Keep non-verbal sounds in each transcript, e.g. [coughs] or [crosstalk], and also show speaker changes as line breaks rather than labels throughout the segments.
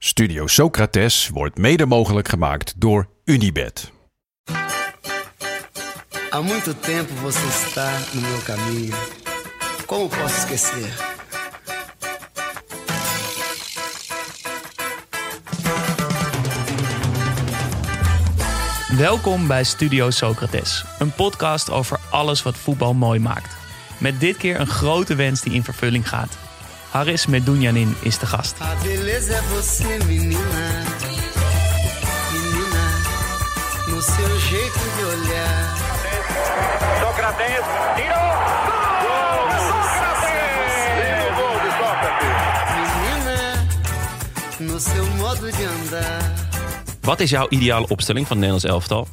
Studio Socrates wordt mede mogelijk gemaakt door Unibed.
Há muito tempo você está no meu caminho. Como posso esquecer?
Welkom bij Studio Socrates, een podcast over alles wat voetbal mooi maakt. Met dit keer een grote wens die in vervulling gaat. Haris Medunjanin is de gast.
Andar.
Wat is jouw ideale opstelling van het Nederlands elftal?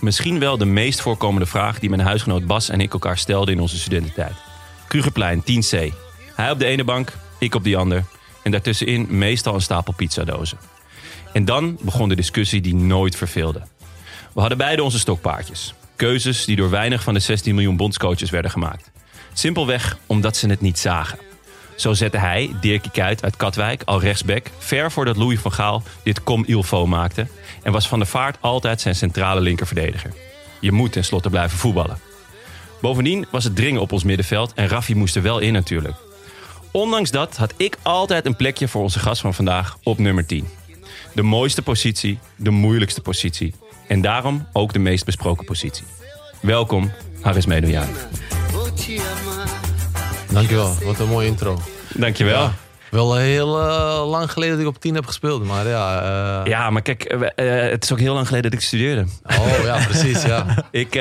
Misschien wel de meest voorkomende vraag die mijn huisgenoot Bas en ik elkaar stelden in onze studententijd. Krugerplein 10C. Hij op de ene bank, ik op die ander. En daartussenin meestal een stapel pizzadozen. En dan begon de discussie die nooit verveelde. We hadden beide onze stokpaardjes. Keuzes die door weinig van de 16 miljoen bondscoaches werden gemaakt. Simpelweg omdat ze het niet zagen. Zo zette hij, Dirkie Kuyt uit Katwijk, al rechtsback... ver voordat Louis van Gaal dit com ilfo maakte... en was Van der Vaart altijd zijn centrale linkerverdediger. Je moet tenslotte blijven voetballen. Bovendien was het dringen op ons middenveld en Raffi moest er wel in natuurlijk. Ondanks dat had ik altijd een plekje voor onze gast van vandaag op nummer 10. De mooiste positie, de moeilijkste positie... en daarom ook de meest besproken positie. Welkom, Haris
amar.
Dankjewel, wat een mooie intro.
Dankjewel.
Ja, wel heel eh, lang geleden dat ik op 10 heb gespeeld, maar ja. eh,
Ja, maar kijk, eh, het is ook heel lang geleden dat ik studeerde.
Oh ja, precies, ja. [laughs]
Ik,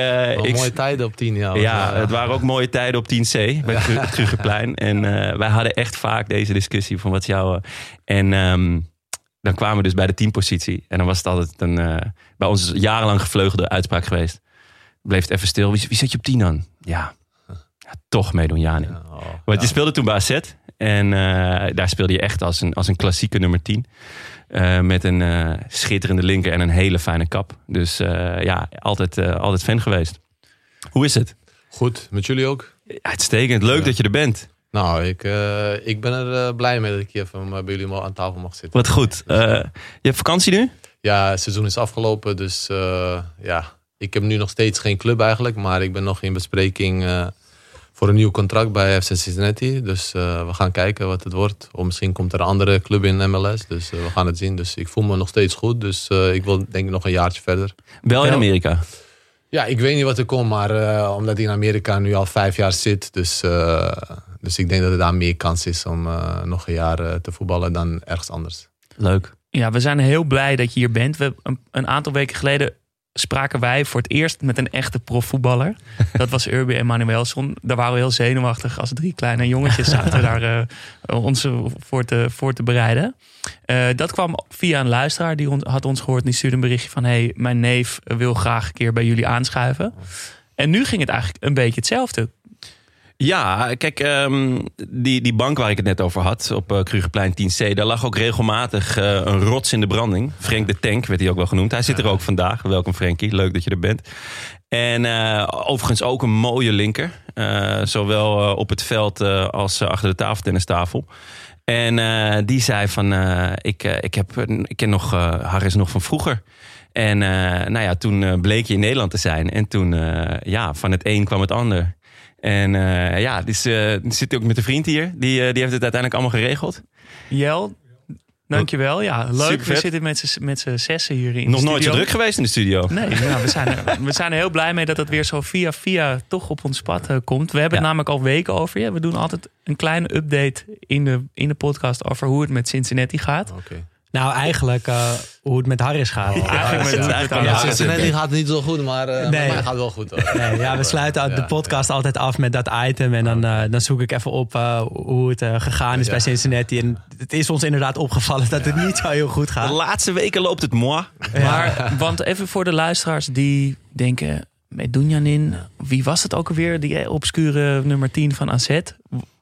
ik,
mooie tijden op 10, ja.
ja, het waren ook mooie tijden op 10C bij het Kru- het Krugerplein. En wij hadden echt vaak deze discussie van wat jouw... En ehm, dan kwamen we dus bij de teampositie. En dan was het altijd een, bij ons jarenlang gevleugelde uitspraak geweest. Bleef het even stil. Wie, wie zet je op 10 dan? Ja, ja toch meedoen, Jani.
oh,
Want je speelde toen bij AZ. En eh, daar speelde je echt als een, als een klassieke nummer 10. Eh, met een eh, schitterende linker en een hele fijne kap. Dus ja, altijd, altijd fan geweest. Hoe is het?
Goed, met jullie ook?
Uitstekend. Leuk
Ja.
dat je er bent.
Nou, ik, ik ben er blij mee dat ik hier even bij jullie aan tafel mag zitten.
Wat goed. Eh, je hebt vakantie nu?
Ja, het seizoen is afgelopen, dus ja. Ik heb nu nog steeds geen club eigenlijk, maar ik ben nog in bespreking voor een nieuw contract bij FC Cincinnati. Dus eh, we gaan kijken wat het wordt. Of misschien komt er een andere club in MLS, dus eh, we gaan het zien. Dus ik voel me nog steeds goed, dus eh, ik wil denk ik nog een jaartje verder.
Wel in Amerika.
Ja, ik weet niet wat er komt, maar eh, omdat ik in Amerika nu al vijf jaar zit, dus, eh, dus ik denk dat er daar meer kans is om eh, nog een jaar te voetballen dan ergens anders.
Leuk.
Ja, we zijn heel blij dat je hier bent. We, een, een aantal weken geleden spraken wij voor het eerst met een echte profvoetballer. [laughs] Dat was Urbi Emanuelson. Daar waren we heel zenuwachtig als drie kleine jongetjes [laughs] zaten daar eh, ons voor te, voor te bereiden. Eh, dat kwam via een luisteraar die on- had ons gehoord. Die stuurde een berichtje van... hey, mijn neef wil graag een keer bij jullie aanschuiven. En nu ging het eigenlijk een beetje hetzelfde.
Ja, kijk, ehm, die, die bank waar ik het net over had, op uh, Krugerplein 10C, daar lag ook regelmatig eh, een rots in de branding. Frank de Tank werd hij ook wel genoemd. Hij zit er ook vandaag. Welkom Frankie, leuk dat je er bent. En eh, overigens ook een mooie linker. Eh, zowel eh, op het veld eh, als eh, achter de tafeltennistafel. En eh, die zei van, eh, ik, eh, ik, heb, ik ken nog eh, Harris nog van vroeger. En eh, nou ja, toen eh, bleek je in Nederland te zijn. En toen, eh, ja, van het een kwam het ander. En eh, ja, dus, eh, die zit ook met een vriend hier. Die, eh, die heeft het uiteindelijk allemaal geregeld.
Jel, dankjewel. Ja, leuk.
Supervet.
We zitten met z'n- zessen hier in
Nog
de
nooit zo druk geweest in de studio.
Nee, [laughs] nou, we, zijn er, we zijn er heel blij mee dat het weer zo via via toch op ons pad komt. We hebben
Ja.
het namelijk al weken over je. We doen altijd een kleine update in de, in de podcast over hoe het met Cincinnati gaat.
Oké.
Nou, eigenlijk eh, hoe het met Harris gaat.
Eigenlijk met,
het is
met
eigenlijk
Ja, gaat niet zo goed, maar eh
Nee.
bij mij gaat wel goed hoor.
Nee, ja, we sluiten de
Ja,
podcast altijd af met dat item. En dan, eh, dan zoek ik even op hoe het gegaan is
Ja.
bij Cincinnati. En het is ons inderdaad opgevallen dat het niet zo heel goed
De
gaat.
laatste weken loopt het moi.
Maar, want even voor de luisteraars die denken... Met Dunjanin, wie was het ook alweer? Die obscure nummer 10 van AZ.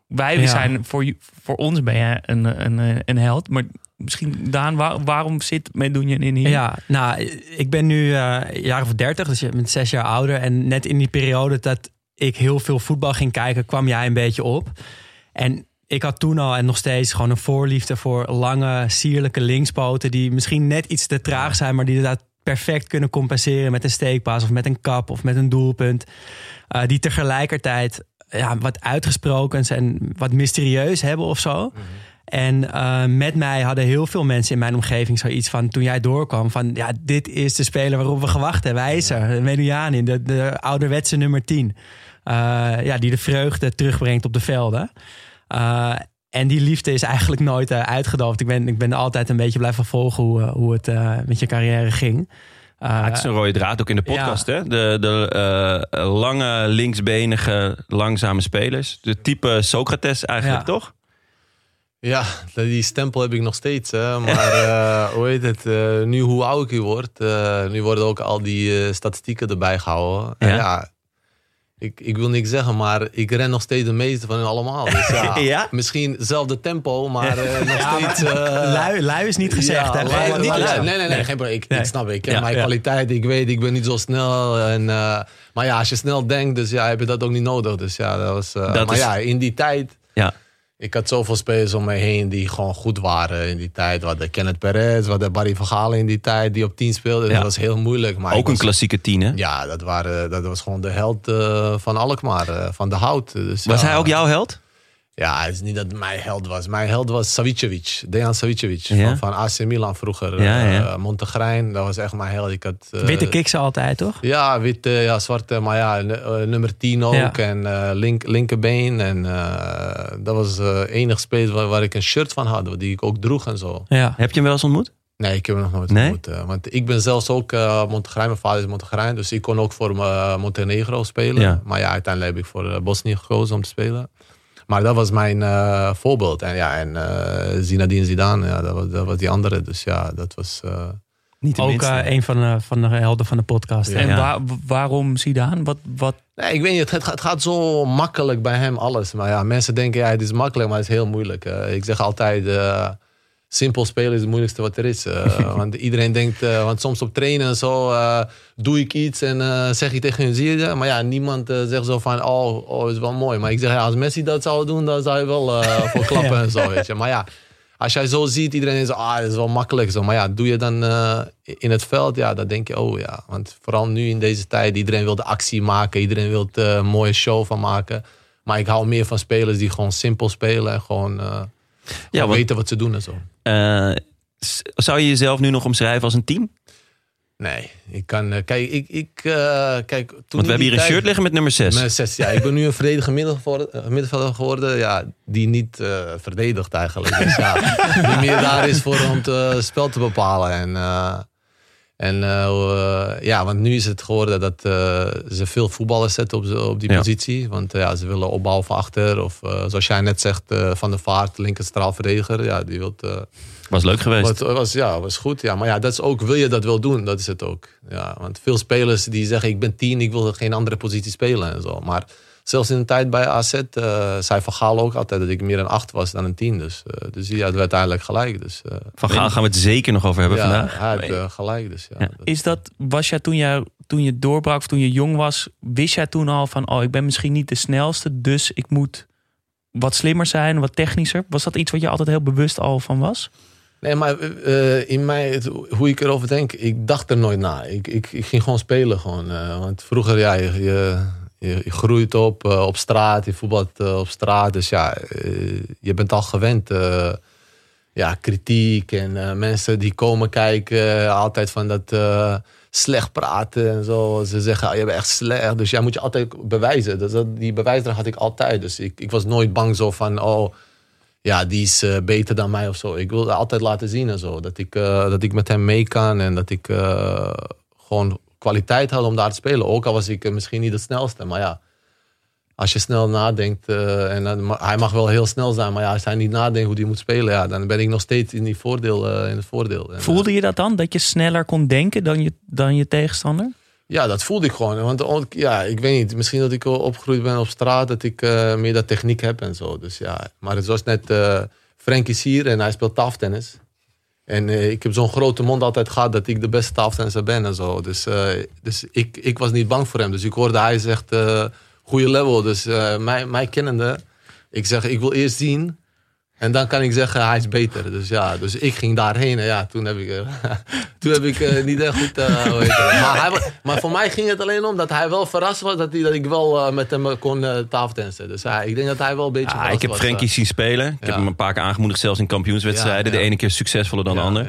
Wij
Ja.
zijn, voor, voor ons ben je een, een, een held. Maar misschien, Daan, waar- waarom zit Medunjanin hier?
Ja, nou, ik ben nu eh, een jaar of dertig, dus je bent zes jaar ouder. En net in die periode dat ik heel veel voetbal ging kijken, kwam jij een beetje op. En ik had toen al en nog steeds gewoon een voorliefde voor lange, sierlijke linkspoten. Die misschien net iets te traag zijn, maar die dat perfect kunnen compenseren met een steekpaas of met een kap of met een doelpunt. Eh, die tegelijkertijd ja, wat uitgesprokens en wat mysterieus hebben of zo. En eh, met mij hadden heel veel mensen in mijn omgeving zoiets van toen jij doorkwam: van ja, dit is de speler waarop we gewacht hebben. Hij is er, de, de ouderwetse nummer 10. Eh, ja, die de vreugde terugbrengt op de velden. Eh, en die liefde is eigenlijk nooit uitgedoofd. Ik ben, ik ben altijd een beetje blijven volgen hoe, hoe het met je carrière ging. Eh,
het is een rode draad ook in de podcast, hè? De, de lange, linksbenige, langzame spelers. De type Socrates eigenlijk,
Ja.
toch?
Ja, die stempel heb ik nog steeds. Hè. Maar [laughs] eh, hoe heet het? eh, nu hoe oud ik word, eh, nu worden ook al die statistieken erbij gehouden. En
Ja.
ik, ik wil niks zeggen, maar ik ren nog steeds de meeste van hen allemaal. Dus ja, [laughs]
Ja?
misschien hetzelfde tempo, maar [laughs] nog steeds...
lui, lui is niet gezegd. Lui-
lui- niet
lui.
nee, nee, nee, geen probleem. Ik,
Nee.
ik snap, ik ken mijn kwaliteit. Ik weet, ik ben niet zo snel. En, maar ja, als je snel denkt, dus ja, heb je dat ook niet nodig. Dus ja, dat was.
Dat
maar
is-
ja, in die tijd.
Ja.
Ik had zoveel spelers om me heen die gewoon goed waren in die tijd. We hadden Kenneth Perez, we hadden Barry van Galen in die tijd die op 10 speelde.
Ja.
Dat was heel moeilijk. Maar
Ook een klassieke tien, hè?
Ja, dat, waren, dat was gewoon de held eh, van Alkmaar, eh, van de hout. Dus,
Was
ja,
hij ook jouw held?
Ja, het is niet dat het mijn held was. Mijn held was Savicevic, Dejan Savicevic
Ja?
van, van AC Milan vroeger.
Ja, ja.
Eh, Montegrijn, dat was echt mijn held. Ik had, eh,
Witte kiksen altijd, toch?
Ja, witte, ja, zwarte, maar ja, eh, nummer 10 ook.
Ja.
En link, linkerbeen. En eh, dat was de enige speler waar, waar ik een shirt van had, die ik ook droeg en zo.
Ja.
Heb je hem wel eens ontmoet?
Nee, ik heb hem nog nooit
Nee?
ontmoet. eh, want ik ben zelfs ook uh, Montegrijn, mijn vader is Montegrijn. Dus ik kon ook voor Montenegro spelen.
Ja.
Maar ja, uiteindelijk heb ik voor Bosnië gekozen om te spelen. Maar dat was mijn eh, voorbeeld. En ja, en eh Zinedine Zidane, ja, dat, was, dat was die andere. Dus ja, dat was... eh,
Niet
Ook een van de, van de helden van de podcast.
En
Ja.
waar- waarom Zidane? Wat, wat,
Nee, ik weet niet, het, gaat- het gaat zo makkelijk bij hem alles. Maar ja, mensen denken, ja, het is makkelijk, maar het is heel moeilijk. Ik zeg altijd, eh, simpel spelen is het moeilijkste wat er is. Eh, [laughs] want iedereen denkt, eh, want soms op trainen en zo, eh, doe ik iets en zeg je tegen hun, zie je? Maar ja, niemand zegt zo van, oh, oh, is wel mooi. Maar ik zeg, ja, als Messi dat zou doen, dan zou je wel [laughs] voor klappen en zo, weet je. Maar ja, als jij zo ziet, iedereen is, ah, dat is wel makkelijk zo. Maar ja, doe je dan in het veld, ja, dan denk je, oh ja. Want vooral nu in deze tijd, iedereen wil de actie maken. Iedereen wil er een mooie show van maken. Maar ik hou meer van spelers die gewoon simpel spelen en gewoon,
Ja, want,
weten wat ze doen en zo.
eh, zou je jezelf nu nog omschrijven als een team?
Nee, ik kan, eh, kijk, ik, ik, eh, kijk, toen
Want we hebben hier een shirt liggen met nummer 6.
Met zes, ja. Ik ben nu een verdediger middenvelder- geworden, ja, die niet eh, verdedigt eigenlijk. Dus ja, die meer daar is voor om het spel te bepalen. En, en eh, eh, ja, want nu is het geworden dat eh, ze veel voetballers zetten op, op die
Ja.
positie. Want ja, ze willen opbouwen van achter. Of zoals jij net zegt, Van de Vaart, linkerstraalverdediger. Ja, die wilt...
Was leuk geweest.
wat, was, ja, was goed. Ja. Maar ja, dat is ook, wil je dat wel doen? Dat is het ook. Ja, want veel spelers die zeggen, ik ben tien, ik wil geen andere positie spelen en zo. Maar zelfs in de tijd bij AZ eh zei Van Gaal ook altijd dat ik meer een acht was dan een tien. Dus, eh, dus ja, het werd uiteindelijk gelijk. Dus, eh,
Van Gaal gaan we het zeker nog over hebben
ja,
vandaag.
hij had eh, gelijk. Dus, ja,
Ja.
dat-
is dat, was jij toen, jij toen je doorbrak of toen je jong was, wist jij toen al van, oh, ik ben misschien niet de snelste, dus ik moet wat slimmer zijn, wat technischer? Was dat iets wat je altijd heel bewust al van was?
Nee, maar in mij, het- hoe ik erover denk, ik dacht er nooit na. Ik, ik, ik ging gewoon spelen. Gewoon, want vroeger, ja, je, je, je, groeit op eh, op straat, je voetbalt eh, op straat. Dus ja, eh, je bent al gewend. ja, kritiek en mensen die komen kijken, altijd van dat slecht praten en zo. Ze zeggen, ah, je bent echt slecht. Dus ja, moet je altijd bewijzen. Dat, die bewijsdrang had ik altijd. Dus ik, ik was nooit bang zo van, oh, ja, die is beter dan mij of zo. Ik wilde altijd laten zien en zo. Dat ik, dat ik met hem mee kan en dat ik gewoon kwaliteit had om daar te spelen. Ook al was ik eh, misschien niet het snelste, maar ja. Als je snel nadenkt, eh, en dan ma- hij mag wel heel snel zijn, maar ja, als hij niet nadenkt hoe hij moet spelen, ja, dan ben ik nog steeds in, die voordeel, eh, in het voordeel.
Voelde je dat dan? Dat je sneller kon denken dan je, dan je tegenstander?
Ja, dat voelde ik gewoon. Want ja, ik weet niet, misschien dat ik opgegroeid ben op straat, dat ik eh, meer dat techniek heb en zo. Dus ja, maar het was net, eh Frank is hier en hij speelt tafeltennis. En eh, ik heb zo'n grote mond altijd gehad dat ik de beste tafeltennisser ben en zo. Dus, eh, dus ik, ik was niet bang voor hem. Dus ik hoorde hij zegt, eh goede level. Dus eh, mij, mij kennende Ik zeg, ik wil eerst zien. En dan kan ik zeggen, hij is beter. Dus ja, dus ik ging daarheen. En ja, toen heb ik, eh, [laughs] toen heb ik eh, niet echt goed... eh, maar, hij, maar voor mij ging het alleen om dat hij wel verrast was... dat, hij, dat ik wel met hem kon uh, tafeltennissen. Dus ik denk dat hij wel een beetje
Ah, ik heb Frenkie
eh.
zien spelen. Ik heb hem een paar keer aangemoedigd, zelfs in kampioenswedstrijden.
Ja.
De ene keer succesvoller dan de
Ja,
ander.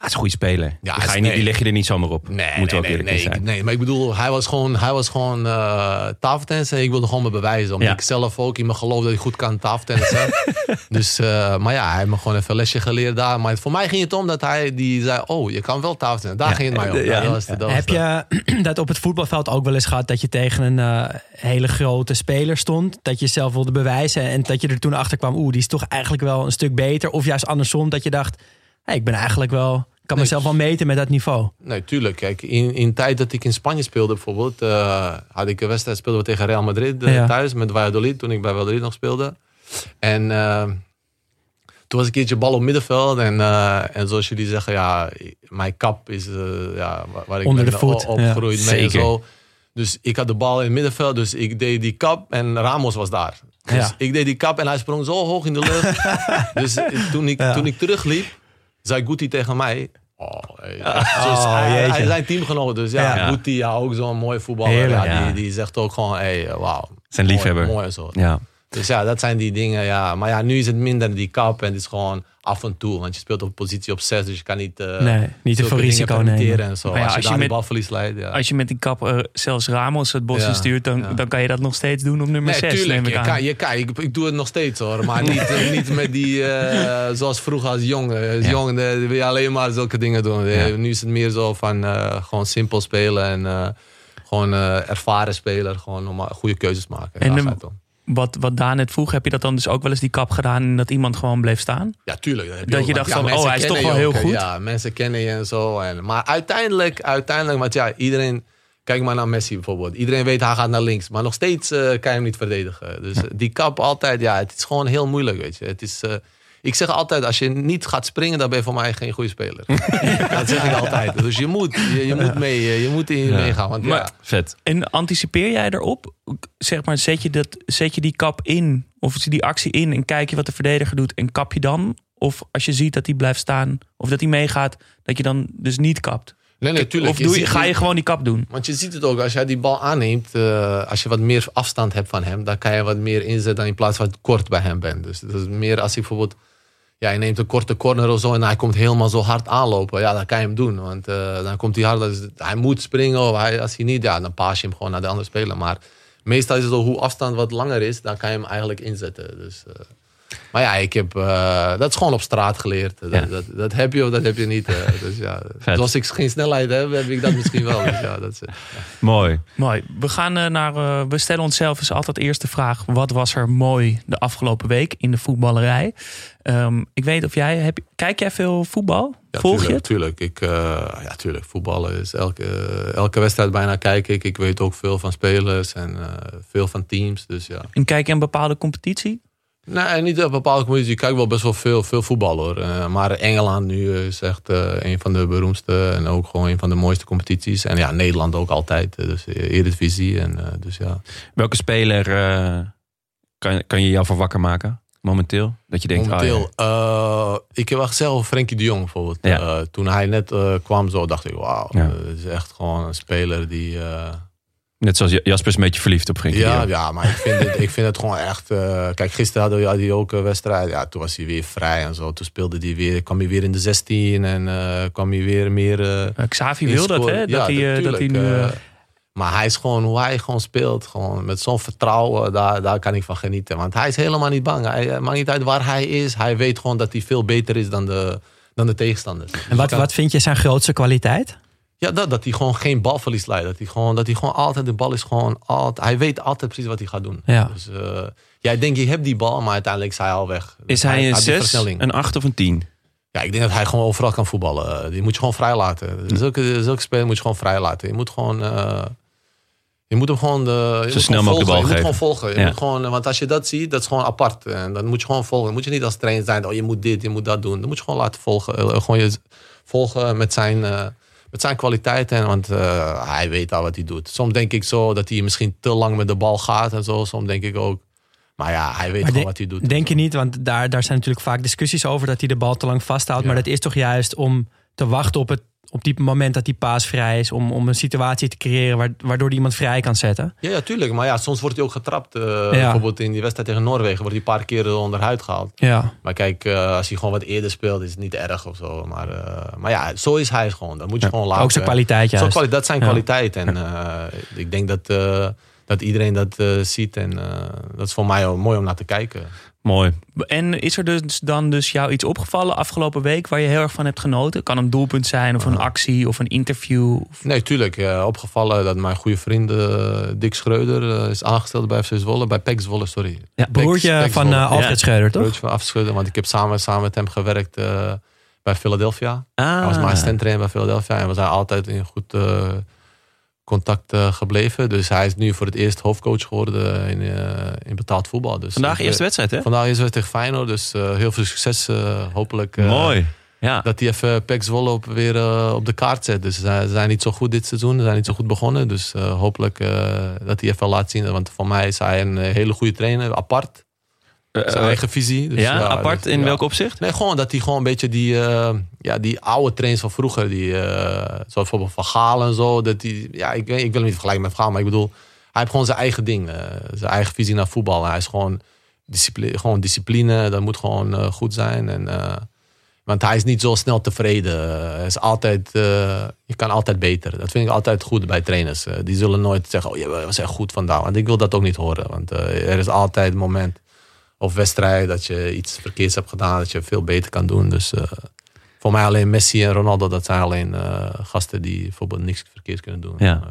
Ja.
Ah, het is een goede speler.
Ja,
die,
hij
ga
is-
je niet, die
nee.
leg je er niet zomaar op.
Nee,
Moeten we
nee,
ook
nee,
zijn.
ik- nee, maar ik bedoel, hij was gewoon, hij was gewoon eh tafeltennissen en ik wilde gewoon me bewijzen. Omdat
Ja.
ik zelf ook in mijn geloof dat ik goed kan tafeltennissen. [laughs] dus, eh, maar ja, hij heeft me gewoon even een lesje geleerd daar. Maar voor mij ging het om dat hij die zei, oh, je kan wel tafeltennissen. Daar
Ja,
ging het mij om.
ja,
Ja,
ja.
dat was de- dat was
Heb
de-
je [clears throat] dat op het voetbalveld ook wel eens gehad dat je tegen een eh, hele grote speler stond? Dat je jezelf wilde bewijzen en dat je er toen achter kwam, oeh, die is toch eigenlijk wel een stuk beter? Of juist andersom, dat je dacht, hey, ik ben eigenlijk wel, ik kan
Nee,
mezelf wel meten met dat niveau.
Nee, tuurlijk. Kijk, in, in tijd dat ik in Spanje speelde bijvoorbeeld, eh, had ik een wedstrijd speelden we tegen Real Madrid eh,
Ja.
thuis met Valladolid, toen ik bij Valladolid nog speelde. En eh, toen was een keertje bal op middenveld en, en zoals jullie zeggen, ja, mijn kap is ja, waar, waar ik
Onder
ben
de voet,
opgegroeid
ja.
mee en zo. Dus ik had de bal in het middenveld, dus ik deed die kap en Ramos was daar. Dus
Ja.
ik deed die kap en hij sprong zo hoog in de lucht. [laughs] dus toen ik, toen ik terugliep, zei Guti tegen mij... Oh, hey. Dus
Oh,
hij, hij is zijn teamgenoot. Dus ja,
Ja.
Guti, ja, ook zo'n mooi voetballer.
Heerlijk.
ja,
Ja.
die, die zegt ook gewoon, hey, eh, wauw.
Zijn
mooi,
liefhebber.
Mooi en zo.
Ja.
Dus ja, dat zijn die dingen. Ja. Maar ja, nu is het minder die kap en het is gewoon af en toe. Want je speelt op een positie op 6, dus je kan niet, eh
Nee, niet te veel risico nemen.
En zo.
Ja,
als je
als je met-
balverlies leidt. Ja.
Als je met die kap eh, zelfs Ramos het bos
Ja,
stuurt, dan,
ja.
dan kan je dat nog steeds doen op nummer 6.
Nee, tuurlijk.
neem ik
Je kan, je kan, ik, ik doe het nog steeds hoor. Maar niet, eh, niet met die, eh, zoals vroeger als jongen. Als
Ja.
jongen wil je alleen maar zulke dingen doen.
Ja.
Nu is het meer zo van eh, gewoon simpel spelen. En eh, gewoon eh, ervaren speler. Gewoon om goede keuzes maken.
En Wat, wat Daan net vroeg, heb je dat dan dus ook wel eens die kap gedaan en dat iemand gewoon bleef staan?
Ja, tuurlijk. heb
Dat
ook,
je dacht van, oh, hij is toch
je
wel heel goed.
Ja, mensen kennen je en zo. En, maar uiteindelijk, uiteindelijk, want ja, iedereen... Kijk maar naar Messi bijvoorbeeld. Iedereen weet, hij gaat naar links. Maar nog steeds eh, kan je hem niet verdedigen. Dus eh, die kap altijd, ja, het is gewoon heel moeilijk, weet je. Het is... eh, ik zeg altijd, als je niet gaat springen, dan ben je voor mij geen goede speler. [laughs] dat zeg ik altijd. Dus je moet, je, je moet mee, je, moet in meegaan. Want
Maar-
Vet.
En anticipeer jij erop? Zeg maar, zet je, dat, zet je die kap in of die actie in en kijk je wat de verdediger doet en kap je dan? Of als je ziet dat hij blijft staan of dat hij meegaat, dat je dan dus niet kapt?
nee, nee, tuurlijk.
of doe je, ga je gewoon die kap doen?
Want je ziet het ook, als jij die bal aanneemt, eh, als je wat meer afstand hebt van hem, dan kan je wat meer inzetten dan in plaats van kort bij hem bent. Dus dat is meer als hij bijvoorbeeld, ja, je neemt een korte corner of zo en hij komt helemaal zo hard aanlopen, ja, dan kan je hem doen. Want eh, dan komt hij hard, dus hij moet springen of hij, als hij niet, ja, dan paas je hem gewoon naar de andere speler. Maar meestal is het zo, hoe afstand wat langer is, dan kan je hem eigenlijk inzetten. Dus, eh, maar ja, ik heb, eh, dat is gewoon op straat geleerd. Dat,
Ja.
dat, dat heb je of dat heb je niet. eh. dus ja, [laughs] als ik geen snelheid heb, heb ik dat misschien wel. Dus ja, dat is, het.
Mooi.
Mooi. We, gaan eh, naar, eh, we stellen onszelf dus altijd eerst de vraag: wat was er mooi de afgelopen week in de voetballerij? Ehm, ik weet of jij, heb, kijk jij veel voetbal?
Ja,
Volg je
tuurlijk,
het?
Tuurlijk. Ik, eh, ja, tuurlijk. Voetballen is elke, elke wedstrijd bijna kijk ik. Ik weet ook veel van spelers en eh, veel van teams. Dus ja.
En kijk je een bepaalde competitie?
Nee, niet op bepaalde competitie. Ik kijk wel best wel veel, veel voetbal hoor. Eh, maar Engeland nu is echt eh, een van de beroemdste en ook gewoon een van de mooiste competities. En ja, Nederland ook altijd. eh, Dus eh, Eredivisie. En, eh, dus ja.
Welke speler eh, kan, kan je jou voor wakker maken? Momenteel? Dat je denkt,
Momenteel,
oh ja.
eh, ik heb wel gezegd Frenkie de Jong bijvoorbeeld.
Ja.
Eh, toen hij net eh, kwam zo dacht ik, wauw.
Ja.
eh, Het is echt gewoon een speler die...
Net zoals Jasper is een beetje verliefd op Frenkie de
Ja,
Jong.
ja, maar ik vind het, ik vind het gewoon echt. eh, kijk, gisteren hadden we had hij ook een wedstrijd. Ja, toen was hij weer vrij en zo. Toen speelde hij weer, kwam hij weer in de 16 en eh, kwam hij weer meer. eh,
Xavi wil dat, hè? Dat,
Ja,
hij, dat hij nu.
maar hij is gewoon hoe hij gewoon speelt. Gewoon met zo'n vertrouwen, daar, daar kan ik van genieten. Want hij is helemaal niet bang. Hij het maakt niet uit waar hij is. Hij weet gewoon dat hij veel beter is dan de, dan de tegenstanders. Dus
En wat,
kan-
wat vind je zijn grootste kwaliteit?
Ja, dat, dat hij gewoon geen balverlies leidt. Dat hij gewoon, dat hij gewoon altijd, de bal is gewoon altijd, hij weet altijd precies wat hij gaat doen.
Ja.
Dus uh, jij denkt, je hebt die bal, maar uiteindelijk is hij al weg.
Is hij een
had die
6,
versnelling.
een 8 of een 10?
Ja, ik denk dat hij gewoon overal kan voetballen. Uh, Die moet je gewoon vrij laten. Zulke, zulke spelen moet je gewoon vrij laten. Je moet gewoon... Uh, je moet hem gewoon, de,
Zo snel mogelijk de bal
je
geven.
moet gewoon volgen. Je
Ja.
moet gewoon, want als je dat ziet, dat is gewoon apart. En dan moet je gewoon volgen. Dan moet je niet als trainer zijn. Oh, je moet dit, je moet dat doen. Dan moet je gewoon laten volgen. Gewoon je volgen met zijn, uh, met zijn kwaliteiten. Want uh, hij weet al wat hij doet. Soms denk ik zo dat hij misschien te lang met de bal gaat en zo. Soms denk ik ook. Maar ja, hij weet gewoon wat hij doet.
Denk je niet, want daar, daar zijn natuurlijk vaak discussies over dat hij de bal te lang vasthoudt.
Ja.
Maar dat is toch juist om te wachten op het op die moment dat die paas vrij is. Om, om een situatie te creëren waar- waardoor hij iemand vrij kan zetten.
Ja, ja, tuurlijk. Maar ja, soms wordt hij ook getrapt. Eh, Bijvoorbeeld in die wedstrijd tegen Noorwegen wordt hij een paar keer onderhuid gehaald.
Ja.
Maar kijk, eh, als hij gewoon wat eerder speelt, is het niet erg of zo. Maar, eh, maar ja, zo is hij gewoon. Dat moet je gewoon laten.
Ook zijn kwaliteit
Zo
juist.
dat zijn kwaliteit. En ik denk dat, dat iedereen dat ziet. En dat is voor mij ook mooi om naar te kijken.
Mooi.
En is er dus dan dus jou iets opgevallen afgelopen week waar je heel erg van hebt genoten? Kan een doelpunt zijn of een actie of een interview? Of-
Nee, tuurlijk. eh, opgevallen dat mijn goede vriend eh, Dick Schreuder eh, is aangesteld bij FC Zwolle. Bij PEC Zwolle, sorry.
Ja, broertje
Pex- Pex
van eh, Alfred
Ja.
Schreuder, toch?
Broertje van afschudden, want ik heb samen, samen met hem gewerkt eh, bij Philadelphia.
Ah.
Hij was mijn assistent trainer bij Philadelphia en we zijn altijd in goed eh, contact eh, gebleven. Dus hij is nu voor het eerst hoofdcoach geworden in, eh, in betaald voetbal. Dus
Vandaag
ik,
eerste
eh,
wedstrijd, hè?
Vandaag is het tegen Feyenoord, dus eh, heel veel succes. eh, hopelijk eh,
Mooi. Ja.
dat hij even PEC Zwolle op, weer eh, op de kaart zet. Dus ze zijn niet zo goed dit seizoen, ze zijn niet zo goed begonnen. Dus eh, hopelijk eh, dat hij even laat zien. Want voor mij is hij een eh, hele goede trainer, apart.
Eh,
Zijn
eh,
eigen visie. Dus
ja, apart
dus,
in
ja.
welk opzicht?
Nee, gewoon dat hij gewoon een beetje die, eh, ja, die oude trains van vroeger, die, zoals bijvoorbeeld Van Gaal en zo. Dat die, ja, ik, ik wil hem niet vergelijken met Van Gaal, maar ik bedoel, hij heeft gewoon zijn eigen ding, zijn eigen visie naar voetbal. Hij is gewoon discipline, gewoon discipline dat moet gewoon goed zijn. En, want hij is niet zo snel tevreden. Hij is altijd, je kan altijd beter. Dat vind ik altijd goed bij trainers. Die zullen nooit zeggen, oh je was echt goed vandaag. Want ik wil dat ook niet horen. Want er is altijd een moment of wedstrijd dat je iets verkeerds hebt gedaan, dat je veel beter kan doen. Dus eh, voor mij alleen Messi en Ronaldo, dat zijn alleen eh, gasten die bijvoorbeeld niks verkeerds kunnen doen.
Ja.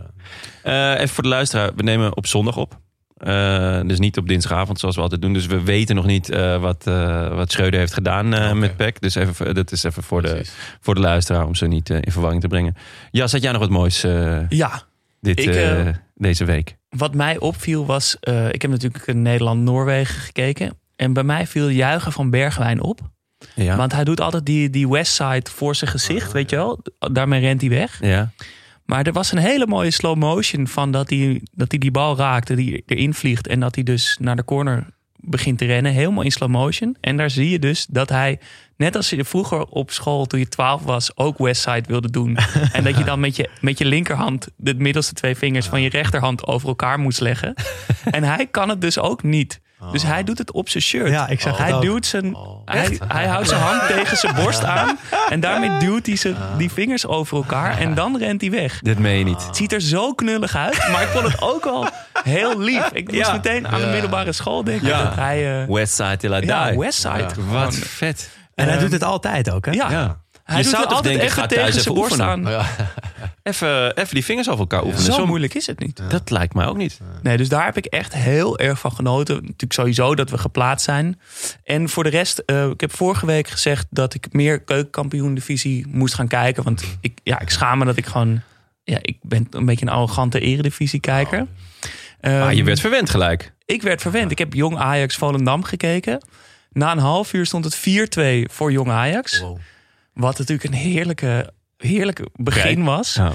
Eh,
Eh, even voor de luisteraar. We nemen op zondag op. Eh, dus niet op dinsdagavond zoals we altijd doen. Dus we weten nog niet eh, wat, eh, wat Schreuder heeft gedaan eh, met PEC. Dus even, dat is even voor de, voor de luisteraar om ze niet in verwarring te brengen. Jas, had jij nog wat moois eh,
Ja,
dit,
Ik,
deze week?
wat mij opviel was, eh, ik heb natuurlijk in Nederland-Noorwegen gekeken. En bij mij viel juichen van Bergwijn op.
Ja.
Want hij doet altijd die, die westside voor zijn gezicht, weet je wel. Daarmee rent hij weg.
ja.
Maar er was een hele mooie slow motion van dat hij, dat hij die bal raakte, die erin vliegt. En dat hij dus naar de corner begint te rennen. Helemaal in slow motion. En daar zie je dus dat hij, net als je vroeger op school toen je 12 was, ook westside wilde doen. [laughs] en dat je dan met je, met je linkerhand de middelste twee vingers van je rechterhand over elkaar moest leggen. [laughs] en hij kan het dus ook niet. Dus hij doet het op zijn shirt.
Ja, ik zag
hij
ook.
duwt zijn, hij, hij houdt zijn hand [laughs] tegen zijn borst aan. En daarmee duwt hij zijn, die vingers over elkaar. En dan rent hij weg.
Dit meen je niet.
Het ziet er zo knullig uit, maar ik vond het ook al heel lief. Ik moest
Ja.
meteen aan de middelbare school denken.
Ja.
Dat hij, eh,
Westside till I die.
ja, Westside.
Wat vet.
En hij
Ehm,
doet het altijd ook, hè?
Ja,
Ja.
Hij
Je
doet
zou toch
altijd
denken,
even
ga thuis
tegen
even
zijn borst
oefenen.
aan.
Ja. [laughs]
Even, even die vingers over elkaar oefenen.
Zo moeilijk is het niet.
Dat lijkt mij ook niet.
Nee, dus daar heb ik echt heel erg van genoten. Natuurlijk sowieso dat we geplaatst zijn. En voor de rest, eh, ik heb vorige week gezegd dat ik meer keukenkampioen divisie moest gaan kijken. Want ik, ja, ik schaam me dat ik gewoon... Ja, ik ben een beetje een arrogante eredivisie kijker.
Maar je werd verwend gelijk.
Ik werd verwend. Ik heb Jong Ajax Volendam gekeken. Na een half uur stond het 4-2 voor Jong Ajax.
Wow.
Wat natuurlijk een heerlijke, heerlijke begin was.
Ja.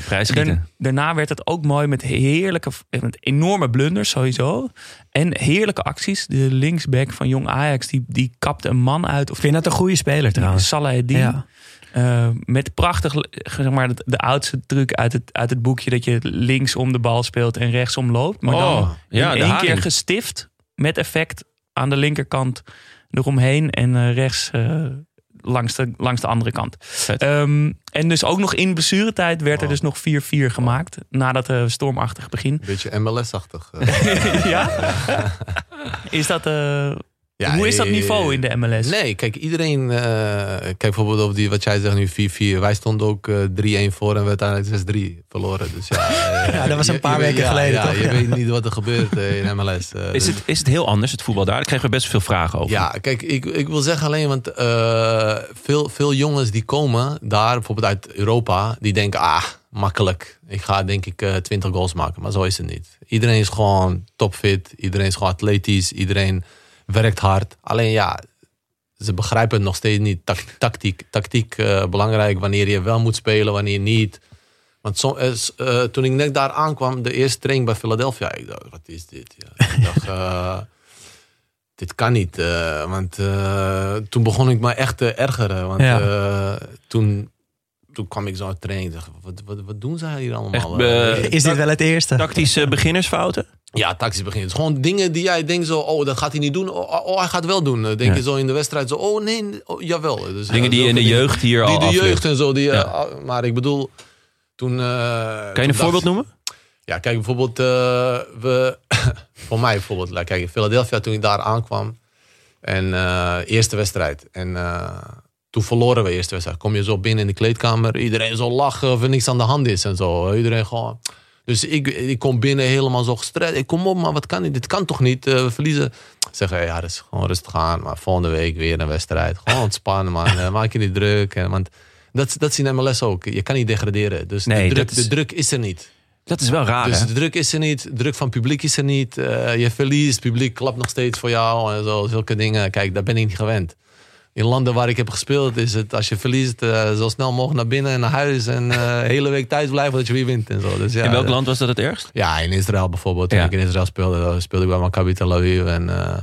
Daarna- werd het ook mooi met heerlijke, met enorme blunders sowieso. En heerlijke acties. De linksback van Jong Ajax, die, die kapte een man uit. Of
Ik vind dat een goede speler trouwens.
Salah Eddin.
Ja.
Eh, met prachtig, zeg maar, de, de oudste truc uit het, uit het boekje... dat je links om de bal speelt en rechtsom loopt. Maar
Oh,
dan
ja,
in één
haring.
keer gestift met effect aan de linkerkant eromheen... en eh, rechts eh, langs, de, langs de andere kant. Ehm, en dus ook nog in blessuretijd werd er dus nog 4-4 gemaakt... na [laughs] [laughs] dat eh, stormachtig begin.
Beetje MLS-achtig. eh.
ja? Is dat... eh,
Ja,
hoe is dat
eh,
niveau in de MLS?
Nee, kijk, iedereen. eh, kijk bijvoorbeeld op die, wat jij zegt nu 4-4. Wij stonden ook eh 3-1 voor en we uiteindelijk 6-3 verloren. Dus ja, [laughs] eh,
Ja, dat was een paar
je
weken geleden,
Ja,
toch?
je weet niet wat er gebeurt eh, in MLS. eh,
Is het, is het heel anders, het voetbal daar? Daar kregen we best veel vragen over.
Ja, kijk, ik, ik wil zeggen alleen, want eh, veel, veel jongens die komen daar, bijvoorbeeld uit Europa, die denken, ah, makkelijk. Ik ga denk ik eh 20 goals maken, maar zo is het niet. Iedereen is gewoon topfit, iedereen is gewoon atletisch, iedereen werkt hard. Alleen ja, ze begrijpen het nog steeds niet. Tactiek, tactiek eh, belangrijk, wanneer je wel moet spelen, wanneer niet. Want som- eh, eh, toen ik net daar aankwam, de eerste training bij Philadelphia, ik dacht, wat is dit? Ja, ik [laughs] dacht, dit kan niet. want toen begon ik me echt te ergeren. Want
Ja.
toen, toen kwam ik zo uit training. Dacht, wat, wat, wat doen zij hier allemaal?
Echt, eh,
Eh,
Is dit wel het eerste?
Tactische beginnersfouten?
ja, tactisch begin. Het is gewoon dingen die jij denkt zo, oh, dat gaat hij niet doen. Oh, oh, hij gaat wel doen. Dan denk
Ja.
je zo in de wedstrijd zo, oh nee, oh, jawel. Dus,
Dingen
ja,
die je in de
dingen.
jeugd hier
Die
al
de
afleert.
jeugd en zo. Die, eh,
Ja.
ah, maar ik bedoel, toen... eh,
Kan je
toen
een
dacht-
voorbeeld noemen?
Ja, kijk, bijvoorbeeld, eh, we, [coughs] voor mij bijvoorbeeld, like, kijk, in Philadelphia toen ik daar aankwam. En eh, eerste wedstrijd. En eh, toen verloren we eerste wedstrijd. Kom je zo binnen in de kleedkamer, iedereen zo lachen of er niks aan de hand is en zo. Iedereen gewoon. Dus ik, ik kom binnen helemaal zo gestrest. Ik kom op, maar wat kan dit? Dit kan toch niet? Eh, we verliezen. Zeggen, ja, dat is gewoon rustig aan. Maar volgende week weer een wedstrijd. Gewoon ontspannen, man. [laughs] Eh, maak je niet druk. En, want dat, dat zien MLS ook. Je kan niet degraderen. Dus
Nee,
de, druk,
is-
de druk is er niet.
Dat is wel raar,
Dus
hè?
de druk is er niet, druk van het publiek is er niet. eh, je verliest, het publiek klapt nog steeds voor jou en zo, zulke dingen. Kijk, daar ben ik niet gewend. In landen waar ik heb gespeeld is het, als je verliest, eh, zo snel mogelijk naar binnen en naar huis. En eh, de [laughs] hele week thuis blijven dat je weer wint en zo. Dus, ja,
In welk
eh,
land was dat het ergst?
Ja, in Israël bijvoorbeeld. Toen
Ja.
ik in Israël speelde, speelde ik bij Maccabi Tel Aviv. En eh,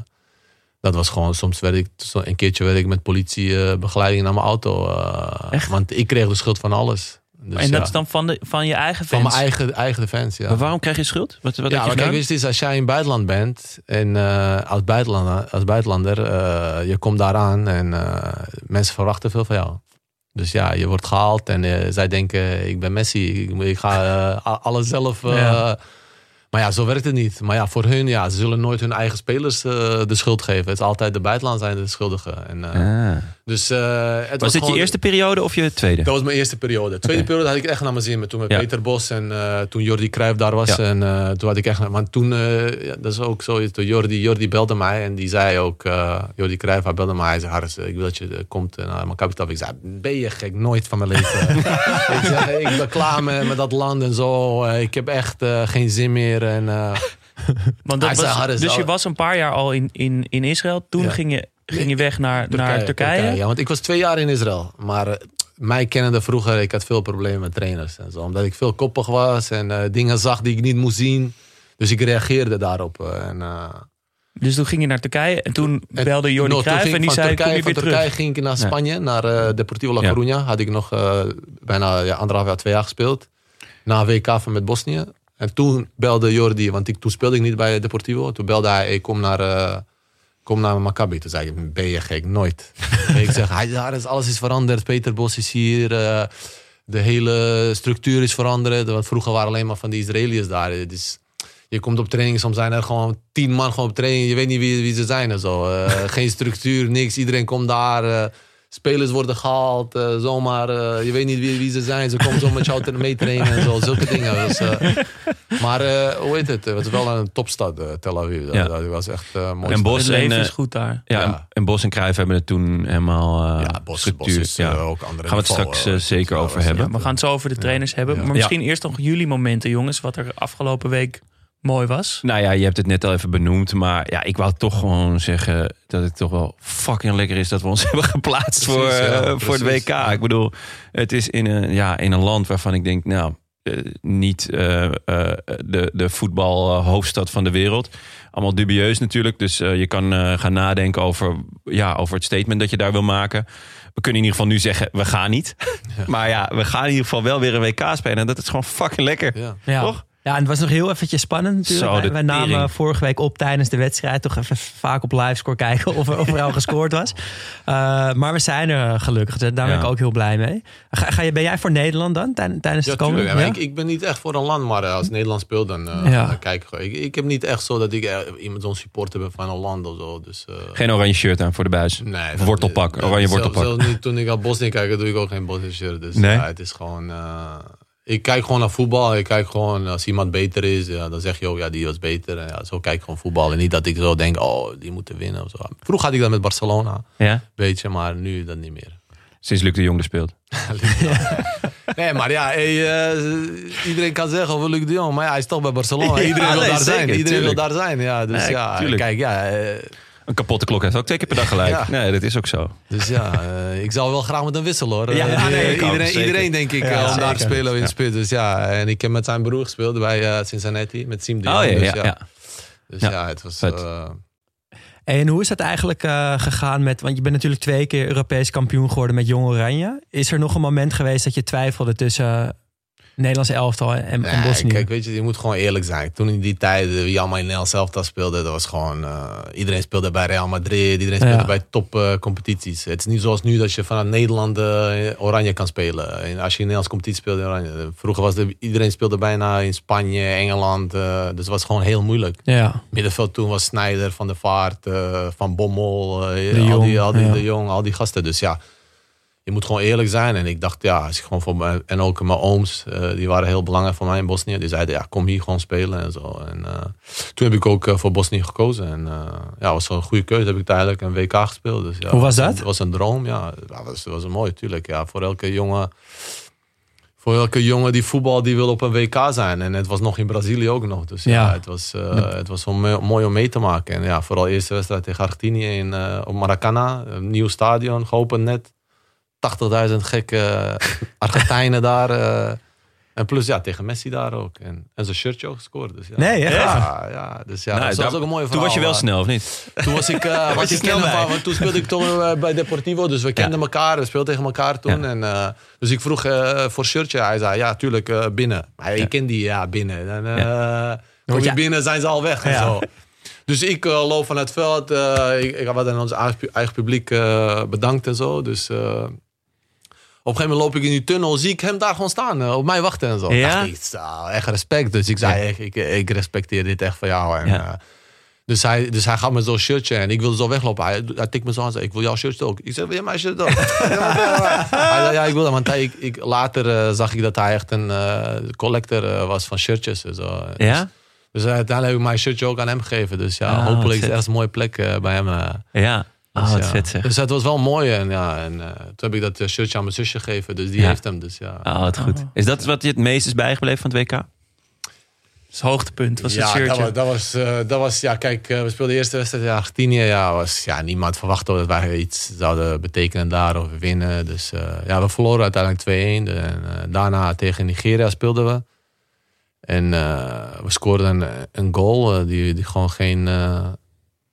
dat was gewoon, soms werd ik, een keertje werd ik met politiebegeleiding naar mijn auto. eh,
Echt?
Want ik kreeg de schuld van alles. Dus,
en dat
ja,
is dan van, de, van je eigen
van
fans?
mijn eigen, eigen fans, ja.
Maar waarom krijg je schuld? Wat, wat
ja,
je
kijk,
gedaan?
wist is, als jij in het buitenland bent en eh, als buitenlander, als buitenlander eh, je komt daar aan en eh, mensen verwachten veel van jou. Dus ja, je wordt gehaald en zij denken, ik ben Messi, ik, ik ga alles zelf.
Ja.
Maar ja, zo werkt het niet. Maar ja, voor hun, ja, ze zullen nooit hun eigen spelers eh, de schuld geven. Het is altijd de buitenland zijn de schuldigen. En, eh,
Ah.
Dus, eh, het was,
Was dit je eerste periode of je tweede?
dat was mijn eerste periode. Tweede periode had ik echt naar mijn zin. Met toen met
Ja.
Peter Bos en toen Jordi Cruijff daar was.
Ja.
En toen had ik echt... Want toen, ja, dat is ook zo. Jordi, Jordi belde mij en die zei ook... Jordi Cruijff, hij belde mij. Hij zei, Harris, ik wil dat je komt naar mijn kapitaal. Ik zei, ben je gek? Nooit van mijn leven. [laughs] ik zeg, ik ben klaar met, met dat land en zo. Ik heb echt geen zin meer. En, eh, [laughs]
Want dat was, dus je was een paar jaar al in, in, in Israël. Toen
Ja.
ging, je, ging je weg naar Turkije. Naar Turkije.
Ja, want ik was twee jaar in Israël. Maar eh, mij kennende vroeger, ik had veel problemen met trainers. En zo, omdat ik veel koppig was en eh, dingen zag die ik niet moest zien. Dus ik reageerde daarop. en, eh,
Dus toen ging je naar Turkije. En toen
en-
belde Jordi
no,
Cruijff en die zei,
Turkije,
kom je
van
weer
Turkije ging ik naar
Ja.
Spanje, naar eh Deportivo La
Ja.
Coruña. Had ik nog eh, bijna ja, anderhalf jaar, twee jaar gespeeld. Na WK van met Bosnië. En toen belde Jordi, want ik, toen speelde ik niet bij Deportivo. Toen belde hij, ik kom naar, eh, kom naar Maccabi. Toen zei ik, ben je gek? Nooit. [laughs] Ik zeg, hij, daar is, alles is veranderd. Peter Bos is hier. eh, de hele structuur is veranderd. Want vroeger waren alleen maar van die Israëliërs daar. Dus je komt op training, soms zijn er gewoon tien man gewoon op training. Je weet niet wie, wie ze zijn en zo. Eh, [laughs] geen structuur, niks. Iedereen komt daar. Spelers worden gehaald. eh, zomaar, eh, je weet niet wie, wie ze zijn. Ze komen zo met jou te- mee trainen en zo. Zulke dingen. Dus, eh, maar eh, hoe heet het? Het was wel een topstad, Tel Aviv. Dat,
Ja.
dat was echt eh mooi.
En Bos
Het
en,
leven is goed daar.
Ja,
Ja.
En, en Bos en Cruijff hebben het toen helemaal eh
ja, Bos, Bos
structuur.
is
ja.
ook andere
Gaan we het straks zeker over hebben.
We gaan het zo over de trainers hebben.
Ja.
Maar misschien eerst nog jullie momenten, jongens. Wat er afgelopen week mooi was.
Nou ja, je hebt het net al even benoemd. Maar ja, ik wou toch gewoon zeggen dat het toch wel fucking lekker is dat we ons [laughs] hebben geplaatst
Precies,
voor,
ja,
eh, voor het WK.
ja.
Ik bedoel, het is in een, ja, in een land waarvan ik denk, nou, eh, niet eh, eh, de, de voetbalhoofdstad van de wereld. Allemaal dubieus natuurlijk. Dus je kan eh, gaan nadenken over, ja, over het statement dat je daar wil maken. We kunnen in ieder geval nu zeggen, we gaan niet. [laughs] Maar ja, we gaan in ieder geval wel weer een WK spelen. En dat is gewoon fucking lekker.
Ja.
Ja.
Toch?
Ja, en het was nog heel eventjes spannend natuurlijk.
Zo,
wij, namen
tering.
vorige week op tijdens de wedstrijd toch even vaak op livescore kijken of er, of er al gescoord was. Uh, maar we zijn er gelukkig. Daar ben
Ja.
ik ook heel blij mee. Ga, ga je, ben jij voor Nederland dan tij- tijdens
Ja,
het komende?
tuurlijk. Ja, Ik, ik ben niet echt voor een land, maar eh, als Nederland speelt, dan, eh,
Ja.
dan kijk ik. Ik, ik heb niet echt zo dat ik eh, iemand zo'n supporter ben van een land of zo. Dus, eh,
Geen oranje shirt aan voor de buis.
Nee,
wortelpak, oranje wortelpak.
Zelfs niet toen ik al Bosnië kijk, doe ik ook geen Bosnië shirt. Dus
Nee?
ja, het is gewoon... ik kijk gewoon naar voetbal. Ik kijk gewoon, als iemand beter is, ja, dan zeg je ook, ja, die was beter. En ja, zo kijk ik gewoon voetbal. En niet dat ik zo denk, oh, die moeten winnen of zo. Vroeger had ik dat met Barcelona,
Ja?
beetje, maar nu dat niet meer.
Sinds Luc de Jong er speelt. [laughs]
Nee, maar ja, hey, eh, iedereen kan zeggen over Luc de Jong, maar ja, hij is toch bij Barcelona. [laughs] Iedereen wil daar
zeker,
zijn. Iedereen
tuurlijk.
wil daar zijn, ja. Dus
Nee,
ja,
tuurlijk.
kijk, ja. eh,
Een kapotte klok heeft ook twee keer per dag gelijk.
Ja.
Nee, dat is ook zo.
Dus ja, eh, ik zou wel graag met hem wisselen hoor.
Ja,
Eh,
nee, ik ook,
iedereen, iedereen denk ik
Ja,
eh, om daar te spelen in
Ja.
spits. Dus ja, en ik heb met zijn broer gespeeld bij eh, Cincinnati, met Siem de
Oh ja,
dus
ja, ja.
Dus
Ja,
ja, het was... eh,
En hoe is dat eigenlijk eh, gegaan met... Want je bent natuurlijk twee keer Europees kampioen geworden met Jong Oranje. Is er nog een moment geweest dat je twijfelde tussen Nederlandse elftal en, Bosnië?
kijk, weet je, je moet gewoon eerlijk zijn. Toen in die tijd, eh, wie allemaal in Nederland zelf dat speelde, dat was gewoon... eh, iedereen speelde bij Real Madrid, iedereen speelde
Ja.
bij topcompetities. het is niet zoals nu dat je vanuit Nederland eh, oranje kan spelen. En als je in Nederlandse competitie speelde, in oranje. Vroeger was er, iedereen speelde bijna in Spanje, Engeland. eh, dus het was gewoon heel moeilijk.
Ja,
Middenveld toen was Snijder, Van der Vaart, eh, Van Bommel, eh,
De
al,
Jong,
die, al die,
ja.
de Jong, al die gasten. Dus ja, je moet gewoon eerlijk zijn. En ik dacht, ja, als ik gewoon voor mijn, en ook mijn ooms, eh, die waren heel belangrijk voor mij in Bosnië. Die zeiden, ja, kom hier gewoon spelen en zo. En eh, toen heb ik ook eh, voor Bosnië gekozen. En ja, was wel een goede keuze. Heb ik uiteindelijk een WK gespeeld. Dus, ja,
Hoe was dat?
Het was een droom, ja. Dat was, was een mooi, tuurlijk. Ja, voor elke jongen... Voor elke jongen die voetbal, die wil op een WK zijn. En het was nog in Brazilië ook nog. Dus ja,
Ja.
het was, eh, het was mooi om mee te maken. En ja, vooral de eerste wedstrijd tegen Argentinië in, op Maracana. Een nieuw stadion, geopend net. 80.000 gekke Argentijnen daar. eh. en plus ja, tegen Messi daar ook. En, en zijn shirtje ook gescoord. Dus ja.
Nee, echt?
Ja, ja, dus ja,
Nou,
dat
daar-
was ook een mooie
Toen was je wel
verhaal,
snel, of niet?
toen was ik, eh [laughs] was
je
ik
snel bij.
want toen speelde ik toch eh, bij Deportivo, dus we kenden elkaar, we speelden tegen elkaar toen.
Ja.
En, eh, dus ik vroeg eh, voor shirtje, hij zei ja, tuurlijk eh, binnen. Maar ik ken die, ja, binnen. Dan, eh, kom je binnen, zijn ze al weg en zo. Dus ik eh, loop van het veld, eh, ik, ik had aan ons eigen publiek eh, bedankt en zo. Dus eh, een gegeven moment loop ik in die tunnel, zie ik hem daar gewoon staan, eh, op mij wachten en zo.
Ja?
Ik, echt respect. Dus ik zei, ik, ik, ik respecteer dit echt van jou. En,
Ja.
eh, dus hij, dus hij gaf me zo'n shirtje en ik wilde zo weglopen. Hij, hij tikt me zo aan en zei, ik wil jouw shirt ook. Ik zei, wil jij mijn shirt ook? [laughs] hij zei, ja, ik wil dat. Want hij, ik, ik, later eh, zag ik dat hij echt een collector was van shirtjes. en Zo.
Ja?
Dus, dus uiteindelijk heb ik mijn shirtje ook aan hem gegeven. Dus ja,
Ah,
hopelijk is het echt een mooie plek bij hem.
Ja. Oh,
Dus
wat
ja.
vet zeg.
Dus het was wel mooi. En, ja, en eh, toen heb ik dat eh, shirtje aan mijn zusje gegeven. Dus die
Ja.
heeft hem. Dus ja.
Oh, wat goed. Is dat wat je het meest is bijgebleven van het WK?
Het hoogtepunt was het
ja,
shirtje.
Dat was, dat was, eh, dat was, ja, kijk, we speelden de eerste wedstrijd in Argentinië. Ja, was, ja, niemand verwachtte dat wij iets zouden betekenen daar of winnen. Dus eh, ja, we verloren uiteindelijk 2-1. En eh, daarna tegen Nigeria speelden we. En eh, we scoorden een, een goal die, die gewoon geen, eh,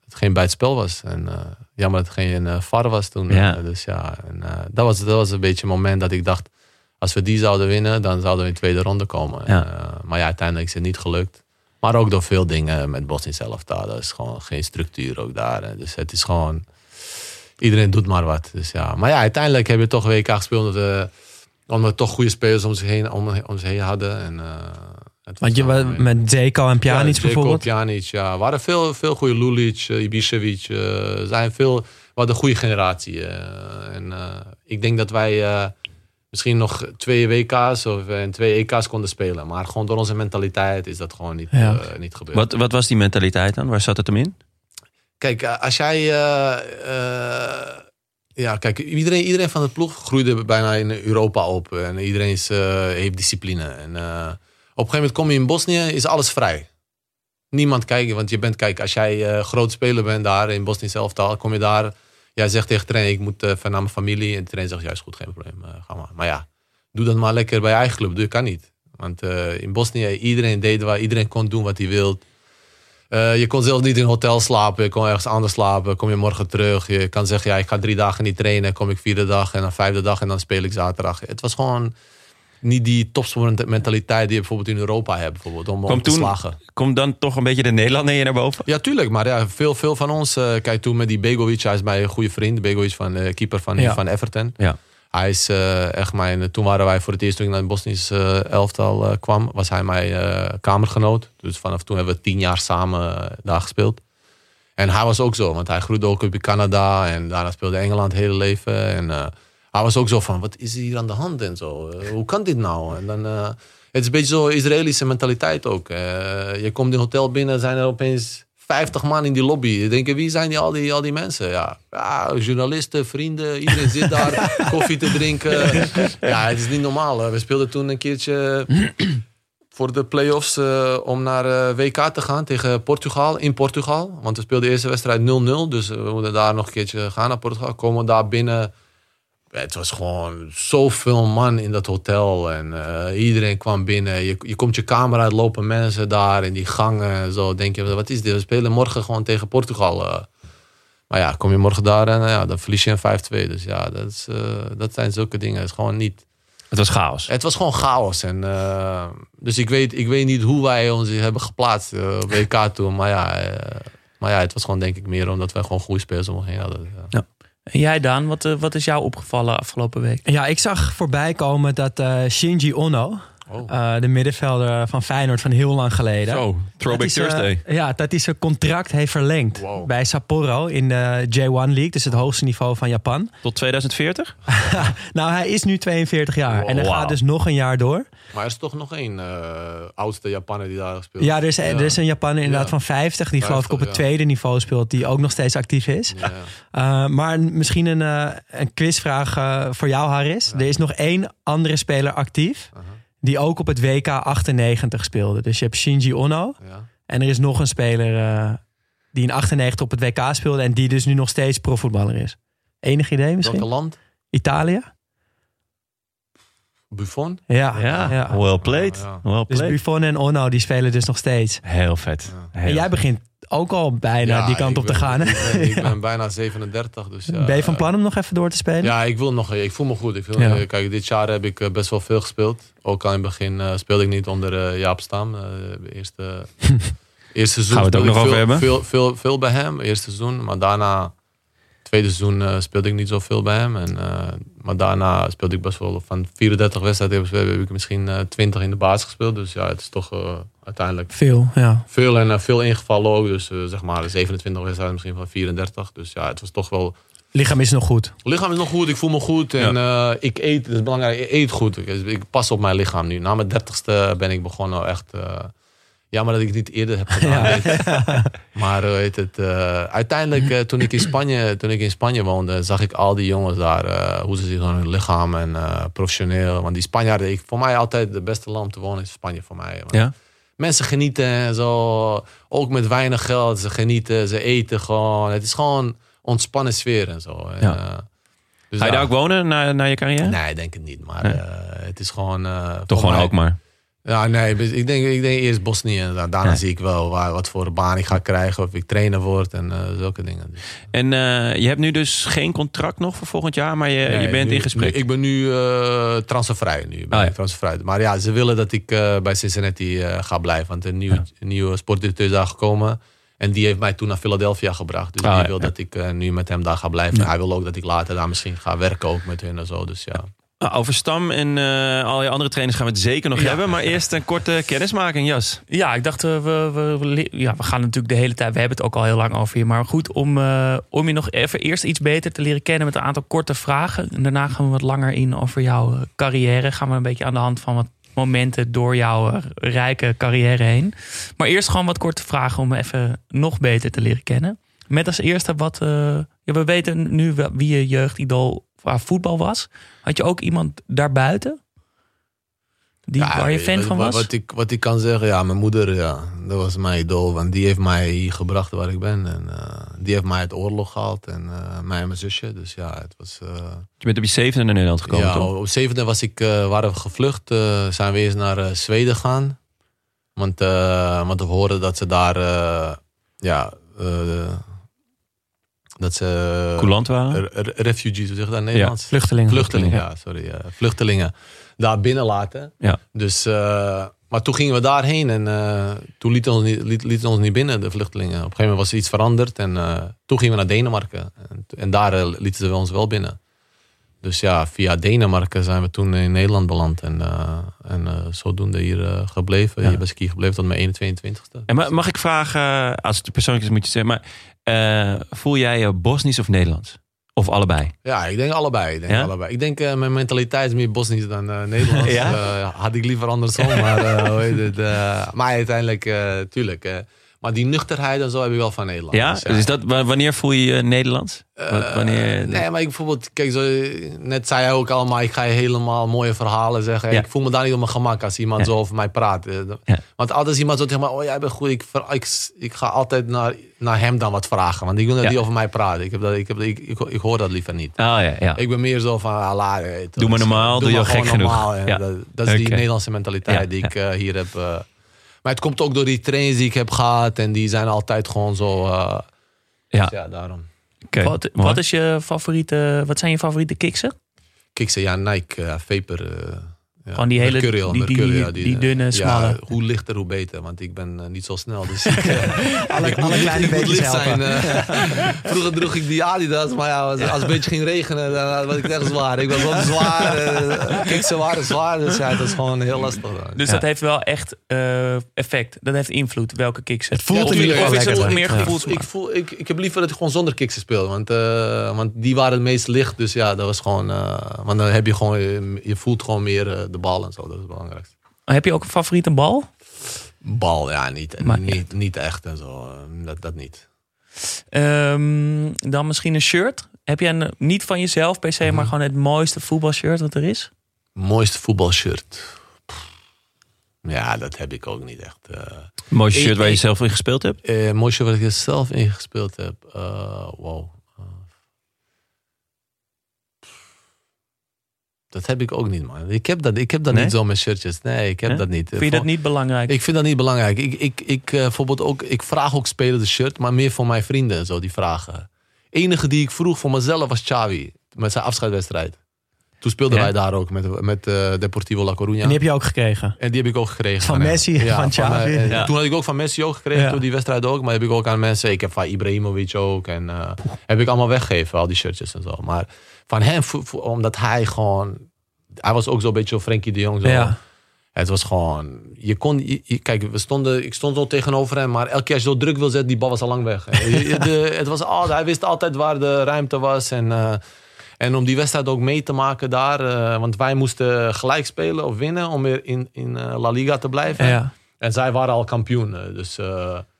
geen bij het spel was. En eh, jammer dat het geen uh, VAR was toen.
Ja.
Eh, dus ja, en, eh, dat, was, dat was een beetje een moment dat ik dacht... als we die zouden winnen, dan zouden we in de tweede ronde komen.
Ja.
En, eh, maar ja, uiteindelijk is het niet gelukt. Maar ook door veel dingen met Bosnië zelf daar. Dat is gewoon geen structuur ook daar. Dus het is gewoon... Iedereen doet maar wat. Dus ja. Maar ja, uiteindelijk hebben we toch WK gespeeld... omdat we, omdat we toch goede spelers om zich heen, om, om zich heen hadden. En, eh, het
Want je
was wel-
met Zeko en Pjanic
ja,
bijvoorbeeld.
Zeko, Pjanic, ja. Er waren veel, veel goede Lulic, uh, Ibišević. eh, zijn veel, we hadden een goede generatie. eh. en eh, ik denk dat wij eh, misschien nog twee WK's of eh, en twee EK's konden spelen. Maar gewoon door onze mentaliteit is dat gewoon niet,
Ja.
eh, niet gebeurd.
Wat, wat was die mentaliteit dan? Waar zat het hem in?
Kijk, eh, als jij. eh, eh, ja, kijk, iedereen, iedereen van de ploeg groeide bijna in Europa op. En iedereen is, eh, heeft discipline. En eh, een gegeven moment kom je in Bosnië, is alles vrij. Niemand kijkt, want je bent, kijk, als jij eh, groot speler bent daar in Bosnië zelf kom je daar. Jij zegt tegen de ik moet eh, van naar mijn familie. En de zegt, juist goed, geen probleem, eh, ga maar. Maar ja, doe dat maar lekker bij je eigen club. Dat kan niet. Want in Bosnië, iedereen deed waar, iedereen kon doen wat hij. Eh, je kon zelfs niet in een hotel slapen. Je kon ergens anders slapen. Kom je morgen terug. Je kan zeggen, ja, ik ga drie dagen niet trainen. Kom ik vierde dag en dan vijfde dag en dan speel ik zaterdag. Het was gewoon niet die topsportmentaliteit die je bijvoorbeeld in Europa hebt. Bijvoorbeeld, om, om te
toen-
slagen.
Komt dan toch een beetje de Nederlander je naar boven?
Ja, tuurlijk. Maar ja, veel, veel van ons... eh, kijk, toen met die Begovic. Hij is mijn goede vriend. Begovic, van, eh, keeper van,
Ja.
van Everton.
Ja.
Hij is eh, echt mijn... Toen waren wij voor het eerst toen ik naar het Bosnische eh, elftal kwam... was hij mijn kamergenoot. Dus vanaf toen hebben we tien jaar samen daar gespeeld. En hij was ook zo. Want hij groeide ook op in Canada. En daarna speelde Engeland het hele leven. En hij was ook zo van... Wat is hier aan de hand en zo? Eh, hoe kan dit nou? En dan... eh, het is een beetje zo Israëlische mentaliteit ook. Eh, je komt in een hotel binnen, zijn er opeens 50 man in die lobby. Je denkt, wie zijn die, al, die, al die mensen? Ja. ja, journalisten, vrienden, iedereen zit daar [laughs] koffie te drinken. Ja, het is niet normaal. We speelden toen een keertje [clears throat] voor de play-offs eh, om naar WK te gaan tegen Portugal, in Portugal. Want we speelden de eerste wedstrijd 0-0, dus we moeten daar nog een keertje gaan naar Portugal. Komen daar binnen... Het was gewoon zoveel man in dat hotel. En eh, iedereen kwam binnen. Je, je komt je kamer uit, lopen mensen daar in die gangen. En zo denk je, wat is dit? We spelen morgen gewoon tegen Portugal. eh. Maar ja, kom je morgen daar en ja, dan verlies je een 5-2. Dus ja, dat, is, eh, dat zijn zulke dingen. Het is gewoon niet...
Het was chaos.
Het was gewoon chaos. En, eh, dus ik weet, ik weet niet hoe wij ons hebben geplaatst eh, op WK toen. Maar ja, eh, maar ja, het was gewoon denk ik meer omdat wij gewoon goede spelers om ons heen hadden. Ja.
En jij Daan, wat, eh, wat is jou opgevallen afgelopen week?
Ja, ik zag voorbij komen dat eh, Shinji Ono,
Oh.
eh, de middenvelder van Feyenoord van heel lang geleden.
Zo, Throwback
dat hij zijn-
Thursday.
Ja, dat hij zijn contract heeft verlengd
Wow.
bij Sapporo in de J1 League. Dus het hoogste niveau van Japan. [laughs]
Tot 2040? [laughs]
Nou, hij is nu 42 jaar. En hij
Wow.
gaat dus nog een jaar door.
Maar er is toch nog één eh, oudste Japaner die daar speelt.
Ja, er is, er is een Japaner inderdaad
Ja.
van 50. Die geloof ik op het
50, ja.
tweede niveau speelt. Die ook nog steeds actief is.
Ja.
Uh, maar misschien een, eh, een quizvraag eh, voor jou, Harris. Er is nog één andere speler actief. Die ook op het WK 98 speelde. Dus je hebt Shinji Ono.
Ja.
En er is nog een speler eh, die in 98 op het WK speelde. En die dus nu nog steeds profvoetballer is. Enig idee misschien?
Welk land?
Italië?
Buffon?
Ja.
Ja,
ja.
well played.
Ja.
Well
Dus
played.
Buffon en Ono die spelen dus nog steeds.
Heel vet.
En
Heel
jij
vet.
begint ook al bijna
Ja,
die kant op te gaan.
Ik
Hè?
ben, ik [laughs] ben bijna 37. Dus, ja,
ben je van plan om nog even door te spelen?
Ja, ik wil nog. Ik voel me goed. Ik wil,
Ja.
Kijk, dit jaar heb ik eh, best wel veel gespeeld. Ook al in het begin eh, speelde ik niet onder eh, Jaap Stam. Eerste, [laughs] eerste seizoen
Gaan we het ook nog
ik
over
veel,
hebben?
Veel, veel, veel bij hem, eerste seizoen. Maar daarna, tweede seizoen eh, speelde ik niet zoveel bij hem. En, eh, maar daarna speelde ik best wel van 34 wedstrijden heb, ik- misschien eh 20 in de basis gespeeld. Dus ja, het is toch eh, uiteindelijk
Veel, ja.
veel en eh, veel ingevallen ook. Dus eh, zeg maar 27 wedstrijden, misschien van 34. Dus ja, het was toch wel
Lichaam is nog goed.
lichaam is nog goed, ik voel me goed en eh, ik eet, dat is belangrijk, ik eet goed. Ik, ik pas op mijn lichaam nu. Na mijn dertigste ben ik begonnen echt, eh jammer dat ik het niet eerder heb gedaan. [laughs] Maar hoe heet het, eh, uiteindelijk eh, toen, ik in Spanje, toen ik in Spanje woonde, zag ik al die jongens daar, eh, hoe ze zich aan hun lichaam en eh, professioneel. Want die Spanjaarden, ik, voor mij altijd de beste land te wonen is Spanje voor mij.
Ja?
Mensen genieten en zo, ook met weinig geld, ze genieten, ze eten gewoon. Het is gewoon ontspannen sfeer en zo. En,
Ja.
eh, dus
Ga je
ja.
daar ook wonen na, na je carrière?
Nee, denk het niet. Maar
Nee.
eh, het is gewoon... eh,
Toch gewoon
mij-
ook maar.
Ja, nee, ik denk, ik denk eerst Bosnië. Daarna zie ik wel waar, wat voor baan ik ga krijgen. Of ik trainer word en eh, zulke dingen. Dus,
En eh, je hebt nu dus geen contract nog voor volgend jaar, maar je, je bent
nu-
in gesprek.
nu- ik ben nu eh transfervrij. Nu ben
ja.
ik transfervrij. Maar ja, ze willen dat ik bij Cincinnati ga blijven. Want een, nieuw,
Ja.
nieuwe sportdirecteur is daar gekomen. En die heeft mij toen naar Philadelphia gebracht. Dus
Ah,
die
ja,
wil
ja.
dat ik nu met hem daar ga blijven. Hij wil ook dat ik later daar misschien ga werken ook met hun en zo. Dus ja.
Nou, over Stam en eh, al je andere trainers gaan we het zeker nog
Ja.
hebben. Maar eerst een korte kennismaking, Jas.
Ja, ik dacht, eh, we, we, ja, we gaan natuurlijk de hele tijd, we hebben het ook al heel lang over je. Maar goed, om, eh, om je nog even eerst iets beter te leren kennen met een aantal korte vragen. En daarna gaan we wat langer in over jouw carrière. Gaan we een beetje aan de hand van wat momenten door jouw rijke carrière heen. Maar eerst gewoon wat korte vragen om even nog beter te leren kennen. Met als eerste wat, ja, we weten nu wie je jeugdidool qua voetbal was. Had je ook iemand daarbuiten? Die,
Ja,
waar je fan van was?
Wat ik, wat ik kan zeggen, ja, mijn moeder, ja, dat was mijn idool. Want die heeft mij hier gebracht waar ik ben. En eh, die heeft mij uit oorlog gehaald. En eh, mij en mijn zusje. Dus ja, het was... eh,
Je bent op je zevende naar Nederland gekomen,
ja,
toch?
op zevende was ik, eh, waren we gevlucht. zijn we eerst naar Zweden gaan. Want, eh, want we hoorden dat ze daar... eh, ja, eh, dat ze...
Coulant waren?
re- re- refugees, hoe zeg je dat in Nederlands?
Vluchtelingen.
Vluchtelingen, ja, sorry. eh, vluchtelingen daar binnen laten.
Ja.
Dus, eh, maar toen gingen we daarheen en eh, toen lieten ons, niet, liet, lieten ons niet binnen, de vluchtelingen. Op een gegeven moment was er iets veranderd en eh, toen gingen we naar Denemarken. En, en daar eh, lieten ze ons wel binnen. Dus ja, via Denemarken zijn we toen in Nederland beland. En, eh, en eh, zodoende hier eh, gebleven.
Ja.
Hier ben ik hier gebleven tot mijn 21ste.
En ma- mag ik vragen, eh, als het persoonlijk is moet je zeggen, maar eh, voel jij je Bosnisch of Nederlands? Of allebei?
Ja, ik denk allebei. Ik denk,
Ja?
allebei. Ik denk, eh, mijn mentaliteit is meer Bosnisch dan eh, Nederlands. [laughs]
Ja?
Had ik liever andersom. maar, hoe heet het, maar uiteindelijk, tuurlijk. Maar die nuchterheid en zo heb ik wel van Nederland.
Ja?
Dus,
Dus is dat, wa- wanneer voel je je Nederlands?
Eh,
wanneer,
nee, maar ik bijvoorbeeld, kijk, zo, net zei hij ook allemaal, ik ga je helemaal mooie verhalen zeggen.
Ja.
Ik voel me daar niet op mijn gemak als iemand
Ja.
zo over mij praat. Eh,
Ja.
Want altijd is iemand zo tegen mij, oh jij bent goed, ik, ik, ik ga altijd naar, naar hem dan wat vragen. Want ik wil dat
Ja.
hij over mij praat. Ik, heb dat, ik, heb, ik, ik, ik hoor dat liever niet.
Oh ja, ja.
Ik ben meer zo van, ah, laat,
Doe maar normaal, doe je al gek
gewoon
genoeg.
normaal, en
Ja.
Dat, dat is die. Nederlandse mentaliteit
Ja,
die ik eh, hier heb. Maar het komt ook door die trainers die ik heb gehad. En die zijn altijd gewoon zo... eh,
Ja.
dus ja, daarom.
Oké,
Wat, wat, is je favoriete, wat zijn je favoriete kiksen?
Kiksen, ja, Nike, ja, Vapor. Ja.
Gewoon die hele-
Mercurial,
die- die-
Mercurial,
die
eh,
dunne,
ja,
smalle.
hoe lichter, hoe beter. Want ik ben eh, niet zo snel. Dus ik, [laughs] eh,
Alle,
ik
kleine
ik moet
beetjes
licht zijn.
helpen.
eh. [laughs] vroeger droeg ik die Adidas. Maar ja, als, het een beetje ging regenen, dan was ik echt zwaar. Ik was wel [laughs] zwaar. Kiksen waren zwaar. Dus ja, dat is gewoon heel lastig.
Dus
Ja.
dat heeft wel echt effect. Dat heeft invloed welke kiksen.
Het voelt
of,
ieder
of meer gevoelsmaak?
ik, voel, ik, ik heb liever dat ik gewoon zonder kiksen speel. Want, want die waren het meest licht. Dus ja, dat was gewoon. want dan heb je gewoon. Je, voelt gewoon meer de bal en zo. Dat is het belangrijkste.
Heb je ook een favoriete bal?
Bal, ja, niet,
Maar-
niet, niet echt en zo. eh, Dat, dat niet.
Ehm, dan misschien een shirt. Heb je een, niet van jezelf per se,
Mhm.
maar gewoon het mooiste voetbalshirt wat er is?
Mooiste voetbalshirt. Ja, dat heb ik ook niet echt. eh
Mooiste shirt
Ik-
waar je
ik-
zelf in gespeeld hebt?
eh mooiste wat ik er zelf in gespeeld heb. eh, wow. Dat heb ik ook niet, man. Ik heb dat, ik heb dat
Nee?
niet zo met shirtjes. Nee, ik heb
Ja?
dat niet.
Vind je dat niet belangrijk?
Ik vind dat niet belangrijk. Ik, ik, ik, eh, bijvoorbeeld ook, ik vraag ook spelers de shirt, maar meer voor mijn vrienden en zo, die vragen. enige die ik vroeg voor mezelf was Xavi, met zijn afscheidswedstrijd. Toen speelden
Ja?
wij daar ook met, met eh, Deportivo La Coruña.
En die heb je ook gekregen.
En die heb ik ook gekregen.
Van. Messi, van Xavi.
eh,
Ja.
Toen had ik ook van Messi ook gekregen,
Ja.
toen die wedstrijd ook. Maar heb ik ook aan mensen, ik heb van Ibrahimovic ook. En heb ik allemaal weggegeven, al die shirtjes en zo. Maar van hem, omdat hij gewoon... Hij was ook zo'n beetje Frenkie de Jong. Zo.
Ja.
Het was gewoon... Je kon, je- je- kijk, we stonden, ik stond zo tegenover hem. Maar elke keer als je zo druk wil zetten, die bal was al lang weg. [laughs] De, het was al, hij wist altijd waar de ruimte was. En, eh, en om die wedstrijd ook mee te maken daar. eh, want wij moesten gelijk spelen of winnen om weer in, in eh, La Liga te blijven.
Ja.
En zij waren al kampioen. Dus,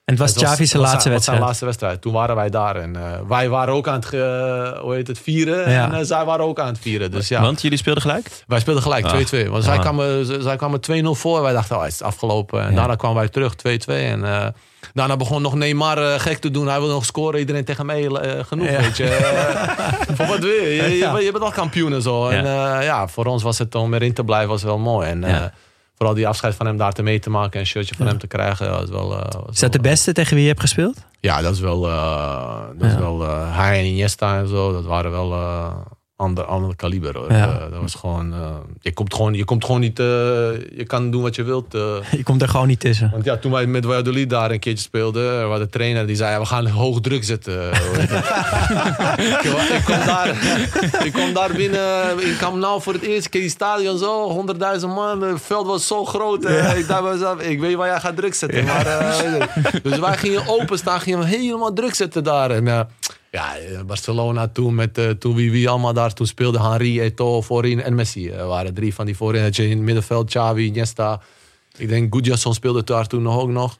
En het was
was
laatste wedstrijd.
zijn laatste wedstrijd. Toen waren wij daar. En eh, wij waren ook aan het, ge- hoe heet het, vieren.
Ja.
En eh, zij waren ook aan het vieren. Dus ja,
Want jullie speelden gelijk?
wij speelden gelijk
Ah.
2-2. Want zij
Ah.
kwamen, zij kwamen 2-0 voor. Wij dachten, oh, het is afgelopen. En
Ja.
daarna kwamen wij terug 2-2. En eh, daarna begon nog Neymar gek te doen. Hij wilde nog scoren. Iedereen tegen mij genoeg,
Ja.
weet je. [laughs] Voor wat wil je? Je, bent- je bent al kampioen en zo. En eh, ja, voor ons was het om erin te blijven was wel mooi. En eh. Vooral die afscheid van hem daar te mee te maken. En een shirtje van hem te krijgen. Was wel, eh,
Is dat de
wel-
beste tegen wie je hebt gespeeld?
ja, dat is wel. eh, dat is wel eh, hij en Iniesta en zo. Dat waren wel eh ander, ander kaliber hoor.
Ja.
Eh, dat was gewoon. eh, je, komt gewoon je komt gewoon niet. eh, je kan doen wat je wilt. [laughs]
Je komt er gewoon niet tussen.
want ja, toen wij met Valladolid daar een keertje speelden, was de trainer die zei: ja, we gaan hoog druk zetten. [laughs] ik, kom daar, ik kom daar binnen. Ik kwam nou voor het eerst keer die stadion zo, 100.000 man. Het veld was zo groot. Ik dacht mezelf, ik weet waar jij gaat druk zetten. Maar, dus wij gingen openstaan, gingen helemaal druk zetten daar. En, ja, eh, Barcelona toen met eh, toen wie, wie allemaal daar toen speelde. Henri, Eto'o voorin en Messi. Er waren drie van die voorin. Had je in het middenveld Xavi, Iniesta. Ik denk Gudjasson speelde daar toen nog ook nog.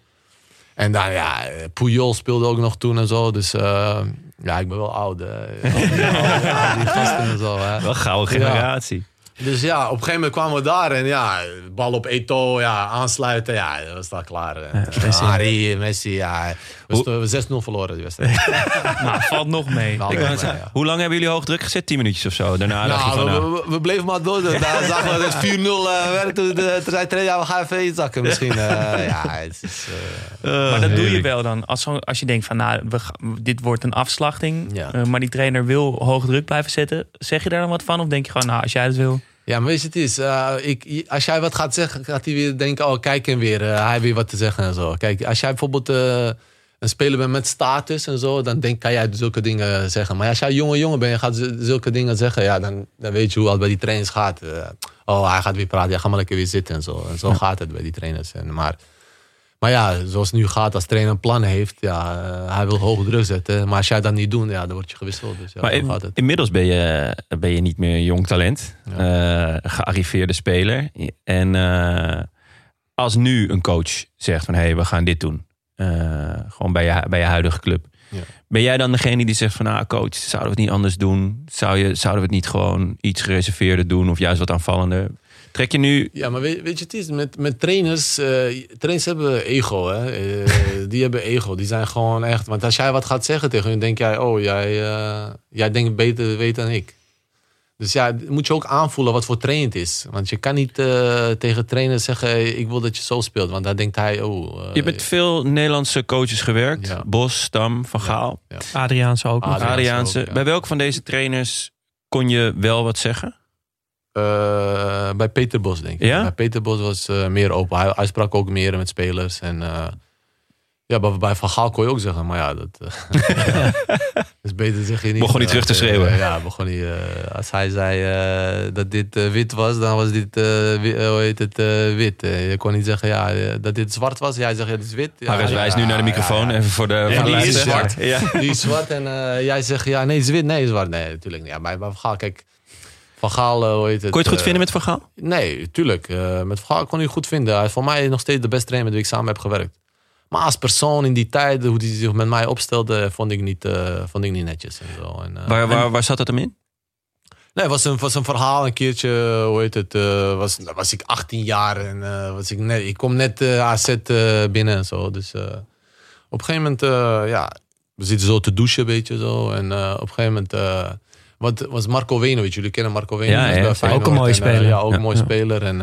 En dan ja, eh, Puyol speelde ook nog toen en zo. Dus eh, ja, ik ben wel oud. eh. [laughs] Ja, die gasten en zo. Hè.
Wel gouden
Ja.
generatie.
Dus ja, op een gegeven moment kwamen we daar en ja, bal op Eto'o, ja, aansluiten, ja, dat was daar klaar. Eh,
Messi.
Messi, ja. We sto- 6-0 verloren die wedstrijd. [laughs]
Nou, valt nog mee.
Nou,
Ik
ja.
Hoe lang hebben jullie hoog druk gezet? 10 minuutjes of zo? Daarna dacht je
Nou,
van,
we,
nou,
we- we bleven maar door. [laughs] Daar zagen we dat 4-0 eh, werd. Toen, de- toen zei trainer, ja, we gaan even inzakken misschien. [laughs] eh, ja, het is... eh,
Maar dat doe je wel dan. Als, zo, als je denkt van nou, we, dit wordt een afslachting.
Ja.
eh, maar die trainer wil hoog druk blijven zetten. Zeg je daar dan wat van? Of denk je gewoon, nou, als jij het wil.
Ja, maar weet je, het is, eh, ik, als jij wat gaat zeggen, gaat hij weer denken, oh kijk hem weer, eh, hij heeft weer wat te zeggen en zo. Kijk, als jij bijvoorbeeld eh, een speler bent met status en zo, dan denk, kan jij zulke dingen zeggen. Maar als jij jonge jongen bent en gaat zulke dingen zeggen, ja, dan, dan weet je hoe het bij die trainers gaat. Eh, oh, hij gaat weer praten, ja, ga maar lekker weer zitten en zo. En zo gaat het bij die trainers. En, maar, maar ja, zoals het nu gaat, als trainer een plan heeft, ja, eh, hij wil hoge druk zetten. Maar als jij dat niet doet, ja, dan word je gewisseld. Dus ja,
maar
zo
in-
gaat het.
inmiddels ben je, ben je niet meer een jong talent. eh, gearriveerde speler. En als nu een coach zegt van... hé, hey, we gaan dit doen. Eh, gewoon bij je, bij je huidige club.
Ja.
Ben jij dan degene die zegt van... nou, coach, zouden we het niet anders doen? Zou je, zouden we het niet gewoon iets gereserveerder doen... of juist wat aanvallender? Trek je nu...
Ja, maar weet, weet je, het is met, met trainers. eh, trainers hebben ego, hè? Eh, [laughs] die hebben ego. Die zijn gewoon echt. Want als jij wat gaat zeggen tegen hun, denk jij, oh, jij, eh, jij denkt beter weten dan ik. Dus ja, moet je ook aanvoelen wat voor trainer het is. Want je kan niet eh, tegen trainer zeggen, ik wil dat je zo speelt. Want dan denkt hij, oh... eh,
Je hebt met veel Nederlandse coaches gewerkt.
Ja.
Bos, Stam, Van Gaal,
Adriaanse ook.
Adriaanse
Adriaanse.
ook, ja.
Bij welke van deze trainers kon je wel wat zeggen?
eh, bij Peter Bos, denk ik.
Ja?
Bij Peter Bos was eh, meer open. Hij, hij sprak ook meer met spelers. En eh, ja, bij, bij Van Gaal kon je ook zeggen. Maar ja, dat eh, [laughs] is beter zeg je niet.
Begon hij terug te
Eh,
schreeuwen.
ja, begon hij... eh, als hij zei eh, dat dit wit was, dan was dit, eh, wi- eh, hoe heet het, eh, wit. Je kon niet zeggen ja, dat dit zwart was. Jij zegt ja, dit is wit. Ja,
Harris
ja,
wijst nu naar de
ja,
microfoon.
ja, ja.
Even voor de, voor de
die is zwart.
Ja.
Die is zwart en eh, jij zegt ja, nee, het is wit. Nee, het is zwart. Nee, natuurlijk niet. Ja, bij, bij Van Gaal, kijk... Van Gaal, hoe heet het?
Kon je het goed vinden met Van Gaal?
Nee, tuurlijk. Eh, met Van Gaal kon ik het goed vinden. Hij is voor mij nog steeds de beste trainer met wie ik samen heb gewerkt. Maar als persoon in die tijd, hoe hij zich met mij opstelde, vond ik niet, eh, vond ik niet netjes. En zo. En, eh,
Waar, waar, waar zat dat hem in?
Nee, het was een, was een verhaal een keertje, hoe heet het, eh, was, was ik 18 jaar en was ik, net, ik kom net AZ binnen en zo. Dus op een gegeven moment, ja, we zitten zo te douchen, weet je zo. En op een gegeven moment, wat was Marco Venovic, jullie kennen Marco Venovic.
Ja.
Ook een mooie
En,
speler.
ja, ook een mooie
Ja.
speler. En,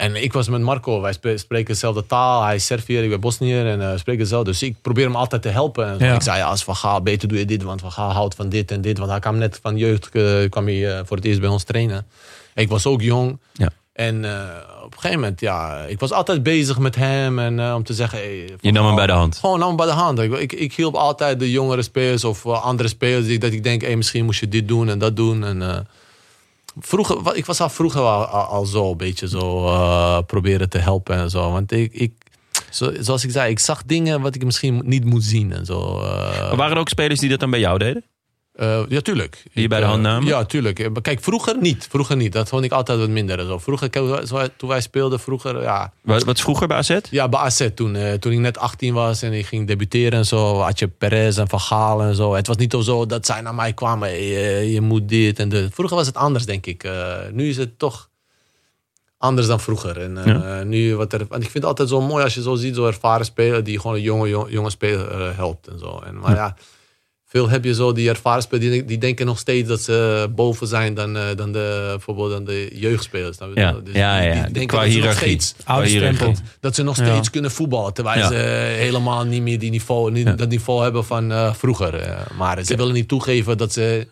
en ik was met Marco, wij spreken dezelfde taal. Hij is Serviër, ik ben Bosniër en eh spreken hetzelfde. Dus ik probeer hem altijd te helpen.
Ja.
Ik zei, ja, als Van Gaal, beter doe je dit, want Van Gaal houdt van dit en dit. Want hij kwam net van jeugd, eh, kwam hij eh, voor het eerst bij ons trainen. Ik was ook jong.
Ja.
En op een gegeven moment, ja, ik was altijd bezig met hem. En om te zeggen, hey,
Je nam hem bij de hand.
Gewoon nam hem bij de hand. Ik, ik, ik hielp altijd de jongere spelers of andere spelers. Die, dat ik denk, hey, misschien moest je dit doen en dat doen. En, vroeger, ik was al vroeger al, zo een beetje zo eh, proberen te helpen en zo. Want ik, ik zo, zoals ik zei, ik zag dingen wat ik misschien niet moet zien en zo. eh.
Waren er ook spelers die dat dan bij jou deden?
Eh, ja, tuurlijk.
je
Ik,
bij de
eh,
hand namen?
Ja, tuurlijk. Eh, Kijk, vroeger niet. Vroeger niet. Dat vond ik altijd wat minder. Zo. Vroeger, toen wij speelden, vroeger, ja,
Wat, wat is vroeger bij AZ?
ja, bij AZ toen, toen ik net 18 was en ik ging debuteren en zo, had je Perez en Van Gaal en zo. Het was niet zo dat zij naar mij kwamen, hey, je moet dit en dat. Vroeger was het anders, denk ik. Nu is het toch anders dan vroeger. En nu wat er, want ik vind het altijd zo mooi als je zo ziet, zo ervaren speler die gewoon een jonge, jonge, jonge speler helpt en zo. En, maar ja. Veel heb je zo die ervaren spelers, die, die denken nog steeds dat ze boven zijn dan, eh, dan de, bijvoorbeeld dan de jeugdspelers. je?
Ja,
Dus
ja,
die-
ja.
die denken
Qua
dat ze nog
hiërarchie.
steeds-
Qua hiërarchie.
dat ze nog
Ja.
steeds kunnen voetballen. Terwijl ze helemaal niet meer die niveau, niet, dat niveau hebben van eh, vroeger. Eh, maar ze willen niet toegeven dat ze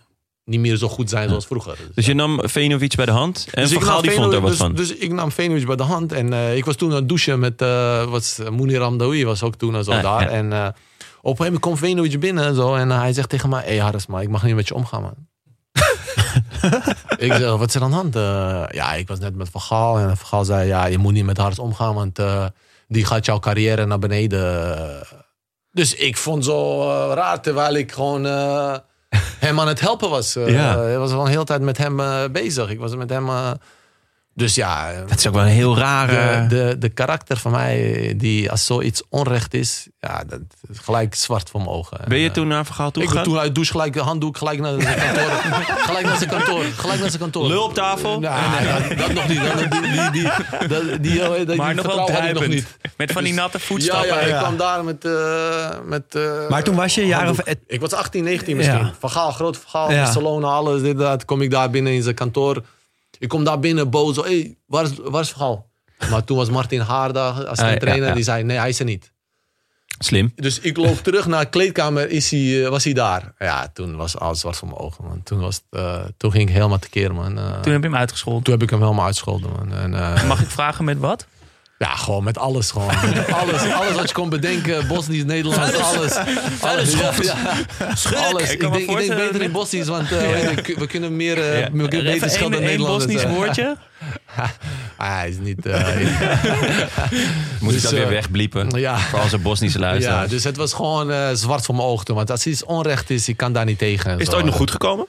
niet meer zo goed zijn zoals vroeger.
Dus je nam Venovic bij de hand en
Dus
Van
ik
Gaal
nam
die vond er wat
dus,
van.
Dus ik nam Venovic bij de hand. En ik was toen aan het douchen met uh, was, Mounir Amdaoui was ook toen en zo
Ah,
daar. En een gegeven moment komt Venovic binnen en zo. En hij zegt tegen mij, hé hey Harris, maar ik mag niet met je omgaan man. [laughs] ik zeg, wat is er aan de hand? Eh, ja, ik was net met Van Gaal. En Van Gaal zei, ja, je moet niet met Harris omgaan. Want eh, die gaat jouw carrière naar beneden. Dus ik vond zo eh, raar, terwijl ik gewoon... [laughs] hem aan het helpen was.
Ja.
Ik was gewoon de hele tijd met hem bezig. Ik was met hem... eh, dus ja, eh,
Dat is ook wel een heel rare...
de, de, de karakter van mij, die als zoiets onrecht is, ja, dat gelijk zwart voor mijn ogen.
Ben je
En,
toen naar Gaal
eh, ik ben toen uit douche gelijk de handdoek, gelijk naar zijn kantoor. [laughs] gelijk naar zijn kantoor. Gelijk naar zijn kantoor.
Lul op tafel?
Nee, nee, dat, dat nog niet. Dat, die, die, die, dat, die, eh, die,
Maar nog wel
nog niet.
Met van die natte
Ja,
voetstappen.
ja, ik kwam daar met... eh, met eh,
Maar toen was je een jaar of...
Ik was 18, 19 misschien.
Ja.
Van Gaal, groot verhaal.
Ja.
Barcelona, alles. Dit, dat. Kom ik daar binnen in zijn kantoor. Ik kom daar binnen boos. Hé, hey, waar, is, waar is? Maar toen was Martin Haarda als
Ah,
trainer.
ja.
Die zei, nee, hij is er niet.
Slim.
Dus ik loop terug naar de kleedkamer. Is hij, eh, was hij daar? Ja, toen was alles zwart voor mijn ogen. Man. Toen, was het, eh, toen ging ik helemaal tekeer, man. Eh,
Toen heb je hem uitgescholden.
toen heb ik hem helemaal uitgescholden, man. En,
Mag ik vragen met wat?
Ja, gewoon met alles. Gewoon. Met alles, alles wat je kon bedenken. Bosnisch, Nederlands, alles. alles ja, ja. alles.
Ik
denk, ik denk beter in Bosnisch, want eh, we kunnen meer, eh,
Ja.
we kunnen beter
Even
schelden dan Nederlanders.
Bosnisch woordje. [laughs]
Ah, hij is niet... eh, [laughs]
Moet ik
Dus,
dat weer wegbliepen?
ja.
Voor onze Bosnische
ja,
luisteraars.
dus het was gewoon eh, zwart voor mijn ogen. toen. Want als iets onrecht is, ik kan daar niet tegen. en
Is het ooit nog goed gekomen?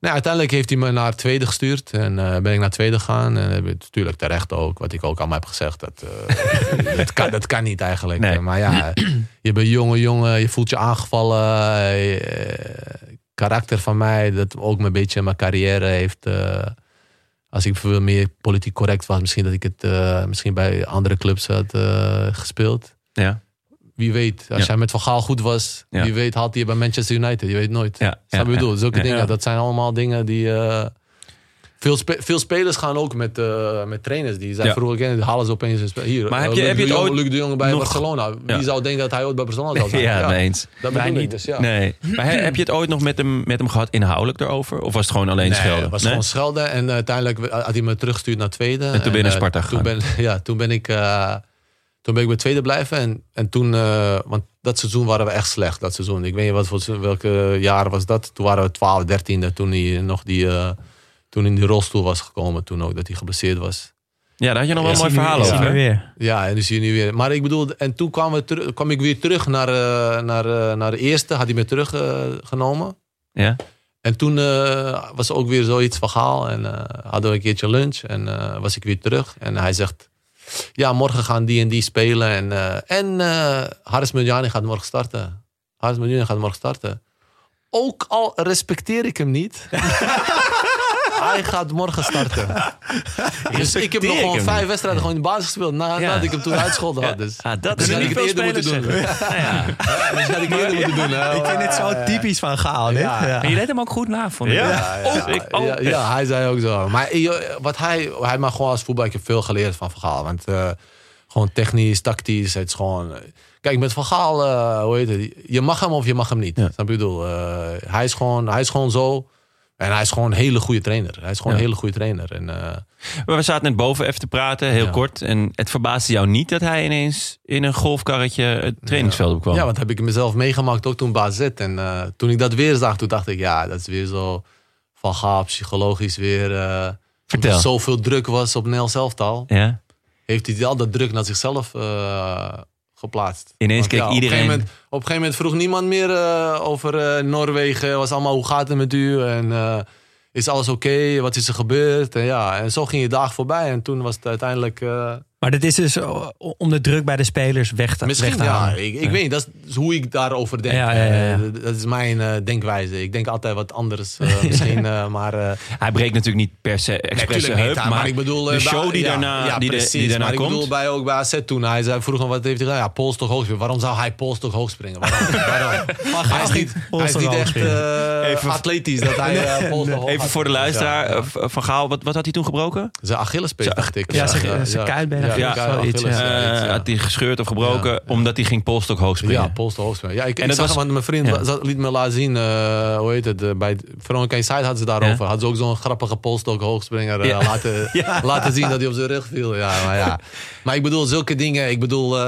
Nou, uiteindelijk heeft hij me naar tweede gestuurd. En eh, ben ik naar tweede gegaan. En heb ik natuurlijk terecht ook, wat ik ook allemaal heb gezegd. Dat, eh, [laughs] dat, kan, dat kan niet eigenlijk.
Nee.
Maar ja, [clears throat] je bent jonge jongen, je voelt je aangevallen. eh, karakter van mij, dat ook een beetje mijn carrière heeft. eh, als ik veel meer politiek correct was, misschien dat ik het eh, misschien bij andere clubs had eh, gespeeld.
Ja.
Wie weet, als
Ja.
jij met Van Gaal goed was,
Ja.
wie weet haalt hij bij Manchester United. Je weet nooit.
Ja,
Snap je bedoel? Zulke dingen, dat zijn allemaal dingen die... eh, Veel, spe- veel spelers gaan ook met, eh, met trainers. Die zijn vroeger kennen, die halen ze opeens Hier,
Maar
eh,
heb je-
Luc
heb je het
Jong-
ooit
Luc de Jong bij
nog-
Barcelona. Wie zou denken dat hij ooit bij Barcelona zou [laughs] zijn?
Ja, mee eens.
Dat ik
niet.
dus, ja.
Nee. Maar he- heb je het ooit nog met hem, met hem gehad inhoudelijk erover? Of was het gewoon alleen
Nee,
schelden?
het was
Nee?
gewoon schelden. En uiteindelijk had hij me teruggestuurd naar tweede.
En toen ben je naar Sparta
toen ben, [laughs] ja, toen ben ik... toen ben ik bij tweede blijven. En, en toen... eh, want dat seizoen waren we echt slecht. Dat seizoen. Ik weet niet wat voor, welke jaren was dat. Toen waren we 12, 13e. Toen hij nog die... eh, toen in die rolstoel was gekomen. Toen ook dat hij geblesseerd was.
Ja, daar had je nog wel
Ja.
een mooi verhaal over.
weer.
Ja, en nu zie je nu weer. Maar ik bedoel, en toen kwam, we kwam ik weer terug naar, eh, naar, eh, naar de eerste. Had hij me teruggenomen.
Ja?
En toen eh, was er ook weer zoiets van Gaal. En eh, hadden we een keertje lunch. En eh, was ik weer terug. En hij zegt... Ja, morgen gaan die en die spelen. En, eh en eh Haris Medjani gaat morgen starten. Haris Medjani gaat morgen starten. Ook al respecteer ik hem niet. [laughs] hij gaat morgen starten. [laughs] dus ik heb nog gewoon vijf wedstrijden gewoon in de basis gespeeld. Na,
Ja.
Nadat ik hem toen uitscholden had. Dus.
Ah, dat
Dus
is
had ik
niet
het
veel
eerder moeten doen. [laughs]
Ja.
Ja, dus had ik eerder moeten doen.
Ik vind het zo typisch van Gaal.
Ja.
Ja.
Maar je deed hem ook goed na, vond ik.
Ja.
Ja, ja,
ik ook.
ja, ja, hij zei ook zo. Maar eh, wat hij, hij mag gewoon als voetbal, ik heb veel geleerd van Van Gaal. Want eh, gewoon technisch, tactisch, het is gewoon... Kijk, met Van Gaal, eh, hoe heet het? Je mag hem of je mag hem niet. Snap je? Ik bedoel, eh, hij, is gewoon, hij is gewoon zo. En hij is gewoon een hele goede trainer. Hij is gewoon
Ja.
een hele goede trainer. En, eh,
Maar we zaten net boven even te praten, heel
Ja.
kort. En het verbaasde jou niet dat hij ineens in een golfkarretje het trainingsveld opkwam?
ja, want heb ik mezelf meegemaakt ook toen AZ. En eh, toen ik dat weer zag, toen dacht ik, ja, dat is weer zo Van Gaal, psychologisch weer... eh,
Vertel.
er zoveel druk was op Nel zelftal.
Ja?
heeft hij al dat druk naar zichzelf geplaatst.
Ineens keek
ja, op
iedereen-
Een gegeven moment, op een gegeven moment vroeg niemand meer eh, over eh, Noorwegen. was allemaal, hoe gaat het met u? En eh, is alles oké? Wat is er gebeurd? En, ja, en zo ging je dag voorbij. En toen was het uiteindelijk...
Maar dit is dus eh, om de druk bij de spelers weg te,
misschien,
weg te
ja,
halen.
ik, ik weet niet. Dat is hoe ik daarover denk.
Ja, ja, ja, ja.
Eh, dat is mijn eh, denkwijze. Ik denk altijd wat anders [laughs] misschien. maar
Hij breekt natuurlijk niet per se expres heup,
maar,
maar,
ik bedoel,
de show
bij-
die daarna,
ja,
die, de- die daarna
maar
komt.
ik bedoel bij ook bij AZ toen. Hij zei vroeger wat heeft hij gedaan? Ja, polstok hoog springen. Waarom zou hij polstok hoog springen? Waarom? [laughs] Waarom? hij is niet, hij is niet echt atletisch dat hij [laughs] hoog
Even voor de luisteraar, Van Gaal, wat, wat had hij toen gebroken?
Zijn Achillespees dacht ik.
Ja, zijn- zijn kuitbeen,
Ja, iets,
Eh, had hij gescheurd of gebroken omdat hij ging polstok hoog springen?
Ja, polstok hoog springen. Ja, ik,
En
ik
dat
zag
was-
hem, want mijn vriend liet me laten zien, eh, hoe heet het, eh, bij Veronica Inside hadden ze daarover. Hadden ze ook zo'n grappige polstok hoogspringer laten, [laughs] laten zien dat hij op zijn rug viel. Ja, maar ja. [laughs] Maar ik bedoel, zulke dingen, ik bedoel,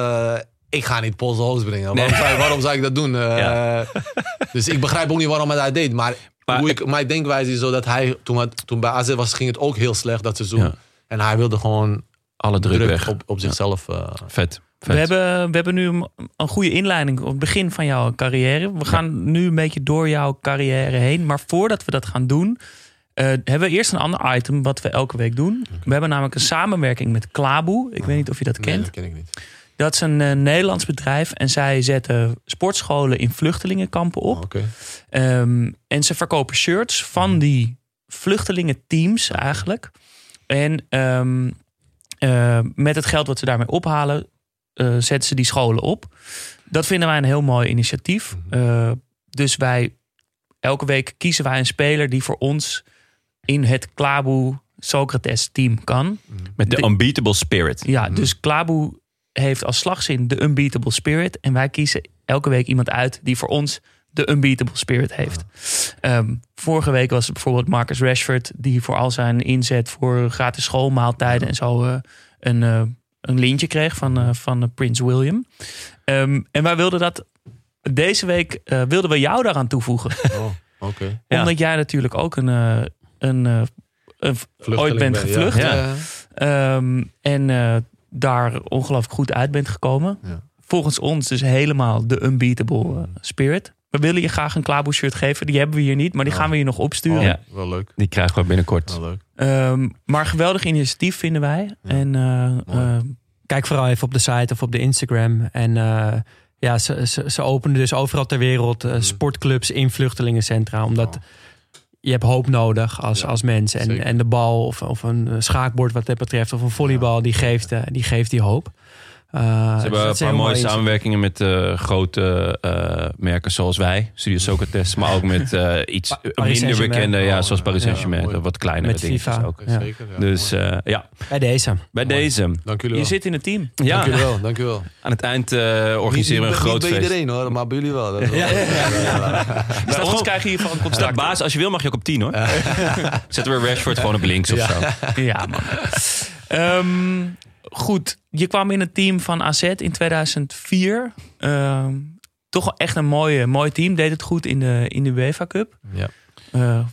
ik ga niet polstok hoog springen. Waarom,
Nee.
waarom zou ik dat doen? [laughs] Dus ik begrijp ook niet waarom hij dat deed. Maar,
Maar
hoe
ik-
ik, mijn denkwijze is zo dat hij, toen, het- toen bij AZ was, ging het ook heel slecht dat seizoen.
Ja.
En hij wilde gewoon
Alle druk,
druk,
weg.
op, op zichzelf. eh,
Vet.
We
vet.
hebben, we hebben nu een, een goede inleiding op het begin van jouw carrière. We gaan nu een beetje door jouw carrière heen. Maar voordat we dat gaan doen, eh, hebben we eerst een ander item wat we elke week doen. We hebben namelijk een samenwerking met Klaboe. Ik weet niet of je dat
nee,
kent.
dat ken ik niet.
Dat is een eh, Nederlands bedrijf en zij zetten sportscholen in vluchtelingenkampen op.
Oké.
Ehm, en ze verkopen shirts van die vluchtelingenteams eigenlijk. En ehm, eh, met het geld wat ze daarmee ophalen, eh, zetten ze die scholen op. Dat vinden wij een heel mooi initiatief. Eh, dus wij, elke week kiezen wij een speler die voor ons in het Klaboe Socrates team kan.
Met de
de-
unbeatable spirit.
Ja, dus Klaboe heeft als slagzin de unbeatable spirit. En wij kiezen elke week iemand uit die voor ons de unbeatable spirit heeft. Ehm, vorige week was het bijvoorbeeld Marcus Rashford... die voor al zijn inzet voor gratis schoolmaaltijden en zo... eh, een, eh, een lintje kreeg van, eh, van Prins William. Ehm, en wij wilden dat... Deze week eh, wilden we jou daaraan toevoegen. [laughs]
Oh.
Ja.
Omdat jij natuurlijk ook een... eh, een, eh, een ooit bent
ja.
gevlucht.
Ja.
Ehm, en eh, daar ongelooflijk goed uit bent gekomen.
Ja.
Volgens ons dus helemaal de unbeatable spirit. We willen je graag een Klaboe shirt geven. Die hebben we hier niet, maar die
Oh.
gaan we je nog opsturen.
Oh,
Ja.
Wel leuk.
Die krijgen we binnenkort.
Wel leuk.
Ehm, maar geweldig initiatief vinden wij.
Ja.
En eh, eh,
Kijk vooral even op de site of op de Instagram. En eh, ja, ze, ze, ze openen dus overal ter wereld eh, sportclubs in vluchtelingencentra. Omdat je hebt hoop nodig als,
Ja,
als mens. En,
zeker.
en de bal of, of een schaakbord wat dat betreft, of een volleybal, die, geeft, die geeft die hoop. Eh,
Ze hebben
dus
een paar mooie
mooi.
samenwerkingen met eh, grote eh, merken zoals wij, Studio Socrates, maar ook met [laughs] eh, iets
Pa- Paris
minder bekende, ja,
Oh,
zoals
ja.
Paris
Ja,
Saint-Germain, wat kleinere
Met FIFA.
ook.
Ja.
Zeker. Ja,
Dus eh, ja,
Bij deze.
bij
Mooi.
deze.
dank jullie
Je
wel.
zit in het team.
Ja,
Dank jullie wel, dank jullie wel. [laughs]
aan het eind eh, organiseren we een
Niet-
groot
niet bij
feest.
iedereen hoor, maar bij jullie wel. Dat [laughs] wel-
Bij ons
gewoon-
krijg je hiervan een
Staat
contract.
baas, als je wil mag je ook op 10 hoor. Zetten we Rashford gewoon op links of zo.
Ja, man. Ehm, goed, je kwam in het team van AZ in 2004. Ehm, toch wel echt een mooie, mooi team. Deed het goed in de, in de UEFA Cup.
Ja.
Eh,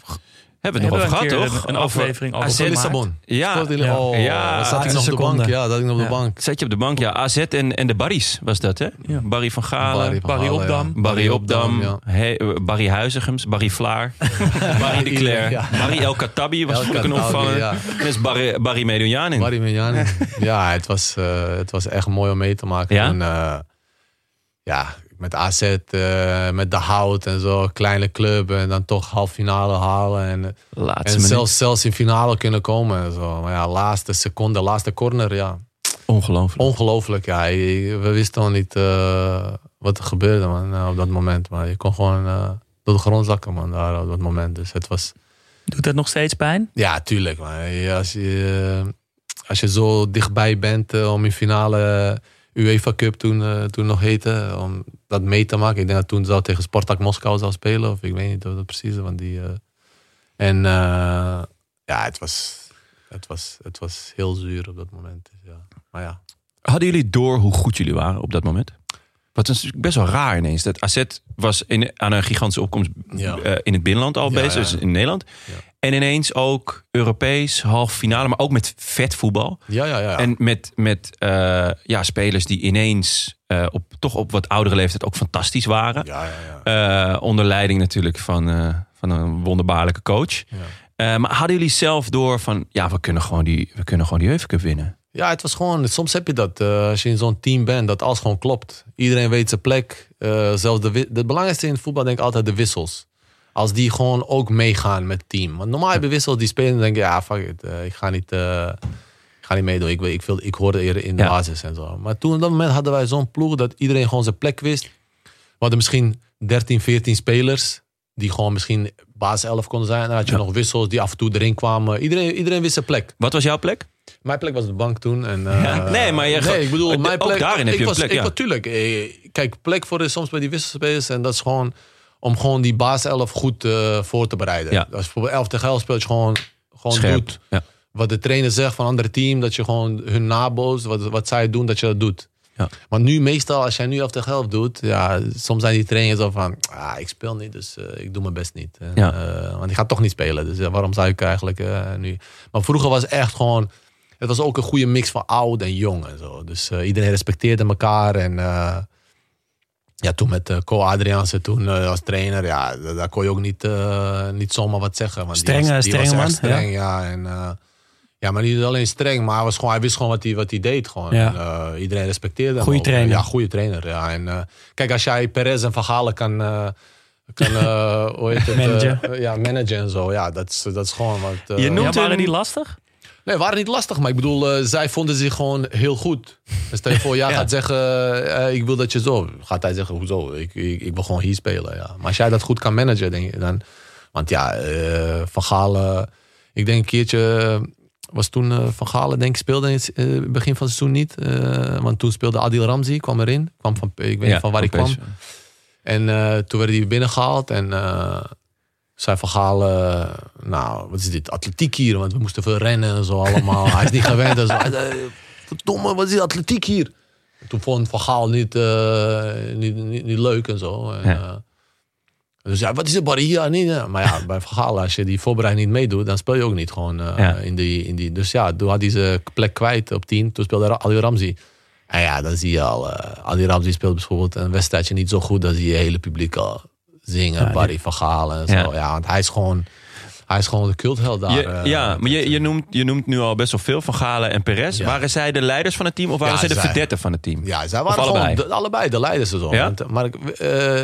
Hebben we het nog over gehad
een
toch?
een aflevering over
AZ.
Lissabon.
Ja,
Ja.
Oh,
Ja,
zat ik nog op de bank? Ja, dat ik nog op de
Ja.
bank.
Zat je op de bank? Ja, AZ en, en de Barry's was dat, hè?
Ja.
Barry van Galen,
Barry
Opdam.
ja.
Barry Opdam,
ja.
He- Barry Huizigems, Barry Vlaar, [laughs] Barry de Cler,
Ja.
Barry El Khattabi was ik een opvanger.
ja.
En dat is Barry, Barry Medunjanin.
Barry Menjani. [laughs] ja, het was, eh, het was echt mooi om mee te maken.
Ja?
Eh, ja, met AZ, eh, met de hout en zo, kleine club. En dan toch half finale halen. En,
Laatste
en
minuut.
zelfs, zelfs in finale kunnen komen. En zo. Maar ja, laatste seconde, laatste corner, ja.
Ongelooflijk.
Ongelooflijk, ja. We wisten nog niet eh, wat er gebeurde man, eh, op dat moment. Maar je kon gewoon door de grond zakken man, daar, op dat moment. Dus het was...
Doet dat nog steeds pijn?
Ja, tuurlijk. Man. Als, je, als je zo dichtbij bent om in finale UEFA Cup toen, eh, toen nog heette, om dat mee te maken. Ik denk dat toen zou tegen Spartak Moskou zou spelen. Of ik weet niet of dat precies is. Die, eh, en eh, ja, het was, het, was, het was heel zuur op dat moment. Dus ja. Maar ja,
Hadden jullie door hoe goed jullie waren op dat moment? Wat is natuurlijk best wel raar ineens. Dat AZ was in, aan een gigantische opkomst
Ja.
eh, in het binnenland al bezig,
ja.
dus in Nederland. En ineens ook Europees, halve finale, maar ook met vet voetbal.
ja, ja. ja.
En met, met eh, ja, spelers die ineens eh, op, toch op wat oudere leeftijd ook fantastisch waren.
ja, ja, ja.
Onder leiding natuurlijk van, van een wonderbaarlijke coach.
Ja.
Maar hadden jullie zelf door van, ja, we kunnen gewoon die, we kunnen gewoon die Cup winnen?
Ja, het was gewoon, soms heb je dat eh, als je in zo'n team bent, dat alles gewoon klopt. Iedereen weet zijn plek. Eh, zelfs de, het belangrijkste in het voetbal denk ik altijd de wissels. Als die gewoon ook meegaan met het team. Want normaal heb je wissels die spelen en denken, ja, fuck it, eh, ik ga niet, ik ga niet meedoen. Ik, ik, wil, ik hoorde eerder in de
Ja.
basis en zo. Maar toen op dat moment hadden wij zo'n ploeg dat iedereen gewoon zijn plek wist. We hadden misschien 13, 14 spelers die gewoon misschien baas 11 konden zijn. En dan had je
Ja.
nog wissels die af en toe erin kwamen. Iedereen, iedereen wist zijn plek.
Wat was jouw plek?
Mijn plek was de bank toen. En, eh,
Ja. Nee, maar je-
nee, ik bedoel,
ook
mijn plek.
daarin heb
ik
je een
was,
plek, ja.
natuurlijk. eh, Kijk, plek voor is soms bij die wisselspelers. En dat is gewoon om gewoon die baas 11 goed eh, voor te bereiden.
Ja.
Als je bijvoorbeeld 11 tegen 11 speelt, je gewoon, gewoon
Scherp.
doet
Ja.
wat de trainer zegt van een andere team. Dat je gewoon hun nabootst, wat, wat zij doen, dat je dat doet.
Ja.
Maar nu meestal, als jij nu 11 tegen 11 doet, ja, soms zijn die trainers zo van, ah, ik speel niet, dus ik doe mijn best niet. En,
Ja.
want ik ga toch niet spelen, dus waarom zou ik eigenlijk nu? Maar vroeger was echt gewoon, het was ook een goede mix van oud en jong en zo. Dus eh, iedereen respecteerde elkaar en eh, ja, toen met uh, Co Adriaanse toen eh, als trainer, ja, da- daar kon je ook niet, eh, niet zomaar wat zeggen. Want
Strenge-
die was, die
strenge
was
man,
streng, ja. en, eh, ja, maar niet alleen streng, maar hij, was gewoon, hij wist gewoon wat hij, wat hij deed. Gewoon.
Ja.
En, eh, iedereen respecteerde hem.
Goeie
ook.
trainer.
Ja, goede trainer. Ja. En, eh, kijk, als jij Perez en Van Galen kan, eh, kan [laughs] eh, hoe heet het, eh,
Managen.
ja, managen en zo. Ja, dat is, dat is gewoon wat... eh,
Je noemt
Ja, waren die lastig?
Nee, waren niet lastig, maar ik bedoel, eh, zij vonden zich gewoon heel goed. Dus stel je voor, jij [laughs]
Ja.
gaat zeggen, eh, ik wil dat je zo. Gaat hij zeggen, hoezo? Ik, ik, ik wil gewoon hier spelen. Ja. Maar als jij dat goed kan managen, denk je dan. Want ja, eh, Van Galen, ik denk een keertje, was toen Van Galen, denk ik, speelde in het begin van het seizoen niet. Want toen speelde Adil Ramzi, kwam erin. Kwam van, ik weet niet van waar hij kwam. En toen werd hij binnengehaald en zei Van nou, wat is dit, atletiek hier? Want we moesten veel rennen en zo allemaal. hij is niet gewend en zo. Verdomme, wat is dit, atletiek hier? Toen vond Van Gaal niet, eh, niet, niet, niet leuk en zo. En,
Ja.
eh, dus ja, wat is het barrière? Niet. Maar ja, bij Van Gaal, als je die voorbereiding niet meedoet, dan speel je ook niet gewoon eh,
Ja.
in, die, in die. Dus ja, toen had hij zijn plek kwijt op 10. Toen speelde Ali Ramzi. En ja, dan zie je al, Ali Ramzi speelt bijvoorbeeld een wedstrijdje niet zo goed. Dan zie je het hele publiek al zingen,
Ja,
Barry van Gaal en zo.
Ja.
Ja. want hij is gewoon, hij is gewoon de cultheld daar.
Je-
eh,
ja, maar je, je, noemt, je noemt nu al best wel veel van Galen en Perez.
Ja.
Waren zij de leiders van het team of waren
Ja,
zij de verdetten van het team?
Ja, zij waren
allebei?
gewoon de, allebei de leiders.
Ja?
Want, maar het eh,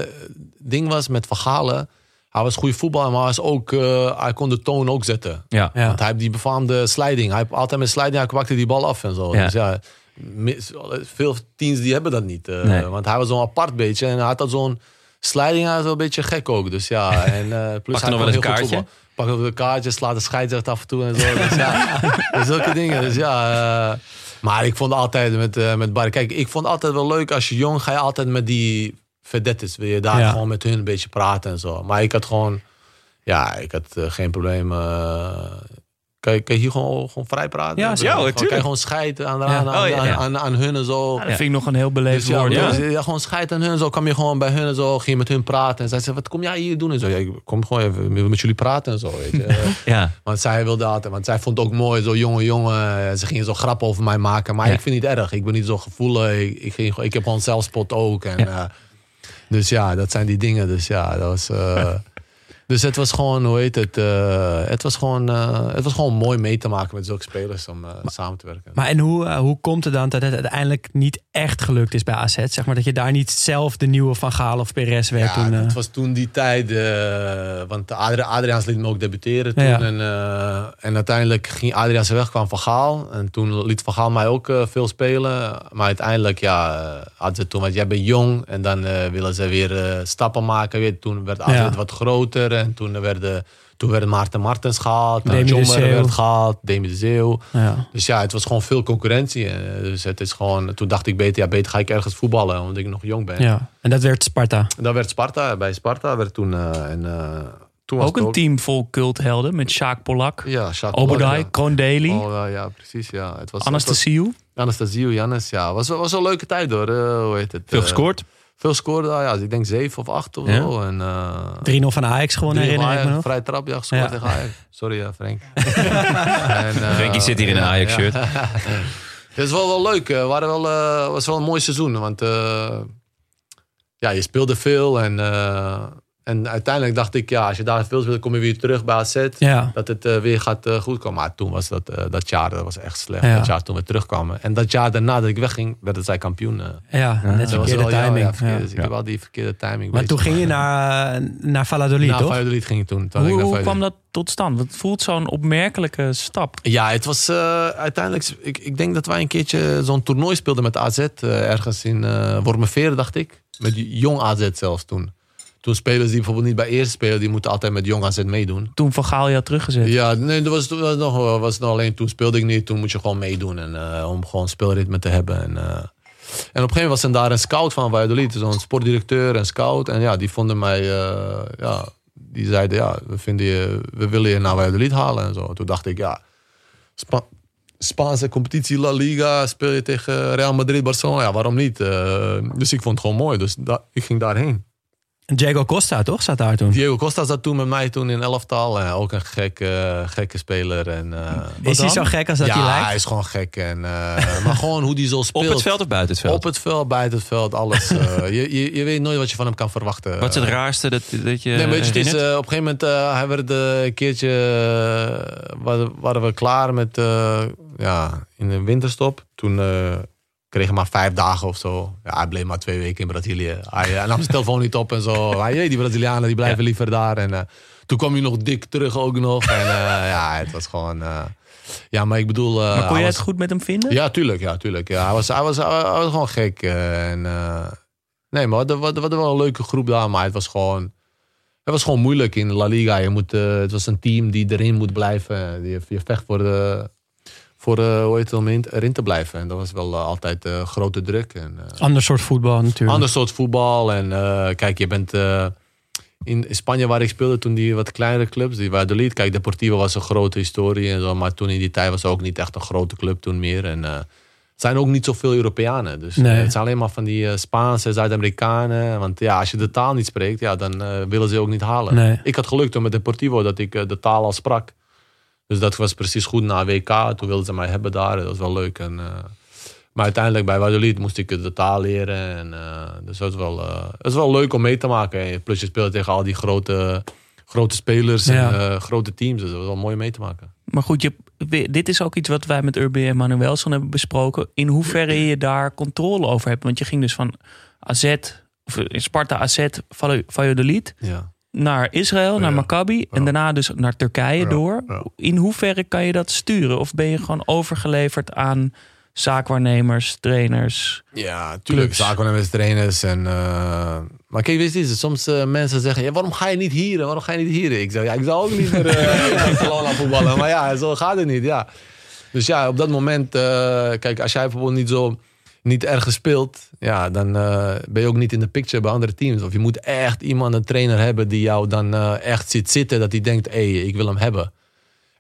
ding was met Van Galen, hij was goede voetballer, maar hij, was ook, eh, hij kon de toon ook zetten.
Ja.
Ja.
Want hij heeft die befaamde sliding. Hij heeft altijd met sliding, hij kwakte die bal af en zo.
Ja.
Dus ja, mis- veel teams die hebben dat niet. eh,
Nee.
Want hij was zo'n apart beetje. En hij had dat zo'n sliding, was wel een beetje gek ook. Dus ja, [laughs] en uh, plus hij
nog wel een
heel
kaartje?
Pak ook een kaartje, slaat de scheidsrechter af en toe en zo. Dus ja, [laughs] dus zulke dingen. Dus ja, eh, maar ik vond altijd met, eh met Barry... Kijk, ik vond altijd wel leuk als je jong ga je altijd met die vedettes. Wil je daar
Ja.
gewoon met hun een beetje praten en zo. Maar ik had gewoon... Ja, ik had geen probleem. Kan, je, kan je hier gewoon, gewoon vrij praten?
Ja.
Ja, hoor,
Kan je gewoon scheiden aan, aan, aan,
Oh, ja, ja.
aan, aan hun en zo.
Dat vind ik nog een heel beleefd
Dus ja,
woord.
ja.
hoor.
ja, gewoon scheid aan hun. Zo kwam je gewoon bij hun en zo. Ging je met hun praten. En zij zei, wat kom jij hier doen? En zo, ik kom gewoon even met jullie praten en zo. Weet je. [laughs]
Ja.
want zij wilde altijd. Want zij vond het ook mooi. Zo jonge jongen. Ze gingen zo grappen over mij maken. Maar ik vind het niet erg. Ik ben niet zo gevoelig. Ik, ik, ging, ik heb gewoon zelfspot ook. En, eh, dus ja, dat zijn die dingen. Dus ja, dat was... eh, [laughs] dus het was gewoon, hoe heet het? eh, het, was gewoon, eh, het was gewoon mooi mee te maken met zulke spelers om eh, samen te werken.
Maar en hoe, hoe komt het dan dat het uiteindelijk niet echt gelukt is bij AZ? Zeg maar dat je daar niet zelf de nieuwe Van Gaal of Perez werd
Ja,
toen.
het was toen die tijd, want Adri Adriaans liet me ook debuteren toen.
Ja.
En, en uiteindelijk ging Adriaans weg, kwam Van Gaal. En toen liet Van Gaal mij ook veel spelen. Maar uiteindelijk, ja, hadden ze toen, want jij bent jong. En dan willen ze weer stappen maken. Weet, je. toen werd AZ
Ja.
wat groter. En toen werden, toen werden Maarten Martens gehaald.
De
Jommer werd gehaald. Demi de Zeeuw.
ja.
Dus ja, het was gewoon veel concurrentie. Eh, Dus het is gewoon, toen dacht ik beter, ja, beter ga ik ergens voetballen. Omdat ik nog jong ben.
ja, en dat werd Sparta.
Dat werd Sparta. Bij Sparta werd toen... eh, en, eh, toen was
Ook een team vol culthelden met Sjaak Polak,
Ja, Jacques
Obadai,
ja. Oh, ja, ja, precies. Ja. Het was,
Anastasiou.
Jannes. Ja, was, was wel een leuke tijd hoor. Eh, hoe heet het?
Veel
Eh,
gescoord.
Veel scoorde. Ja, ik denk zeven of acht of
Ja.
zo. En, eh
3-0 van Ajax gewonnen,
drie
herinner ik me
Ajax,
nog.
Vrij trap, ja, gescoord
Ja.
tegen Ajax. [laughs] Sorry, ja, Frank. [laughs] en, eh,
Frenkie zit hier in een
ja,
Ajax-shirt.
ja. [laughs] Het is wel, wel leuk. Het waren wel, eh, was wel een mooi seizoen. Want eh, ja, je speelde veel. En, eh, en uiteindelijk dacht ik, ja, als je daar veel speelt, kom je weer terug bij AZ.
Ja.
Dat het eh, weer gaat eh, goed komen. Maar toen was dat, eh, dat jaar dat was echt slecht.
Ja.
Dat jaar toen we terugkwamen. En dat jaar daarna dat ik wegging, werden zij kampioen.
Ja, net
dat was
verkeerde
wel, ja,
timing.
Ja, verkeerde-
Ja.
Dus ik heb wel die verkeerde timing.
Maar toen ging je naar, naar Valladolid,
Na
toch?
Valladolid ging ik toen. toen
Hoe,
ging ik naar
hoe kwam dat tot stand? Want het voelt zo'n opmerkelijke stap.
Ja, het was eh, uiteindelijk... Ik, ik denk dat wij een keertje zo'n toernooi speelden met AZ. ergens in eh Wormerveer, dacht ik. Met die jong AZ zelfs toen. Toen spelers die bijvoorbeeld niet bij eerst spelen... die moeten altijd met jong AZ meedoen.
Toen Van Gaal je had teruggezet.
Ja, nee, dat was, nog, was nog alleen toen speelde ik niet. Toen moet je gewoon meedoen en, eh, om gewoon speelritme te hebben. En, eh, en op een gegeven moment was er daar een scout van Valladolid. Zo'n sportdirecteur en scout. En ja, die vonden mij... eh, ja, die zeiden, ja, we, vinden je, we willen je naar Valladolid halen en zo. Toen dacht ik, ja... Spa- Spaanse competitie, La Liga, speel je tegen Real Madrid, Barcelona. Ja, waarom niet? Dus ik vond het gewoon mooi. Dus ik ging daarheen.
Diego Costa, toch? Zat daar toen.
Diego Costa zat toen met mij toen in elftal. En ook een gekke, gekke speler. En, eh,
Is hij zo gek als dat
ja,
hij lijkt?
hij is gewoon gek. En, eh, maar gewoon hoe die zo [laughs]
Op
speelt.
het veld of buiten het veld?
Op het veld, buiten het veld, alles. eh, [laughs] je, je, je weet nooit wat je van hem kan verwachten.
Wat is het
Eh,
raarste dat, dat je
Nee, weet je, het is,
herinnert?
eh, op een gegeven moment, eh, hij werd eh, een keertje, eh, waren, we klaar met, eh, ja, in de winterstop. Toen eh we maar vijf dagen of zo. Ja, hij bleef maar twee weken in Brazilië. Hij, hij nam zijn telefoon niet op en zo. [laughs] Hij, die Brazilianen die blijven liever daar. En eh, toen kwam hij nog dik terug ook nog. En eh, [laughs] ja, het was gewoon... eh, ja, maar ik bedoel... eh,
Maar kon je
was-
het goed met hem vinden?
ja, tuurlijk. Ja, tuurlijk. Ja, hij, was, hij, was, hij was gewoon gek. eh, en, eh, nee, maar we hadden, we hadden wel een leuke groep daar. Maar het was gewoon, het was gewoon moeilijk in La Liga. Je moet, eh, het was een team die erin moet blijven. Die, je vecht voor, de, voor de, hoe heet het, om in- erin te blijven. En dat was wel eh, altijd eh, grote druk. En, eh,
Ander soort voetbal natuurlijk.
ander soort voetbal. En eh, kijk, je bent eh, in Spanje waar ik speelde toen die wat kleinere clubs, die Valladolid. Kijk, Deportivo was een grote historie en zo, maar toen in die tijd was het ook niet echt een grote club toen meer. En eh, zijn ook niet zoveel Europeanen. Dus
Nee.
eh, het zijn alleen maar van die eh, Spaanse, Zuid-Amerikanen. Want ja, als je de taal niet spreekt, ja, dan eh, willen ze je ook niet halen.
Nee.
Ik had geluk toen met Deportivo dat ik eh, de taal al sprak. Dus dat was precies goed na WK. Toen wilden ze mij hebben daar. Dat was wel leuk. En, eh, maar uiteindelijk bij Valladolid moest ik de taal leren. En, eh, dus dat is, wel, eh, is wel leuk om mee te maken. En Plus je speelt tegen al die grote, grote spelers
Ja.
en grote teams. Dus dat was wel mooi om mee te maken.
Maar goed, je, dit is ook iets wat wij met Urbi en Manuelson hebben besproken. In hoeverre je daar controle over hebt. Want je ging dus van AZ, of Sparta AZ, Valladolid...
Ja.
Naar Israël, naar
Ja.
Maccabi... en daarna dus naar Turkije
Ja,
door. In hoeverre kan je dat sturen? Of ben je gewoon overgeleverd aan zaakwaarnemers, trainers.
Ja, tuurlijk.
Clubs.
Zaakwaarnemers, trainers. En, eh, maar kijk, weet je, soms eh, mensen zeggen... Ja, waarom ga je niet hier? Waarom ga je niet hier? Ik zeg, ja, ik zou ook niet naar eh, [laughs] Barcelona voetballen. Maar ja, zo gaat het niet, ja. Dus ja, op dat moment... kijk, als jij bijvoorbeeld niet zo... Niet ergens speelt, ja, dan eh, ben je ook niet in de picture bij andere teams. Of je moet echt iemand, een trainer hebben die jou dan eh, echt ziet zitten. Dat hij denkt, hé, hey, ik wil hem hebben.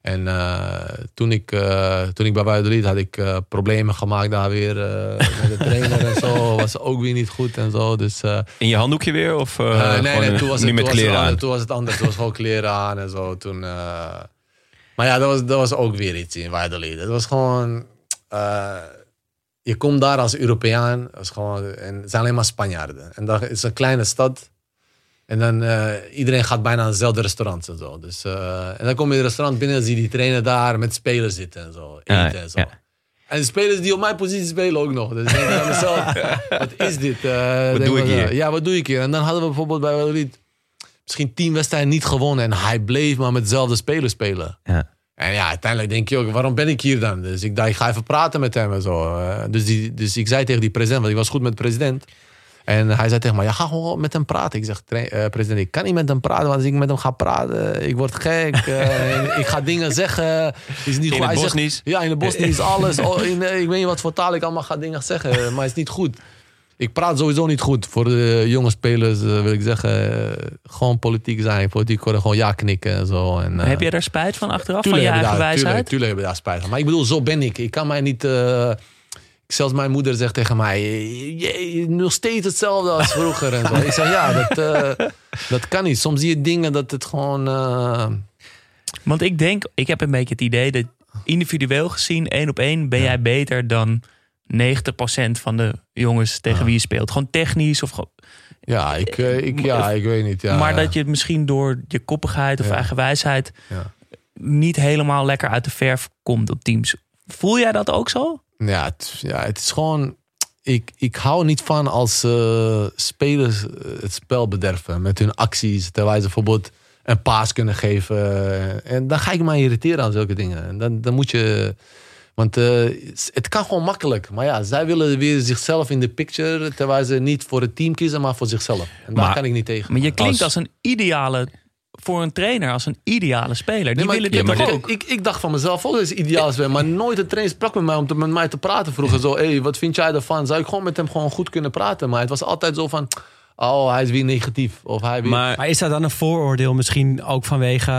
En eh, toen, ik, toen ik bij Valladolid had ik problemen gemaakt daar weer met de trainer en zo. [laughs] Was ook weer niet goed en zo. Dus,
In je handdoekje weer? Of
nee, nee, toen was het, toen was het anders? Toen was het anders. Toen was gewoon kleren aan en zo. Toen, Maar ja, dat was, dat was ook weer iets in Valladolid. Het was gewoon... je komt daar als Europeaan. Is gewoon, en het zijn alleen maar Spanjaarden. En dat is een kleine stad. En dan eh, iedereen gaat bijna naar dezelfde restaurants en zo. Dus, eh, en dan kom je in het restaurant binnen en zie je die trainer daar met spelers zitten en zo. Eten
Ja,
en zo.
ja.
En de spelers die op mijn positie spelen ook nog. Dus ik denk aan mezelf, [laughs] wat is dit? Eh, denk
doe ik hier?
Ja, wat doe ik hier? En dan hadden we bijvoorbeeld bij Valladolid misschien tien wedstrijden niet gewonnen. En hij bleef maar met dezelfde spelers spelen.
Ja.
En ja, uiteindelijk denk je ook, waarom ben ik hier dan? Dus ik dacht, ik ga even praten met hem en zo. Eh, dus, die, dus ik zei tegen die president, want ik was goed met de president. En hij zei tegen mij, ja, ga gewoon met hem praten. Ik zeg, "Tra- eh, president, ik kan niet met hem praten. Want als ik met hem ga praten, ik word gek. eh, [laughs] ik ga dingen zeggen. Is niet
In
goed.
het Bosnisch?
ja, in de Bosnisch [laughs] alles. Oh, in, ik weet niet wat voor taal ik allemaal ga dingen zeggen. Maar het is niet goed. Ik praat sowieso niet goed. Voor de jonge spelers eh, wil ik zeggen, eh, gewoon politiek zijn. Politiek worden gewoon ja knikken en zo. En, eh,
Heb jij daar spijt van achteraf, van je eigen
daar-
wijsheid?
Tuurlijk, tuurlijk heb ik daar spijt van. Maar ik bedoel, zo ben ik. Ik kan mij niet... eh, zelfs mijn moeder zegt tegen mij... Je, je- nog steeds hetzelfde als vroeger. en zo. [laughs] Ik zeg, ja, dat, eh, dat kan niet. Soms zie je dingen dat het gewoon... eh,
Want ik denk, ik heb een beetje het idee dat individueel gezien, één op één, ben jij beter dan 90% van de jongens tegen wie je speelt. Gewoon technisch of gewoon.
ja, ik, eh, ik, ja, ik weet niet. Ja,
maar dat je het misschien door je koppigheid of eigenwijsheid
Ja.
niet helemaal lekker uit de verf komt op teams. Voel jij dat ook zo?
Ja, het, ja, het is gewoon... Ik, ik hou niet van als eh, spelers eh, het spel bederven met hun acties. Terwijl ze bijvoorbeeld een paas kunnen geven. En dan ga ik me irriteren aan zulke dingen. En dan, dan moet je... Want eh, het kan gewoon makkelijk. Maar ja, zij willen weer zichzelf in de picture. Terwijl ze niet voor het team kiezen, maar voor zichzelf. En daar
Maar-
kan ik niet tegen.
Maar je klinkt
Als-
als, een ideale, voor een trainer, als een ideale speler. Die
Nee, maar,
willen
ja,
dit
maar
toch ook?
Ik, ik dacht van mezelf ook dat is ideaal zijn. Maar nooit een trainer sprak met mij om te, met mij te praten vroeger. Zo, hey, wat vind jij ervan? Zou ik gewoon met hem gewoon goed kunnen praten? Maar het was altijd zo van, oh, hij is weer negatief. Of hij weer...
Maar
Maar is dat dan een vooroordeel misschien ook vanwege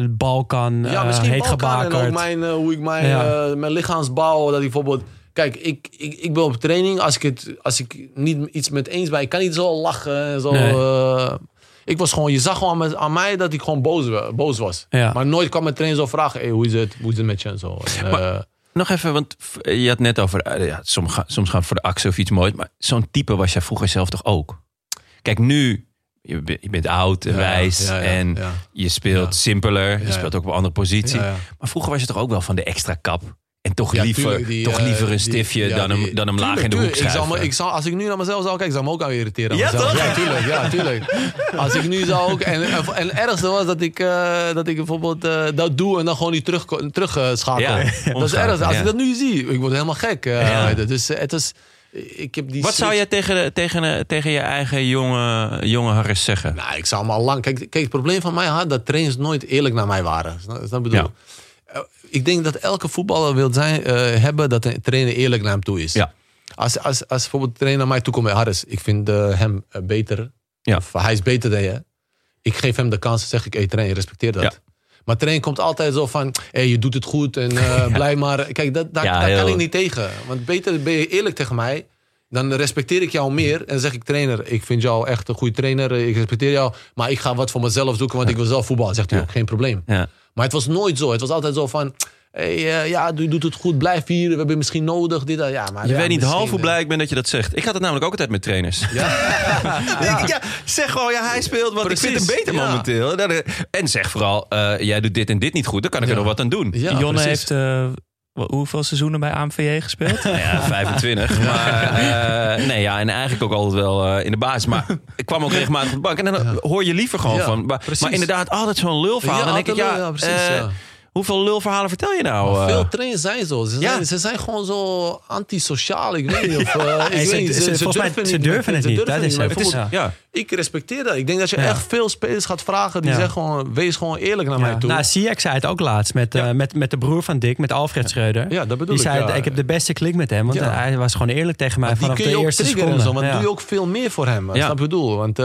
de Balkan,
ja,
eh,
misschien
heet
Balkan en ook mijn, hoe ik mijn,
Ja.
eh, mijn lichaamsbouw, dat ik bijvoorbeeld... Kijk, ik, ik, ik ben op training. Als ik, het, als ik niet iets met eens ben, ik kan niet zo lachen en zo.
Nee.
eh, ik was gewoon, je zag gewoon aan, me- aan mij dat ik gewoon boos, boos was.
Ja.
Maar nooit kwam mijn trainer zo vragen, hey, hoe, is het, hoe is het met je en zo. En,
Maar-
eh,
nog even, want je had net over, ja, soms, gaan, soms gaan voor de actie of iets moois. Maar zo'n type was jij vroeger zelf toch ook? Kijk, nu, je, be- je bent oud en
Ja,
wijs
ja,
en je speelt simpeler. Je speelt ook op een andere positie. Maar vroeger was je toch ook wel van de extra kap. En toch
Ja,
liever,
die,
toch
eh,
liever een stiftje dan, hem, dan hem laag in de hoek
tuurlijk. ik zal,
schuiven.
me- ik zal, Als ik nu naar mezelf zou kijken, zou ik me ook aan irriteren. aan
Ja,
mezelf.
toch?
Ja, tuurlijk. Ja, tuurlijk. Als ik nu zou ook... En, en, en het ergste was dat ik, eh, dat ik bijvoorbeeld eh, dat doe en dan gewoon niet terug, terug eh, schakel.
Ja,
dat is ergste. Als ik dat nu zie, ik word helemaal gek. Dus het is... Ik heb die
Wat zou jij tegen, tegen, tegen je eigen jonge, jonge Harris zeggen?
Nou, ik zou hem al lang... Kijk, kijk, het probleem van mij had dat trainers nooit eerlijk naar mij waren. Je wat ik bedoel? Eh, Ik denk dat elke voetballer wil zijn, eh, hebben dat een trainer eerlijk naar hem toe is.
Ja.
Als, als, als bijvoorbeeld de trainer naar mij toe komt, Harris, ik vind eh, hem beter.
Ja.
Of hij is beter dan je. Ik geef hem de kans, zeg ik, hey trainer, respecteer dat.
Ja.
Maar trainer komt altijd zo van, hey, je doet het goed en eh, [laughs] blij maar. Kijk, dat, daar,
Ja,
daar kan ik niet tegen. Want beter ben je eerlijk tegen mij. Dan respecteer ik jou meer en zeg ik trainer, ik vind jou echt een goede trainer. Ik respecteer jou, maar ik ga wat voor mezelf zoeken, want ik wil zelf voetballen. Zegt hij ook, geen probleem.
Ja.
Maar het was nooit zo. Het was altijd zo van, hey, eh, ja, je doet het goed, blijf hier. We hebben je misschien nodig. Dit, dat. ja, maar
Je
ja,
weet niet half hoe
eh,
blij ik ben dat je dat zegt. Ik had het namelijk ook altijd met trainers. Ja, [laughs] ja zeg gewoon, ja, hij speelt, want ik vind hem beter
ja.
momenteel. Nou, En zeg vooral, eh, jij doet dit en dit niet goed, dan kan ik er nog wat aan doen.
Ja,
Jonne
precies.
heeft eh, hoeveel seizoenen bij AMVJ gespeeld?
Nou [laughs] ja, 25. Maar eh, nee, ja, en eigenlijk ook altijd wel eh, in de basis. Maar ik kwam ook regelmatig op de bank. En dan hoor je liever gewoon
Ja,
van. Maar, inderdaad, altijd zo'n lulverhaal.
Ja,
dan denk ik, ja,
wel, ja, precies, ja.
Hoeveel lulverhalen vertel je nou?
Maar
eh?
veel trainers zijn zo. Ze
Ja.
zijn, ze zijn gewoon zo antisociaal. Ik weet niet of... eh, ik
ze-
weet niet,
ze- volgens mij- ze durven het niet. Dat is het.
ja.
Ik respecteer dat. Ik denk dat je
Ja.
echt veel spelers gaat vragen. Die zeggen gewoon, wees gewoon eerlijk naar mij toe.
Nou, Ziyech zei het ook laatst met, eh, met, met de broer van Dick, met Alfred Schreuder.
Ja, dat bedoel
Die
ik,
zei,
ja.
ik heb de beste klik met hem, want hij was gewoon eerlijk tegen mij
Maar die
vanaf de eerste seconde.
Want doe je ook veel meer voor hem. Snap je bedoel? Want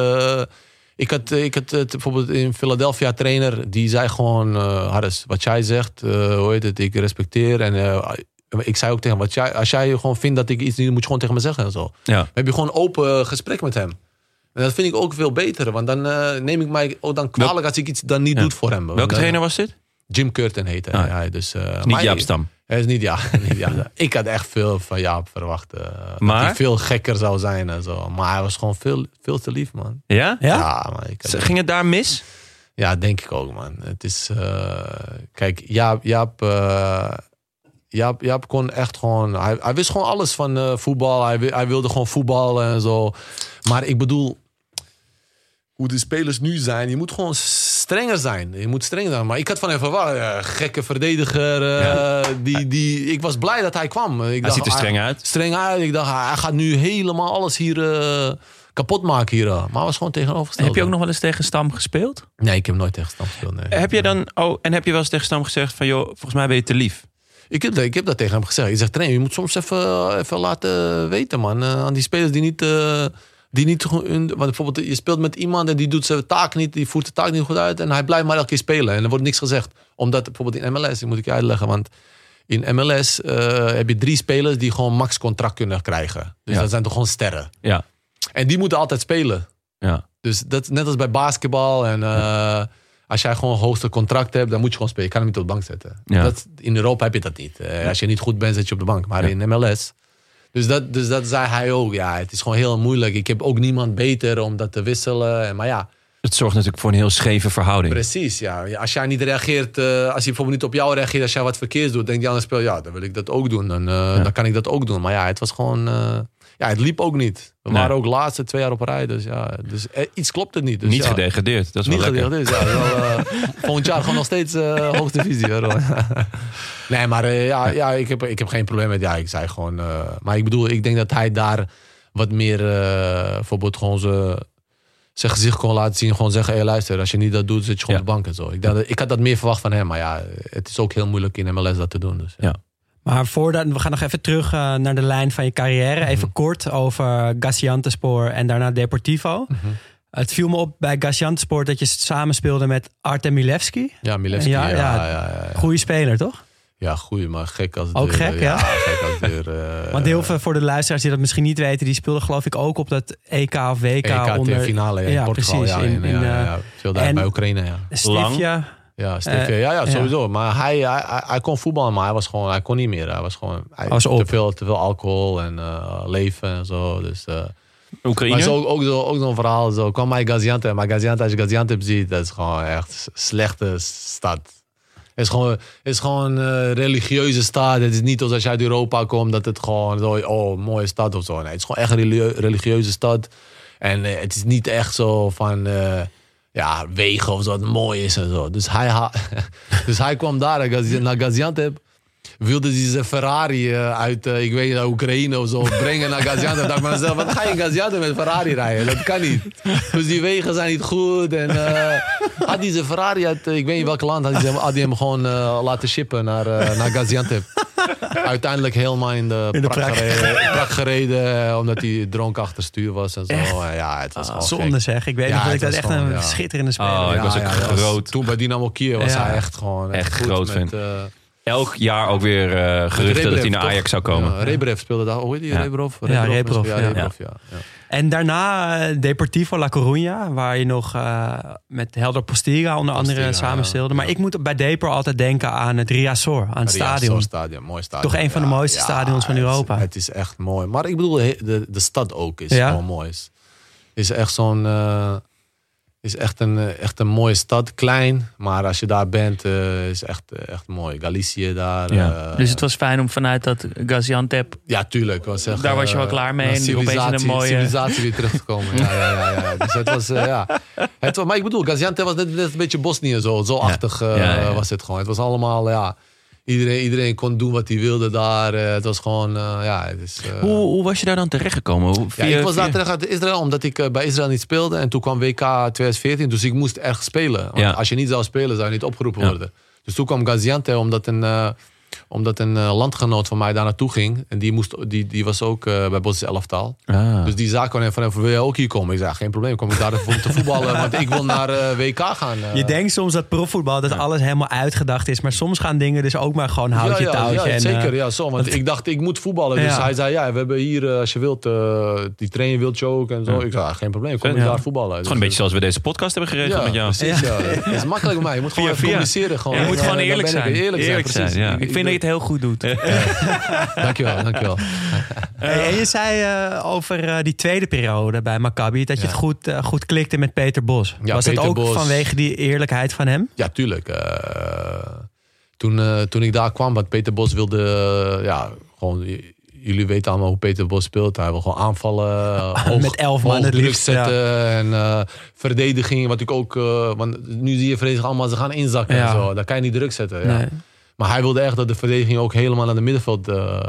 ik had, ik had eh, bijvoorbeeld in Philadelphia trainer. Die zei gewoon, eh Harris, wat jij zegt, eh, hoe heet het, ik respecteer. En eh, ik zei ook tegen hem, wat jij, als jij gewoon vindt dat ik iets niet, moet je gewoon tegen me zeggen en zo.
Ja.
Dan heb je gewoon open gesprek met hem. En dat vind ik ook veel beter. Want dan eh, neem ik mij ook dan kwalijk als ik iets dan niet
Ja.
doe voor hem.
Welke
dan-
trainer was dit?
Jim Curtin heet hij.
Ah.
ja, dus, eh,
Niet
maar-
Jaap Stam.
Hij is niet, ja, [laughs] niet ja. Ik had echt veel van Jaap verwacht. eh,
Maar?
Dat hij veel gekker zou zijn en zo. Maar hij was gewoon veel, veel te lief, man.
Ja?
Ja?
man. Ik had-
Ging het daar mis?
ja, denk ik ook, man. Het is... eh, kijk, Jaap... Jaap eh, Jaap, Jaap kon echt gewoon... Hij, hij wist gewoon alles van eh, voetbal. Hij, hij wilde gewoon voetballen en zo. Maar ik bedoel... Hoe de spelers nu zijn. Je moet gewoon strenger zijn. Je moet strenger zijn. Maar ik had van hem verwacht. eh, gekke verdediger. eh, die, die, ik was blij dat hij kwam. Ik
Hij ziet er streng uit.
Streng uit. Ik dacht, hij gaat nu helemaal alles hier eh, kapot maken. Hier. Maar hij was gewoon tegenovergesteld.
Heb je ook nog wel eens tegen Stam gespeeld?
Nee, ik heb nooit tegen Stam gespeeld. Nee.
Heb je dan, oh, en heb je wel eens tegen Stam gezegd van, joh, volgens mij ben je te lief?
Ik heb, dat, ik heb dat tegen hem gezegd. Je zegt, trainer, je moet soms even, even laten weten, man. Aan die spelers die niet... die niet gewoon hun- want bijvoorbeeld, je speelt met iemand en die doet zijn taak niet, die voert de taak niet goed uit en hij blijft maar elke keer spelen en er wordt niks gezegd. Omdat bijvoorbeeld in MLS, die moet ik je uitleggen, want in MLS eh, heb je drie spelers die gewoon max contract kunnen krijgen. Dus
Ja.
dat zijn toch gewoon sterren.
Ja.
En die moeten altijd spelen.
Ja.
Dus dat net als bij basketbal. En eh, als jij gewoon een hoogste contract hebt, dan moet je gewoon spelen. Je kan hem niet op de bank zetten.
Ja.
Dat, in Europa heb je dat niet. Eh, als je niet goed bent, zet je op de bank. Maar in MLS. Dus dat, dus dat zei hij ook. Ja, het is gewoon heel moeilijk. Ik heb ook niemand beter om dat te wisselen. En- Maar ja,
Het zorgt natuurlijk voor een heel scheve verhouding.
precies. Ja. Als jij niet reageert, eh, als hij bijvoorbeeld niet op jou reageert, als jij wat verkeers doet, denkt die andere speler, ja, dan wil ik dat ook doen. Dan, eh, dan kan ik dat ook doen. Maar ja, het was gewoon. eh, ja, het liep ook niet. We
Nee.
waren ook laatste twee jaar op rij. Dus ja, dus, eh, iets klopt het niet. Dus,
Niet
ja.
gedegradeerd, dat is wel
Niet
lekker.
ja. Wel, eh, [laughs] volgend jaar gewoon nog steeds eh hoogste. Hoor. [laughs] nee, maar ja, ja ik, heb, ik heb geen probleem met... Ja, ik zei gewoon... maar ik bedoel, ik denk dat hij daar wat meer... bijvoorbeeld gewoon zijn zijn gezicht kon laten zien. Gewoon zeggen, hey, luister, als je niet dat doet, zit je gewoon
Ja.
op de bank en zo. Ik, dacht, ik had dat meer verwacht van hem. Maar ja, het is ook heel moeilijk in MLS dat te doen. Dus, ja.
Maar voordat, we gaan nog even terug eh, naar de lijn van je carrière. Even
Mhm.
kort over Gaziantepspor en daarna Deportivo.
Mhm.
Het viel me op bij Gaziantepspor dat je samen speelde met Artem Milevski.
Ja, Milevski.
Ja,
Ja,
ja.
ja, ja, ja,
Goeie speler, toch?
Ja, goeie, maar gek als
Ook
deur,
gek, ja?
gek als deur. [laughs] eh,
Want heel veel voor de luisteraars die dat misschien niet weten, die speelden geloof ik ook op dat EK of WK
EK
onder
finale ja, in
Ja,
Portugal.
precies.
Ja,
In-
in,
in,
ja, ja,
eh,
ja. Veel daar
en-
bij Oekraïne, ja.
Stifja.
Ja, Steve,
Eh,
ja, ja,
ja.
sowieso. Maar hij, hij, hij, hij kon voetballen, maar hij, was gewoon, hij kon niet meer. Hij was gewoon hij,
Was
te, veel, te veel alcohol en eh, leven en zo. Dus, eh,
Oekraïne?
maar zo, ook, zo, ook zo'n verhaal. Zo kwam bij Gaziantep. Maar Gaziantep, als je Gaziantep ziet, dat is gewoon echt een slechte stad. Het is gewoon, is gewoon een religieuze stad. Het is niet als je uit Europa komt dat het gewoon zo, oh, mooie stad of zo. Nee, het is gewoon echt een religie- religieuze stad. En het is niet echt zo van, eh, ja, wegen of zo, dat mooi is en zo. Dus hij, [laughs] dus hij kwam daar naar Gazi- naar Gaziantep. Wilde hij zijn Ferrari eh, uit, eh, ik weet niet, Oekraïne of zo brengen naar Gaziantep. dacht ik bij mezelf, wat ga je in Gaziantep met Ferrari rijden? Dat kan niet. Dus die wegen zijn niet goed. En eh, had hij zijn Ferrari uit, ik weet niet welk land, had hij, hem- gewoon laten shippen naar, naar Gaziantep. [laughs] Uiteindelijk helemaal in de,
In de
prak,
prak.
gereden, [laughs] prak gereden, eh, omdat hij dronken achter stuur was en zo. En ja, het was gewoon
Zonde
gek.
zeg. Ik weet
Ja,
nog dat ik dat echt
gewoon,
een
ja.
schitterende speler
Oh, ik
ja.
was ook groot.
toen bij Dynamo Kiev was
Ja.
hij echt gewoon
Echt
goed
groot
met,
vent. Elk jaar ook weer eh, geruchten dat hij
Rebrev,
naar
toch?
Ajax zou komen.
Ja, Rebrev speelde daar. Hoe heet die?
Ja.
Rebrov?
Ja, Rebrov,
Ja,
ja.
Rebrov, ja. ja.
En daarna eh, Deportivo La Coruña, waar je nog eh, met Helder Postiga onder andere samen speelde. Maar
Ja.
ik moet bij Depor altijd denken aan het Riazor, aan het stadion.
stadion. Mooi stadion.
Toch een van de mooiste stadions van
het is-
Europa.
Het is echt mooi. Maar ik bedoel, de, de stad ook is
Ja?
gewoon mooi. Is, is echt zo'n... Is echt een, eh, echt een mooie stad. Klein, maar als je daar bent, eh, is echt, eh, echt mooi. Galicië daar.
Ja.
Dus het was fijn om vanuit dat Gaziantep...
Ja, tuurlijk. Was echt,
Daar was je wel klaar mee en opeens in een mooie-
civilisatie weer terug te komen. Ja, ja, ja, ja. Dus het was, ja. Het, was- maar ik bedoel, Gaziantep was net, net een beetje Bosnië zo. Zo achtig was het gewoon. Het was allemaal, ja... Iedereen, iedereen kon doen wat hij wilde daar. eh, het was gewoon, eh, ja... Het is, eh,
Hoe, hoe was je daar dan terechtgekomen?
Ja,
via-
ik was daar terug uit Israël omdat ik bij Israël niet speelde. En toen kwam WK 2014, dus ik moest ergens spelen. Want
Ja.
als je niet zou spelen, zou je niet opgeroepen worden. Dus toen kwam Gaziantep omdat een, omdat een eh, landgenoot van mij daar naartoe ging. En die, moest, die, die was ook eh, bij Bosnisch elftal.
Ah.
Dus die zaak kwam van, wil jij ook hier komen? Ik zei, geen probleem, kom ik daar even te voetballen. [laughs] Want ik wil naar eh, WK gaan.
Je denkt soms dat profvoetbal, dat alles helemaal uitgedacht is. Maar soms gaan dingen dus ook maar gewoon houtje
ja, ja,
touwtje.
ja,
en,
zeker. ja, zo. Want ik dacht, ik moet voetballen. Dus
Ja.
hij zei, ja, we hebben hier, als je wilt, die trainer wilt je ook en zo. Ik zei, geen probleem, kom ik daar voetballen.
Het is
Dus,
gewoon een beetje zoals we deze podcast hebben geregeld
ja,
met jou.
precies. Ja. [laughs] Het is makkelijk bij mij. Je moet gewoon
Via,
even
via.
communiceren. Gewoon.
Je moet gewoon eerlijk
ben ik
zijn.
Eerlijk,
Eerlijk
zijn, precies.
zijn, ja.
Ik vind dat je het heel goed doet. [laughs]
Dankjewel, dankjewel. [laughs]
Hey, en je zei eh, over eh, die tweede periode bij Maccabi dat je het goed, eh, goed klikte met Peter Bos.
Ja,
Was
Peter
het ook
Bos.
vanwege die eerlijkheid van hem?
Ja, tuurlijk. Eh, toen, eh, toen ik daar kwam, want Peter Bos wilde, ja, gewoon, jullie weten allemaal hoe Peter Bos speelt. Hij wil gewoon aanvallen, [laughs] hoog,
Met elf man het
druk
liefst,
zetten en eh, verdediging. Wat ik ook, eh, want nu zie je verdediging allemaal, ze gaan inzakken
Ja.
en zo. Daar kan je niet druk zetten. Ja. Maar hij wilde echt dat de verdediging ook helemaal naar de middenveld eh,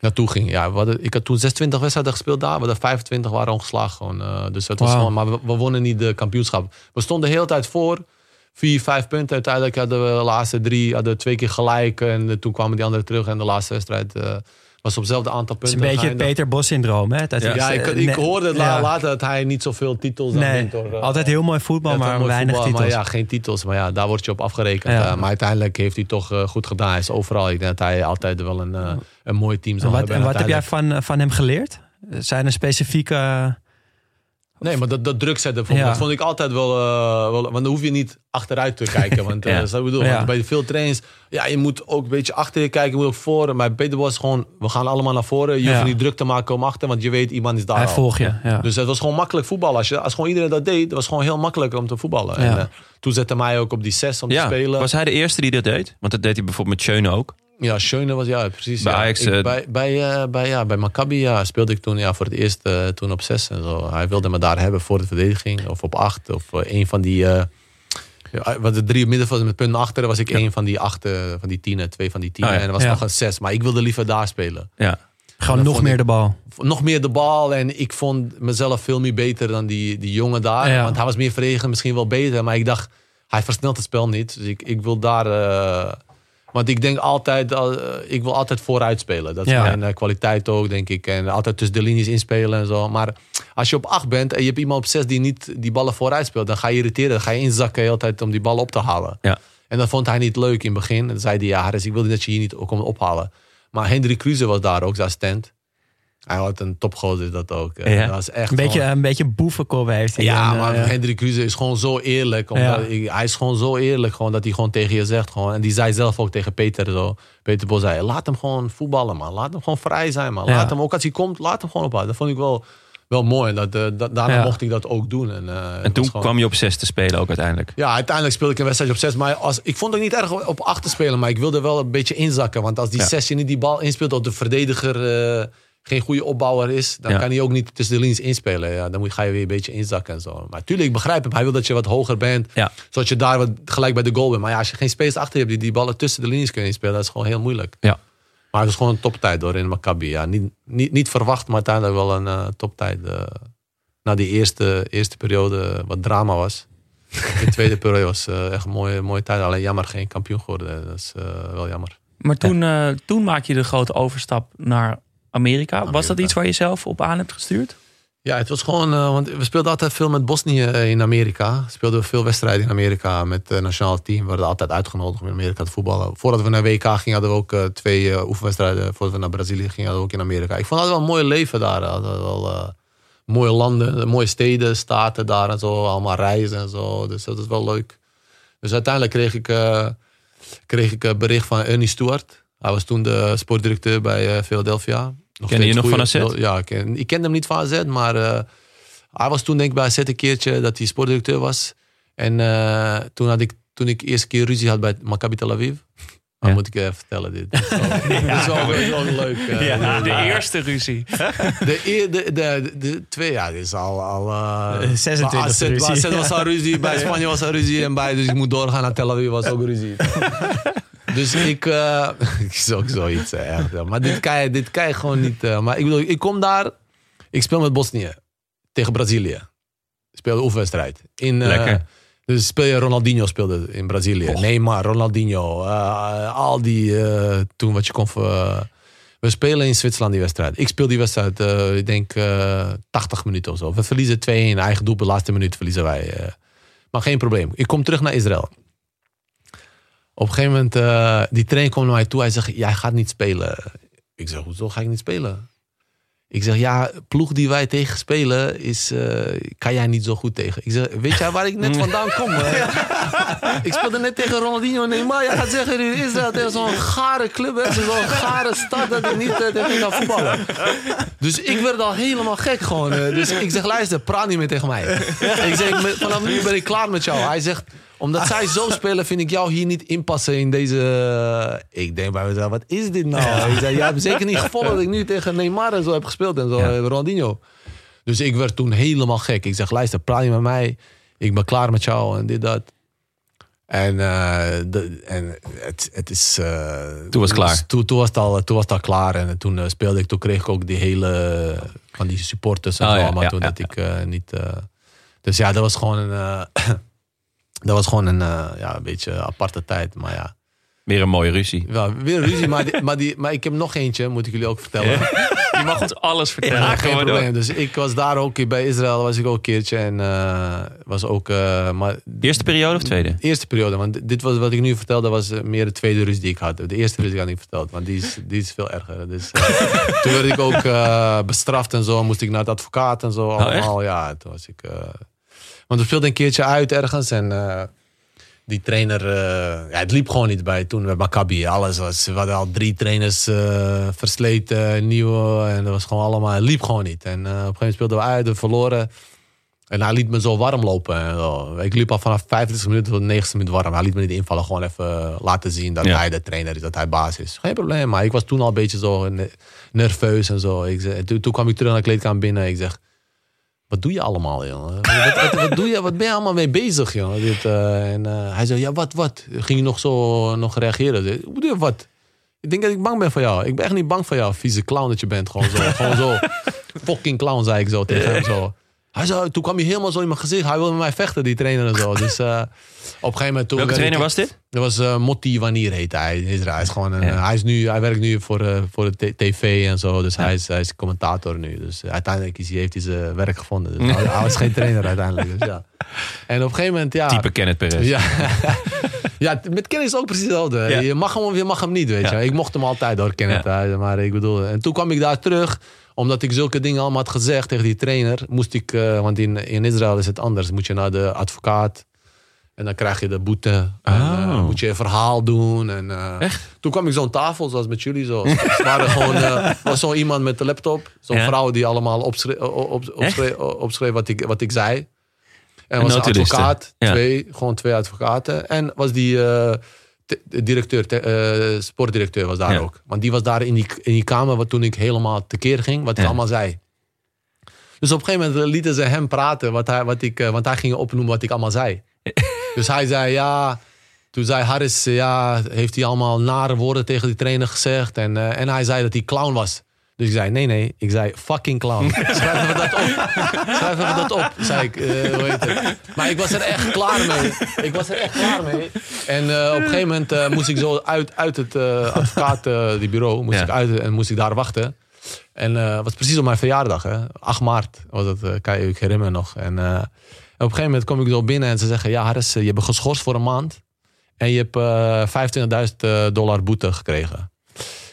naartoe ging. Ja, hadden, ik had toen 26 wedstrijden gespeeld daar. We hadden 25 waren ongeslagen. Gewoon. eh, dus het was gewoon, maar we, we wonnen niet de kampioenschap. We stonden de hele tijd voor. Vier, vijf punten. Uiteindelijk hadden we de laatste drie hadden we twee keer gelijk. En eh, toen kwamen die anderen terug. En de laatste wedstrijd was op hetzelfde aantal
Het is
punten.
een beetje het. Peter Bos syndroom. Hè? Dat
Ja.
is,
Ja, ik,
eh,
ik hoorde het
ja.
later dat hij niet zoveel titels
Nee, altijd heel mooi voetbal, maar
mooi
weinig
voetbal,
titels.
Maar ja, geen titels. Maar ja, daar word je op afgerekend.
Ja.
Eh, maar uiteindelijk heeft hij toch eh, goed gedaan. Hij is overal. Ik denk dat hij altijd wel een, een mooi team zal
en wat,
hebben.
en
En
wat heb jij van, van hem geleerd? Zijn er specifieke...
Nee, maar dat, dat druk zetten, bijvoorbeeld,
Ja.
dat vond ik altijd wel, eh, wel... Want dan hoef je niet achteruit te [laughs] kijken. Want eh,
Ja.
dat bedoel.
Ja.
Want bij veel trains, ja, je moet ook een beetje achter je kijken. Je moet ook voor. Maar Peter is gewoon, we gaan allemaal naar voren. Je hoeft niet druk te maken om achter, want je weet, iemand is daar
Hij
al.
volgt je.
Dus het was gewoon makkelijk voetballen. Als, je, als gewoon iedereen dat deed, het was gewoon heel makkelijk om te voetballen. En, eh, toen zette mij ook op die zes om te spelen.
was hij de eerste die dat deed? Want dat deed hij bijvoorbeeld met Schöne ook.
Ja, Schöne was, ja, precies.
Bij
ja.
Ajax,
Ik-
eh,
bij, bij, eh, bij, ja, bij Maccabi ja, speelde ik toen ja, voor het eerst eh, toen op zes en zo. Hij wilde me daar hebben voor de verdediging. Of op acht. Of eh, een van die... eh ja, wat de drie middenvelders met punten achter was ik een van die acht, eh, van die tienen. Twee van die tienen.
Ah, ja.
En er was
Ja.
nog een zes. Maar ik wilde liever daar spelen.
Ja.
Gewoon nog meer
ik-
de bal.
Nog meer de bal. En ik vond mezelf veel meer beter dan die, die jongen daar.
Ja.
Want hij was meer verdedigend, misschien wel beter. Maar ik dacht, hij versnelt het spel niet. Dus ik, ik wil daar... want ik denk altijd, eh, ik wil altijd vooruit spelen. Dat is
Ja.
mijn eh, kwaliteit ook, denk ik. En altijd tussen de linies inspelen en zo. Maar als je op acht bent en je hebt iemand op zes die niet die ballen vooruit speelt, dan ga je irriteren. Dan ga je inzakken de hele tijd om die bal op te halen.
Ja.
En dat vond hij niet leuk in het begin. En dan zei hij, ja, Harris, ik wilde dat je hier niet komt ophalen. Maar Hendrik Kruse was daar ook, zijn assistent. Hij had een topgozer is dat ook. Eh,
Ja.
Dat was echt
Een beetje,
gewoon-
een beetje boevenkop heeft hij.
ja,
En,
maar Hendrik Kruse is gewoon zo eerlijk. Omdat
Ja.
hij is gewoon zo eerlijk gewoon, dat hij gewoon tegen je zegt. Gewoon, en die zei zelf ook tegen Peter zo. Peter Bos zei, laat hem gewoon voetballen man. Laat hem gewoon vrij zijn man.
Ja.
Laat hem ook als hij komt, laat hem gewoon ophalen. Dat vond ik wel, wel mooi. En dat, eh, dat, daarna
Ja.
mocht ik dat ook doen. En, eh,
En toen
gewoon-
kwam je op zes te spelen ook uiteindelijk.
ja, uiteindelijk speelde ik een wedstrijd op zes. Maar als, ik vond het niet erg op acht te spelen. Maar ik wilde wel een beetje inzakken. Want als die
Ja.
zes je niet die bal inspeelt... of de verdediger eh, geen goede opbouwer is... dan
Ja.
kan hij ook niet tussen de linies inspelen. Ja, dan moet, ga je weer een beetje inzakken en zo. Maar tuurlijk, ik begrijp hem. Hij wil dat je wat hoger bent.
Ja.
Zodat je daar wat gelijk bij de goal bent. Maar ja, als je geen space achter je hebt... die die ballen tussen de linies kunnen inspelen... dat is gewoon heel moeilijk.
Ja.
Maar het was gewoon een toptijd door in Maccabi. Ja, niet, niet, niet verwacht, maar uiteindelijk wel een eh, toptijd. eh, na die eerste, eerste periode wat drama was. De [laughs] tweede periode was eh, echt een mooie, mooie tijd. Alleen jammer geen kampioen geworden. Dat is eh, wel jammer.
Maar toen, eh, toen maak je de grote overstap naar Amerika. Was dat iets waar je zelf op aan hebt gestuurd?
Ja, het was gewoon, eh, want we speelden altijd veel met Bosnië eh, in Amerika. Speelden we veel wedstrijden in Amerika met het nationale team. We werden altijd uitgenodigd om in Amerika te voetballen. Voordat we naar WK gingen, hadden we ook eh, twee eh, oefenwedstrijden. Voordat we naar Brazilië gingen, hadden we ook in Amerika. Ik vond het wel een mooi leven daar. Hadden wel eh, mooie landen, mooie steden, staten daar en zo. Allemaal reizen en zo. Dus dat is wel leuk. Dus uiteindelijk kreeg ik, eh, kreeg ik een bericht van Ernie Stewart. Hij was toen de sportdirecteur bij eh, Philadelphia. Nog
Kende je nog van AZ?
Ja, ik, ken, ik kende hem niet van AZ, maar eh, Hij was toen denk ik bij AZ een keertje dat hij sportdirecteur was. En eh, toen, had ik, toen ik eerste keer ruzie had bij Maccabi Tel Aviv. Dan
Ja.
moet ik even vertellen dit. Dat is wel, leuk. eh,
De eerste ruzie. [laughs]
de, eer- de, de, twee, ja, dit is al... al eh,
26e
bij AZ,
ruzie.
AZ was al ruzie, bij [laughs] Spanje was al ruzie en bij, dus ik moet doorgaan naar Tel Aviv was ook ruzie. [laughs] dus ik, eh [laughs] ik is ook zoiets, ja. Maar dit kan je, dit kan je gewoon niet. eh, maar ik bedoel, ik kom daar, ik speel met Bosnië tegen Brazilië. Ik speel de oefenwedstrijd. In, eh,
Lekker.
dus speel je Ronaldinho speelde in Brazilië. Neymar, Ronaldinho, al die toen wat je kon. we spelen in Zwitserland die wedstrijd. Ik speel die wedstrijd, ik denk eh 80 minuten of zo. We verliezen 2-1, eigen doel, de laatste minuut verliezen wij. maar geen probleem. Ik kom terug naar Israël. Op een gegeven moment, eh, die trainer komt naar mij toe. Hij zegt, jij gaat niet spelen. Ik zeg, hoezo ga ik niet spelen? Ik zeg, ja, ploeg die wij tegen spelen, is, eh, kan jij niet zo goed tegen. Ik zeg, weet jij waar ik net [laughs] vandaan kom? hè? ik speelde net tegen Ronaldinho en Neymar. Jij gaat zeggen, in Israël tegen zo'n gare club, zo'n gare stad dat ik niet eh, tegen kan voetballen. Dus ik werd al helemaal gek gewoon. eh. Dus ik zeg, luister, praat niet meer tegen mij. ik zeg, vanaf nu ben ik klaar met jou. Hij zegt, omdat zij zo [laughs] spelen, vind ik jou hier niet inpassen in deze... Ik denk bij mezelf, wat is dit nou? Ik zei, jij hebt zeker niet [laughs] gevolgd dat ik nu tegen Neymar en zo heb gespeeld en zo,
Ja.
eh, Ronaldinho. Dus ik werd toen helemaal gek. Ik zeg, luister, praat niet met mij. Ik ben klaar met jou en dit, dat. En, eh, de, en het, het is... eh,
Toen was het klaar.
Toen, toen, was het al, toen was het al klaar. En toen eh, speelde ik, toen kreeg ik ook die hele... Van die supporters en
Oh,
zo.
ja,
allemaal
ja,
toen
ja,
dat ik eh, niet... eh, dus ja, dat was gewoon een... dat was gewoon een, eh, ja, een beetje aparte tijd. Maar ja,
Weer een mooie ruzie.
wel, weer ruzie. maar, die, maar, die, maar ik heb nog eentje, moet ik jullie ook vertellen.
Je mag ons alles vertellen.
Ja, geen
door.
probleem. Dus ik was daar ook bij Israël, was ik ook een keertje. En eh, was ook. eh, maar
Eerste periode of tweede?
Eerste periode, want dit was wat ik nu vertelde, was meer de tweede ruzie die ik had. De eerste ruzie had ik niet verteld, want die is, die is veel erger. Dus, toen werd ik ook bestraft en zo, moest ik naar de advocaat en zo. Allemaal, ja, toen was ik. Want we speelden een keertje uit ergens en eh, die trainer, eh, ja, het liep gewoon niet bij toen met Maccabi. Alles was, we hadden al drie trainers eh, versleten, nieuwe, en dat was gewoon allemaal, het liep gewoon niet. En op een gegeven moment speelden we uit, we verloren. En hij liet me zo warm lopen. En zo. Ik liep al vanaf 25 minuten tot de 90 minuut warm. Hij liet me niet invallen. Gewoon even laten zien dat
Ja.
hij de trainer is. Dat hij baas is. Geen probleem. Maar ik was toen al een beetje zo ne- nerveus en zo. Ik toen, toen kwam ik terug naar de kleedkamer binnen. Ik zeg, wat doe je allemaal, jongen? Wat, wat, wat, doe je, wat ben je allemaal mee bezig, jongen? Dit, eh, en eh, hij zei, ja, wat, wat? Ging je nog zo nog reageren? Ik bedoel wat? Ik denk dat ik bang ben voor jou. Ik ben echt niet bang voor jou, vieze clown dat je bent. Gewoon zo, gewoon zo. [laughs] Fucking clown, zei ik zo tegen hem zo. Hij zei, toen kwam hij helemaal zo in mijn gezicht. Hij wilde met mij vechten, die trainer en zo. [laughs] Dus eh, op een gegeven moment... Toen
Welke trainer
ik-
was dit?
Dat was eh Motti Wanneer heette hij in Israël. Hij, is gewoon een,
Ja.
hij, is nu, hij werkt nu voor, eh, voor de tv en zo. Dus hij, is, hij is commentator nu. Dus uiteindelijk is hij, heeft hij zijn werk gevonden. Dus [laughs] hij, hij was geen trainer uiteindelijk. Dus ja. En op een gegeven moment... Ja,
Type Kenneth Perez.
ja, [laughs] ja, met Kenneth is het ook precies hetzelfde. Je mag hem of je mag hem niet, weet je. Ik mocht hem altijd door Kenneth. hè, Maar ik bedoel... En toen kwam ik daar terug omdat ik zulke dingen allemaal had gezegd tegen die trainer, moest ik, eh, want in, in Israël is het anders. Moet je naar de advocaat en dan krijg je de boete. En, eh,
Oh.
moet je een verhaal doen. En, eh, Toen kwam ik zo'n tafel, zoals met jullie. Zo. Het waren gewoon, was zo iemand met de laptop. Zo'n
Ja.
vrouw die allemaal opschreef, op, op, opschreef, opschreef wat, ik, wat ik zei. En was een advocaat,
Ja.
twee, gewoon twee advocaten. En was die de directeur, te- eh, sportdirecteur was daar
Ja.
ook. Want die was daar in die, in die kamer wat toen ik helemaal tekeer ging, wat ik
Ja.
allemaal zei. Dus op een gegeven moment lieten ze hem praten, wat hij, wat ik, eh, want hij ging opnoemen wat ik allemaal zei. [laughs] dus hij zei ja. Toen zei Harris, ja, heeft hij allemaal nare woorden tegen die trainer gezegd. En, eh, en hij zei dat hij clown was. Dus ik zei, nee, nee. Ik zei, fucking clown. [laughs] Schrijf even dat op. Schrijf even dat op, zei ik. eh, hoe heet het. Maar ik was er echt klaar mee. Ik was er echt klaar mee. En eh, op een gegeven moment eh, moest ik zo uit, uit het eh advocaat, eh, die bureau, moest
Ja.
ik uit en moest ik daar wachten. En het was precies op mijn verjaardag, hè. 8 maart was het, eh, kan je je herinneren nog. En op een gegeven moment kom ik zo binnen en ze zeggen, ja Harris, je bent geschorst voor een maand. En je hebt eh 25.000 dollar boete gekregen.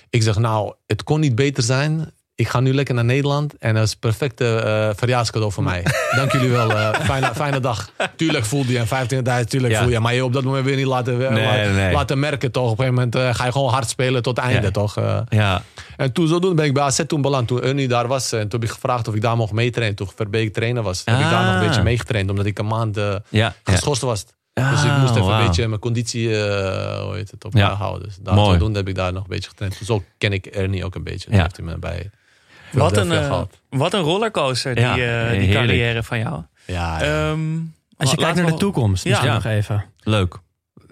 Ik zeg, nou, het kon niet beter zijn. ik ga nu lekker naar Nederland. En dat is een perfecte eh verjaarscadeau voor mij. [laughs] Dank jullie wel. eh, fijne, fijne dag. Tuurlijk voelde je 25.000, tuurlijk
Ja.
voel je. Maar je op dat moment je niet laten,
Nee,
laten,
nee.
laten merken toch. Op een gegeven moment eh, ga je gewoon hard spelen tot het einde
Ja.
toch. eh.
Ja,
En toen zodoende ben ik bij AZ toen beland. Toen Ernie daar was. En toen heb ik gevraagd of ik daar mocht meetrainen. Toen Verbeek trainer was. Heb ik daar nog een
Ah.
beetje meegetraind. Omdat ik een maand eh,
ja.
geschorst was. Dus ik
Ah,
moest even een beetje mijn conditie eh, hoe heet het, op
Ja.
ja. houden. Dus daar
Mooi.
zodoende heb ik daar nog een beetje getraind. Dus zo ken ik Ernie ook een beetje.
Ja.
Ja. heeft hij me bij
Wat een, eh, wat een rollercoaster, die,
Ja,
eh, die carrière van jou.
Ja,
Ehm,
Als je kijkt naar
we-
de toekomst,
Ja.
misschien
Ja.
nog even.
Leuk.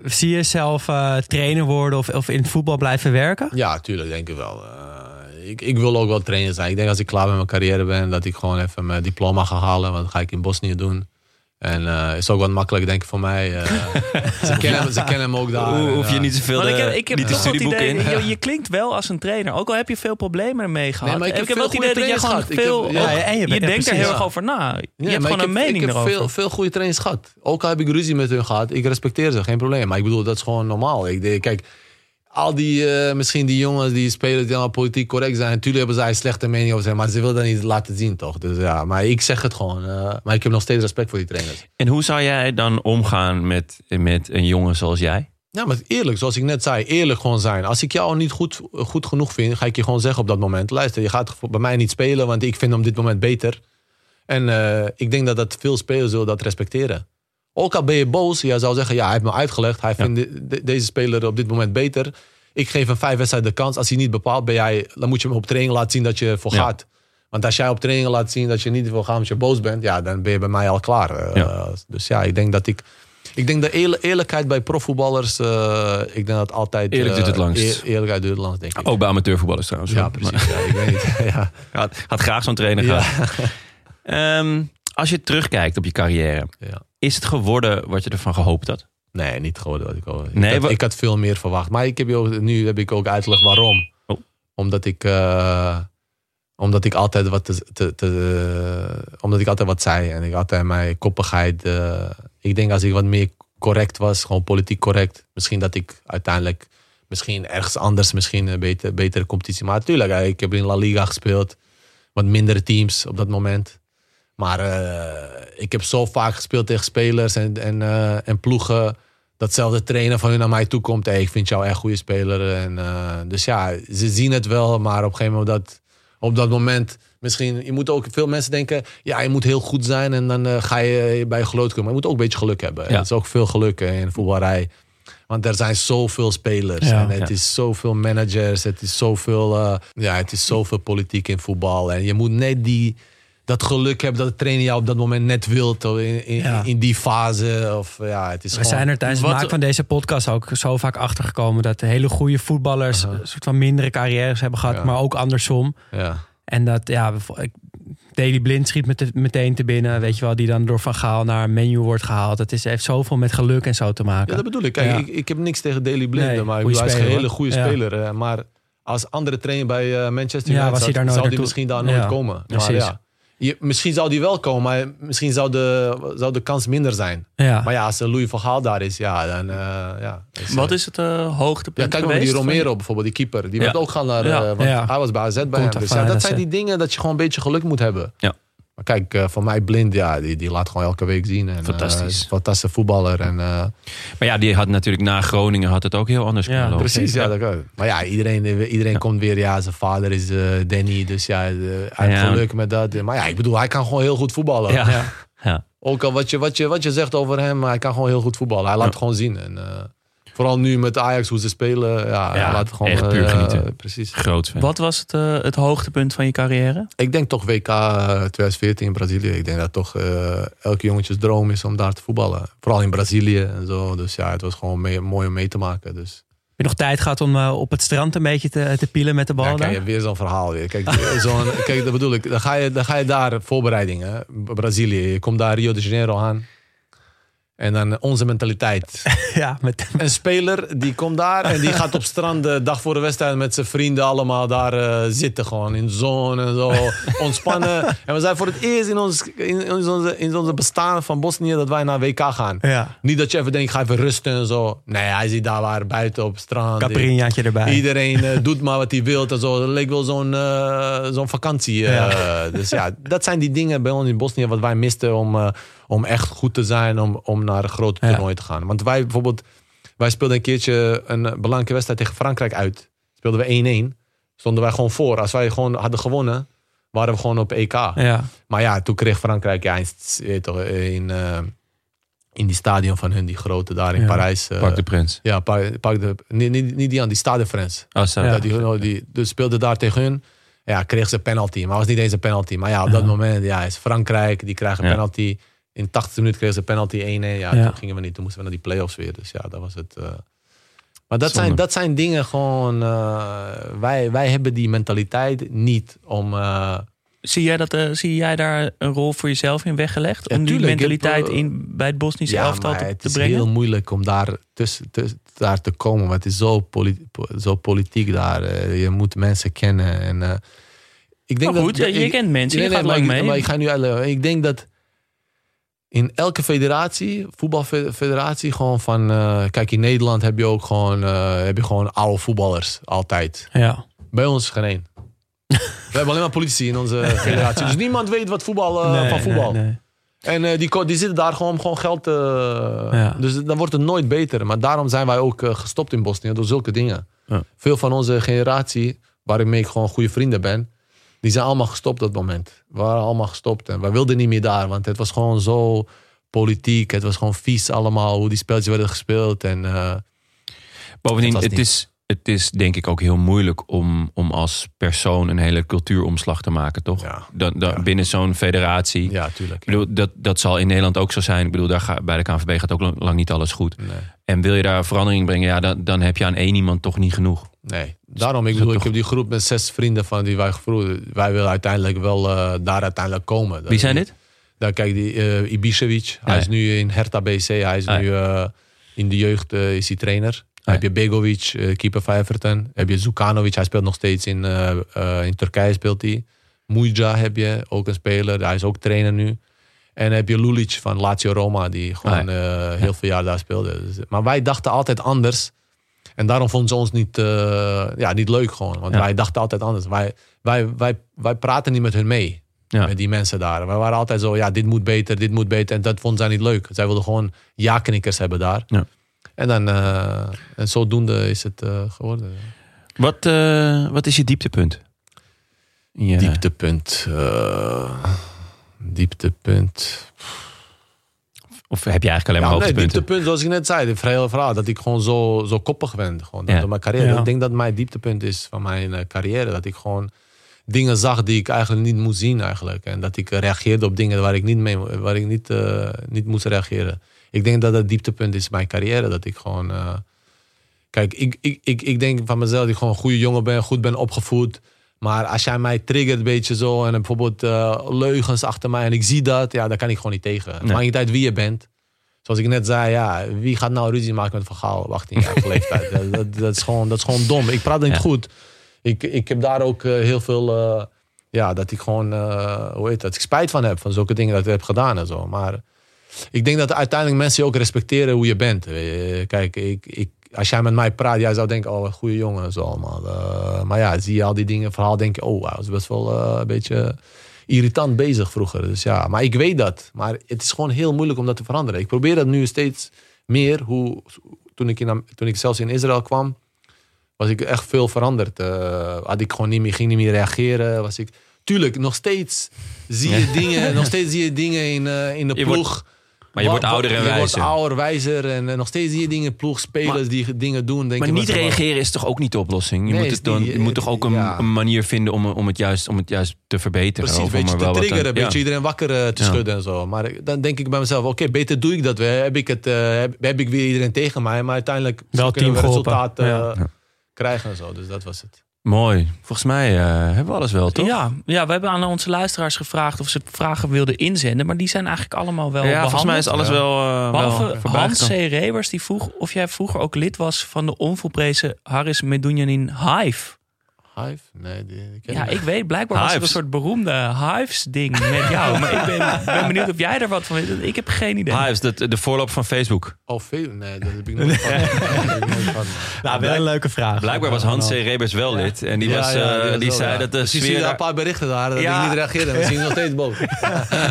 Zie je zelf eh, trainer worden of, of in het voetbal blijven werken?
ja, tuurlijk denk ik wel. Eh, ik, ik wil ook wel trainer zijn. Ik denk als ik klaar met mijn carrière ben, dat ik gewoon even mijn diploma ga halen. Want dat ga ik in Bosnië doen. En eh is ook wat makkelijk, denk ik, voor mij. eh. [laughs] ze, kennen, hem- ze kennen hem ook daar.
Hoe- Hoef je
eh,
niet zoveel
ik
de,
heb, ik heb
niet de
toch het idee,
in.
je, [laughs] je klinkt wel als een trainer. Ook al heb je veel problemen ermee gehad.
Nee, maar ik heb
wel
veel
het idee
goede
dat je gewoon
trainers gehad. Ik
veel...
heb-
ook-
ja,
en je
je denkt er heel erg over na. Je
Ja,
hebt gewoon een
heb,
mening
ik heb
erover.
veel, veel goede trainers gehad. Ook al heb ik ruzie met hun gehad. Ik respecteer ze, geen probleem. Maar ik bedoel, dat is gewoon normaal. Ik, denk, kijk, al die, eh, misschien die jongens die spelen die allemaal politiek correct zijn. Natuurlijk hebben zij een slechte mening over zijn. Maar ze willen dat niet laten zien, toch? Dus ja, maar ik zeg het gewoon. eh, maar ik heb nog steeds respect voor die trainers.
En hoe zou jij dan omgaan met, met een jongen zoals jij?
Ja, maar eerlijk, zoals ik net zei, eerlijk gewoon zijn. Als ik jou niet goed, goed genoeg vind, ga ik je gewoon zeggen op dat moment. Luister, je gaat bij mij niet spelen, want ik vind hem op dit moment beter. En eh, ik denk dat, dat veel spelers zullen dat respecteren. Ook al ben je boos, jij zou zeggen, ja, hij heeft me uitgelegd. Hij vindt de- de- deze speler op dit moment beter. Ik geef hem vijf wedstrijden de kans. Als hij niet bepaalt, ben jij, dan moet je hem op training laten zien dat je ervoor
Ja.
gaat. Want als jij op training laat zien dat je niet ervoor gaat omdat je boos bent, ja, dan ben je bij mij al klaar. Eh. Dus ja, ik denk dat ik. Ik denk de eer- eerlijkheid bij profvoetballers, eh, ik denk dat altijd.
Eerlijk
eh,
het langst.
eer- eerlijkheid doet het langst, denk ik.
Ook bij amateurvoetballers trouwens.
ja, precies. Ja, ik weet niet. [laughs] ja.
Had, had graag zo'n trainer
Ja.
gehad. Ehm, als je terugkijkt op je carrière,
Ja.
Is het geworden wat je ervan gehoopt had?
Nee, niet geworden wat ik.
Nee,
ik, had, ik had veel meer verwacht. Maar ik heb je ook, nu heb ik ook uitgelegd waarom.
Oh.
Omdat ik, eh, omdat ik altijd wat te, te, te- omdat ik altijd wat zei en ik altijd mijn koppigheid. eh, ik denk als ik wat meer correct was, gewoon politiek correct, misschien dat ik uiteindelijk misschien ergens anders, misschien een beter, betere competitie. Maar natuurlijk, ik heb in La Liga gespeeld, wat mindere teams op dat moment. Maar eh, ik heb zo vaak gespeeld tegen spelers en, en, eh, en ploegen. Datzelfde trainer van hun naar mij toe komt. Hey, ik vind jou echt een goede speler. En, eh, dus ja, ze zien het wel. Maar op een gegeven moment, dat, op dat moment... Misschien, je moet ook, veel mensen denken... Ja, je moet heel goed zijn en dan ga je bij je geloof komen. Maar je moet ook een beetje geluk hebben.
Ja.
Het is ook veel geluk in voetballerij. Want er zijn zoveel spelers.
Ja.
en het
Ja.
is zoveel managers. Het is zoveel, eh, ja, het is zoveel politiek in voetbal. En je moet net die, dat geluk hebben dat de trainer jou op dat moment net wilt. In, in,
Ja.
in die fase. Of, ja, het is
We
gewoon,
zijn er tijdens het maken van deze podcast ook zo vaak achtergekomen dat hele goede voetballers een soort van mindere carrières hebben gehad,
Ja.
maar ook andersom.
Ja.
En dat, ja, ik- Daily Blind schiet met meteen te binnen, weet je wel, die dan door Van Gaal naar een menu wordt gehaald. Het is, heeft zoveel met geluk en zo te maken.
ja, dat bedoel ik. Kijk,
Ja.
ik, ik heb niks tegen Daily Blind.
Nee,
maar hij is een hele goede speler. maar als andere trainer bij eh, Manchester
Ja,
United
was hij daar nooit
zou hij misschien daar nooit komen. Maar
precies.
ja, je, misschien zou die wel komen, maar misschien zou de, zou de kans minder zijn.
ja.
Maar ja, als Louis van Gaal daar is, ja, dan... eh, ja, is,
Wat
eh,
is het eh, hoogtepunt
Ja, kijk maar die
van-
Romero bijvoorbeeld, die keeper. Die
Ja.
werd ook gaan naar...
Ja.
eh, want
Ja.
hij was bij AZ bij hem.
er
Dus dat zijn die dingen dat je gewoon een beetje geluk moet hebben.
Ja.
Maar kijk, eh, voor mij Blind, ja, die, die laat gewoon elke week zien. En,
Fantastisch.
eh, is een fantastische voetballer. En, eh,
Maar ja, die had natuurlijk na Groningen had het ook heel anders
Ja,
kunnen lopen.
precies, ja. Dat kan. Maar ja, iedereen, iedereen
Ja.
komt weer... Ja, zijn vader is eh, Danny, dus ja, hij heeft
Ja.
geluk met dat. Maar ja, ik bedoel, hij kan gewoon heel goed voetballen.
Ja. Ja. Ja.
Ook al wat je, wat, je, wat je zegt over hem, hij kan gewoon heel goed voetballen. Hij laat
Ja.
het gewoon zien. En, eh, vooral nu met Ajax, hoe ze spelen. Ja, laat het gewoon,
echt puur
eh,
genieten.
precies.
Groot fan.
Wat was het, eh, het hoogtepunt van je carrière?
Ik denk toch WK eh, 2014 in Brazilië. Ik denk dat toch eh, elke jongetjes droom is om daar te voetballen. Vooral in Brazilië en zo. Dus ja, het was gewoon mee- mooi om mee te maken. Dus.
Heb je nog tijd gehad om eh, op het strand een beetje te, te pielen met de bal
Ja, kijk, je weer zo'n verhaal weer. Kijk, [laughs] zo'n, kijk, dat bedoel ik. Dan ga je, dan ga je daar voorbereidingen. Brazilië. Je komt daar Rio de Janeiro aan. En dan onze mentaliteit. [laughs]
Ja, met,
Een speler die komt daar en die gaat op strand de dag voor de wedstrijd met zijn vrienden allemaal daar eh, zitten. Gewoon in zon en zo. [laughs] Ontspannen. En we zijn voor het eerst in ons, in, onze, in onze bestaan van Bosnië dat wij naar WK gaan.
ja,
Niet dat je even denkt, ga even rusten en zo. Nee, hij zit daar waar buiten op strand.
Caprinjaatje erbij.
Iedereen eh, [laughs] doet maar wat hij wil en zo. Het leek wel zo'n eh, zo'n vakantie. Dus ja, dat zijn die dingen bij ons in Bosnië wat wij misten om, om echt goed te zijn, om, om naar een grote
Ja.
toernooi te gaan. Want wij bijvoorbeeld, wij speelden een keertje een belangrijke wedstrijd tegen Frankrijk uit. Speelden we 1-1. Stonden wij gewoon voor. Als wij gewoon hadden gewonnen, waren we gewoon op EK.
Ja,
Maar ja, toen kreeg Frankrijk ja, in, toch, in, eh, in die stadion van hun, die grote daar in
Ja.
Parijs. eh,
Park de Prins.
ja, Park, Park de, niet, niet, niet die aan, die Stade de France.
Oh.
Ja.
Die, die, dus speelde daar tegen hun. Ja, kreeg ze een penalty. Maar het was niet eens een penalty. Maar ja, op dat moment ja, is Frankrijk. Die krijgen penalty. In 80 minuten kregen ze penalty 1-1. Ja,
Ja.
toen gingen we niet. Toen moesten we naar die play-offs weer. Dus ja, dat was het. eh. Maar dat
Zonde.
zijn, dat zijn dingen gewoon... eh, wij, wij hebben die mentaliteit niet om... eh,
Zie jij, dat, eh, zie jij daar een rol voor jezelf in weggelegd?
Ja,
om die
tuurlijk.
Mentaliteit in, bij het Bosnische elftal
maar
te,
het
te
is
brengen?
heel moeilijk om daar, tussen, tussen- daar te komen. Want het is zo, zo politiek daar. Je moet mensen kennen. En, eh, ik denk
Maar goed,
dat,
je- je
ik-
kent mensen, je
Nee,
gaat
nee,
lang
maar ik-
mee.
Maar ik ga nu uitleggen. Ik denk dat in elke federatie, voetbalfederatie, gewoon van... eh, kijk, in Nederland heb je ook gewoon, eh, heb je gewoon oude voetballers. Altijd.
ja.
Bij ons geen één. [laughs] We hebben alleen maar politici in onze federatie. Dus niemand weet wat voetbal, eh,
Nee,
van voetbal.
nee, nee.
En die, die zitten daar gewoon om gewoon geld te...
Ja.
Dus dan wordt het nooit beter. Maar daarom zijn wij ook gestopt in Bosnië door zulke dingen.
Ja.
Veel van onze generatie, waarmee ik gewoon goede vrienden ben... die zijn allemaal gestopt op dat moment. We waren allemaal gestopt. En wij wilden niet meer daar. Want het was gewoon zo politiek. Het was gewoon vies allemaal. Hoe die spelletjes werden gespeeld. En eh,
Bovendien,
Het
is, het is denk ik ook heel moeilijk om, om als persoon een hele cultuuromslag te maken, toch?
Ja.
Dan, dan,
Ja.
Binnen zo'n federatie.
ja, tuurlijk.
Ik bedoel, dat, dat zal in Nederland ook zo zijn. Ik bedoel, daar ga, bij de KNVB gaat ook lang, lang niet alles goed.
Nee.
En wil je daar verandering brengen, ja, dan, dan heb je aan één iemand toch niet genoeg.
Nee, daarom, ik bedoel, ik heb die groep met zes vrienden van die wij gevoerd. Wij willen uiteindelijk wel eh, daar uiteindelijk komen.
Wie zijn dit?
Daar kijk, die eh Ibišević. Hij is nu in Hertha BC. Hij is
Ah,
nu eh, in de jeugd is hij trainer. Heb je Begovic, eh, keeper van Everton. Heb je Zukanovic, hij speelt nog steeds in, eh, eh, in Turkije speelt hij. Muja heb je, ook een speler. Hij is ook trainer nu. En dan heb je Lulic van Lazio Roma, die gewoon
Ah,
heel veel jaar daar speelde. Dus, maar wij dachten altijd anders. En daarom vonden ze ons niet, ja, niet leuk gewoon. Want
Ja.
wij dachten altijd anders. Wij, wij, wij, wij praten niet met hun mee.
Ja.
Met die mensen daar. Wij waren altijd zo, ja, dit moet beter, dit moet beter. En dat vonden zij niet leuk. Zij wilden gewoon ja-knikkers hebben daar.
Ja.
En, dan, eh, en zodoende is het eh, geworden.
Wat, eh, wat is je dieptepunt? Ja.
Dieptepunt. eh, dieptepunt.
Of heb je eigenlijk alleen maar
Ja, nee,
hoogtepunten?
dieptepunt, zoals ik net zei, het hele verhaal. Dat ik gewoon zo, zo koppig ben. Gewoon, dat
Ja.
door mijn carrière.
Ja.
Ik denk dat mijn dieptepunt is van mijn carrière. Dat ik gewoon dingen zag die ik eigenlijk niet moest zien eigenlijk. En dat ik reageerde op dingen waar ik niet, mee, waar ik niet, eh, niet moest reageren. Ik denk dat dat dieptepunt is in mijn carrière. Dat ik gewoon... eh, kijk, ik, ik, ik, ik denk van mezelf dat ik gewoon een goede jongen ben. Goed ben opgevoed. Maar als jij mij triggert een beetje zo... en bijvoorbeeld eh, leugens achter mij en ik zie dat... ja, daar kan ik gewoon niet tegen. Het
Nee.
maakt niet uit wie je bent. Zoals ik net zei, ja, wie gaat nou ruzie maken met Van Gaal op 18 jaar leeftijd? Dat, dat, dat, is gewoon, dat is gewoon dom. Ik praat niet
Ja.
goed. Ik, ik heb daar ook eh, heel veel... ja, dat ik gewoon... hoe heet dat? Ik spijt van heb, van zulke dingen dat ik heb gedaan en zo. Maar ik denk dat uiteindelijk mensen je ook respecteren hoe je bent. Eh, Kijk, ik, ik, als jij met mij praat, jij zou denken, oh, wat goede jongen en zo allemaal. Eh, maar ja, zie je al die dingen, verhaal, denk je, oh, hij was best wel eh, een beetje irritant bezig vroeger. Dus ja, maar ik weet dat. Maar het is gewoon heel moeilijk om dat te veranderen. Ik probeer dat nu steeds meer. Hoe, toen, ik in, toen ik zelfs in Israël kwam, was ik echt veel veranderd. Had ik gewoon niet meer, ging niet meer reageren. Was ik, tuurlijk, nog steeds zie je dingen, nog [laughs] steeds zie je dingen in, in de
Je wordt-
ploeg.
Maar je wordt ouder en
je
wijzer.
wordt ouder, wijzer. En nog steeds zie je dingen, ploegspelers die dingen doen. Denk
Maar
je
niet reageren is toch ook niet de oplossing? Je,
Nee,
moet, het dan, je moet toch ook een,
ja.
een manier vinden om, om, het juist, om het juist te verbeteren?
Precies,
of
een beetje te triggeren, een
ja.
beetje iedereen wakker eh, te
Ja.
schudden en zo. Maar dan denk ik bij mezelf, oké, beter doe ik dat weer. Heb ik, het, eh, heb, heb ik weer iedereen tegen mij. Maar uiteindelijk
Wel
kunnen we
team
resultaat
Ja.
krijgen en zo. Dus dat was het.
Mooi. Volgens mij eh, hebben we alles wel, toch?
Ja, ja, we hebben aan onze luisteraars gevraagd of ze vragen wilden inzenden. Maar die zijn eigenlijk allemaal wel
Ja, volgens mij is alles wel, eh wel
Behalve
voorbij
Hans C. Rebers, die vroeg of jij vroeger ook lid was van de onvolprezen Haris Medunjanin Hive.
Hive? Nee, die, die ken
Ja,
ik
ik weet, blijkbaar was het een soort beroemde Hives-ding met jou. Maar ik ben, ben benieuwd of jij er wat van weet. Ik heb geen idee.
Hives, de, de voorloop van Facebook.
Oh, veel? Nee, dat heb ik nooit van. [laughs]
Nou, wel een leuke vraag.
Blijkbaar was Hans C. Rebers wel lid. En die, was,
Ja, ja,
eh,
was
die zei
ja.
dat de
zie
sfeer...
je daar
daar-
een paar berichten daar dat
Ja.
ik niet reageerde. We zien nog steeds boos. [laughs]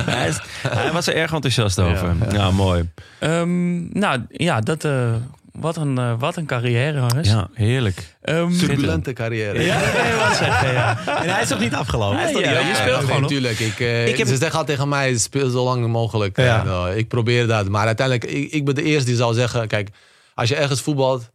hij, is- hij was er erg enthousiast over. Ja, mooi.
Ehm, nou ja, dat, eh, wat, een, eh, wat een carrière, Hannes.
Ja, heerlijk.
Ehm,
Turbulente carrière.
ja, zeggen, ja.
En hij is nog niet afgelopen.
Nee, ja, je speelt
Ja,
gewoon
nee,
nog.
Tuurlijk. Ik, eh,
Ik heb-
Ze zeggen altijd tegen mij, speel zo lang mogelijk.
Ja.
En, eh, ik probeer dat. Maar uiteindelijk, ik, ik ben de eerste die zou zeggen... Kijk, als je ergens voetbalt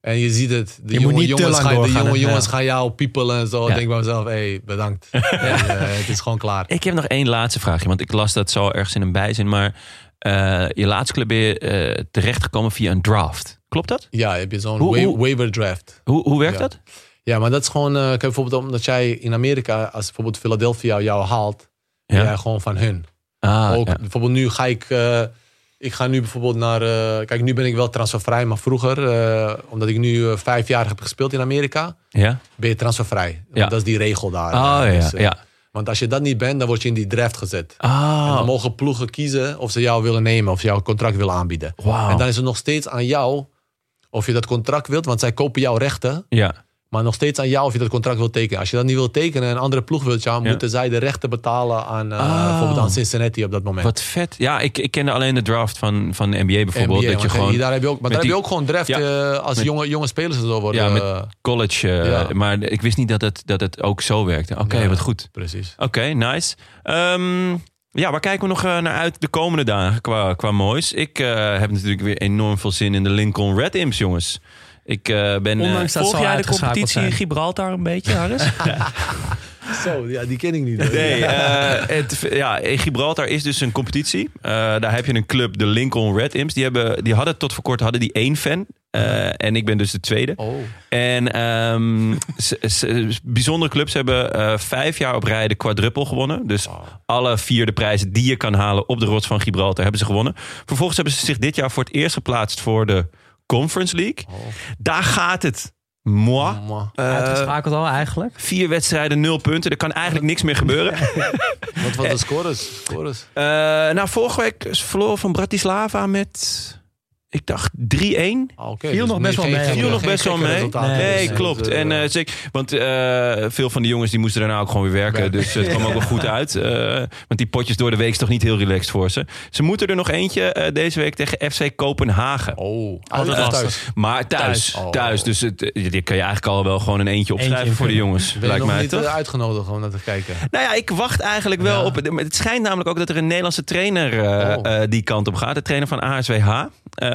en je ziet het... De
Je
jonge jongens, gaan, de jonge
hè?
jongens
Ja.
gaan jou piepelen en zo.
Ja.
denk bij mezelf, hé, hey, bedankt. [laughs] En, eh, het is gewoon klaar.
Ik heb nog één laatste vraagje. Want ik las dat zo ergens in een bijzin. Maar eh, je laatste club ben je terechtgekomen via een draft. Klopt dat?
Ja, heb je zo'n wa- waiver draft.
Hoe, hoe werkt
Ja.
dat?
Ja, maar dat is gewoon... eh, kijk, bijvoorbeeld omdat jij in Amerika... Als bijvoorbeeld Philadelphia jou haalt... ben
Ja.
jij gewoon van hun.
Ah,
ook
ja.
bijvoorbeeld nu ga ik. eh, ik ga nu bijvoorbeeld naar. eh, kijk, nu ben ik wel transfervrij, maar vroeger, omdat ik nu vijf jaar heb gespeeld in Amerika,
ja?
ben je transfervrij.
Ja.
Dat is die regel daar.
Ja,
dus, eh,
ja.
Want als je dat niet bent, dan word je in die draft gezet. En
Ah,
dan mogen ploegen kiezen of ze jou willen nemen, of ze jouw contract willen aanbieden.
wauw.
En dan is het nog steeds aan jou of je dat contract wilt, want zij kopen jouw rechten.
Ja.
Maar nog steeds aan jou of je dat contract wilt tekenen. Als je dat niet wilt tekenen en een andere ploeg wilt
Ja.
moeten zij de rechten betalen aan, eh,
Oh.
bijvoorbeeld aan Cincinnati op dat moment.
Wat vet. Ja, ik, ik kende alleen de draft van, van de NBA bijvoorbeeld.
NBA,
dat je gewoon
daar heb je ook, maar daar heb je ook gewoon draft
Ja.
eh, als
Met-
jonge, jonge spelers zo worden.
Ja, met-
eh,
college.
Ja.
Maar ik wist niet dat het, dat het ook zo werkte. Oké, wat goed.
precies.
Oké, nice. Ehm, ja, waar kijken we nog eh, naar uit de komende dagen qua, qua moois? Ik eh, heb natuurlijk weer enorm veel zin in de Lincoln Red Imps, jongens. Ik eh, ben... eh,
Ondanks dat
Volg
zal
jij de
uitgeschakeld
competitie in. Gibraltar een beetje, Harris? [laughs]
Zo, ja, die ken ik niet.
Nee, eh, het, ja, in Gibraltar is dus een competitie. Eh, daar heb je een club, de Lincoln Red Imps. Die, hebben, die hadden tot voor kort hadden die één fan. Eh, en ik ben dus de tweede.
Oh,
En ehm, [laughs] bijzondere clubs hebben eh, vijf jaar op rij de quadruple gewonnen. Dus alle vier de prijzen die je kan halen op de rots van Gibraltar hebben ze gewonnen. Vervolgens hebben ze zich dit jaar voor het eerst geplaatst voor de Conference League. Daar gaat het. Moi.
mwah.
Eh,
Uitgeschakeld al eigenlijk.
vier wedstrijden, nul punten. Er kan eigenlijk niks meer gebeuren. [laughs]
Wat was de scores? scores?
Eh, nou, vorige week verloren van Bratislava met, ik dacht 3-1.
Ah, oké,
Viel
dus
nog best wel mee.
Viel nog best wel mee. Nee,
Dus,
klopt. En, eh, zeker, want eh, veel van die jongens die moesten daarna ook gewoon weer werken. Dus het kwam ook wel goed [laughs] uit. Eh, want die potjes door de week is toch niet heel relaxed voor ze. Ze moeten er nog eentje eh, deze week tegen FC Kopenhagen.
Oh,
Altijd
uit of
lastig.
thuis?
Maar thuis.
Thuis.
Thuis.
Oh.
Dus het, die kan je eigenlijk al wel gewoon een eentje opschrijven
Eentje
voor de jongens.
Ben je
lijkt
nog
mij
niet
toch?
uitgenodigd om naar te kijken?
Nou ja, ik wacht eigenlijk wel
Ja.
op. Het schijnt namelijk ook dat er een Nederlandse trainer eh,
Oh.
eh, die kant op gaat. De trainer van ASWH.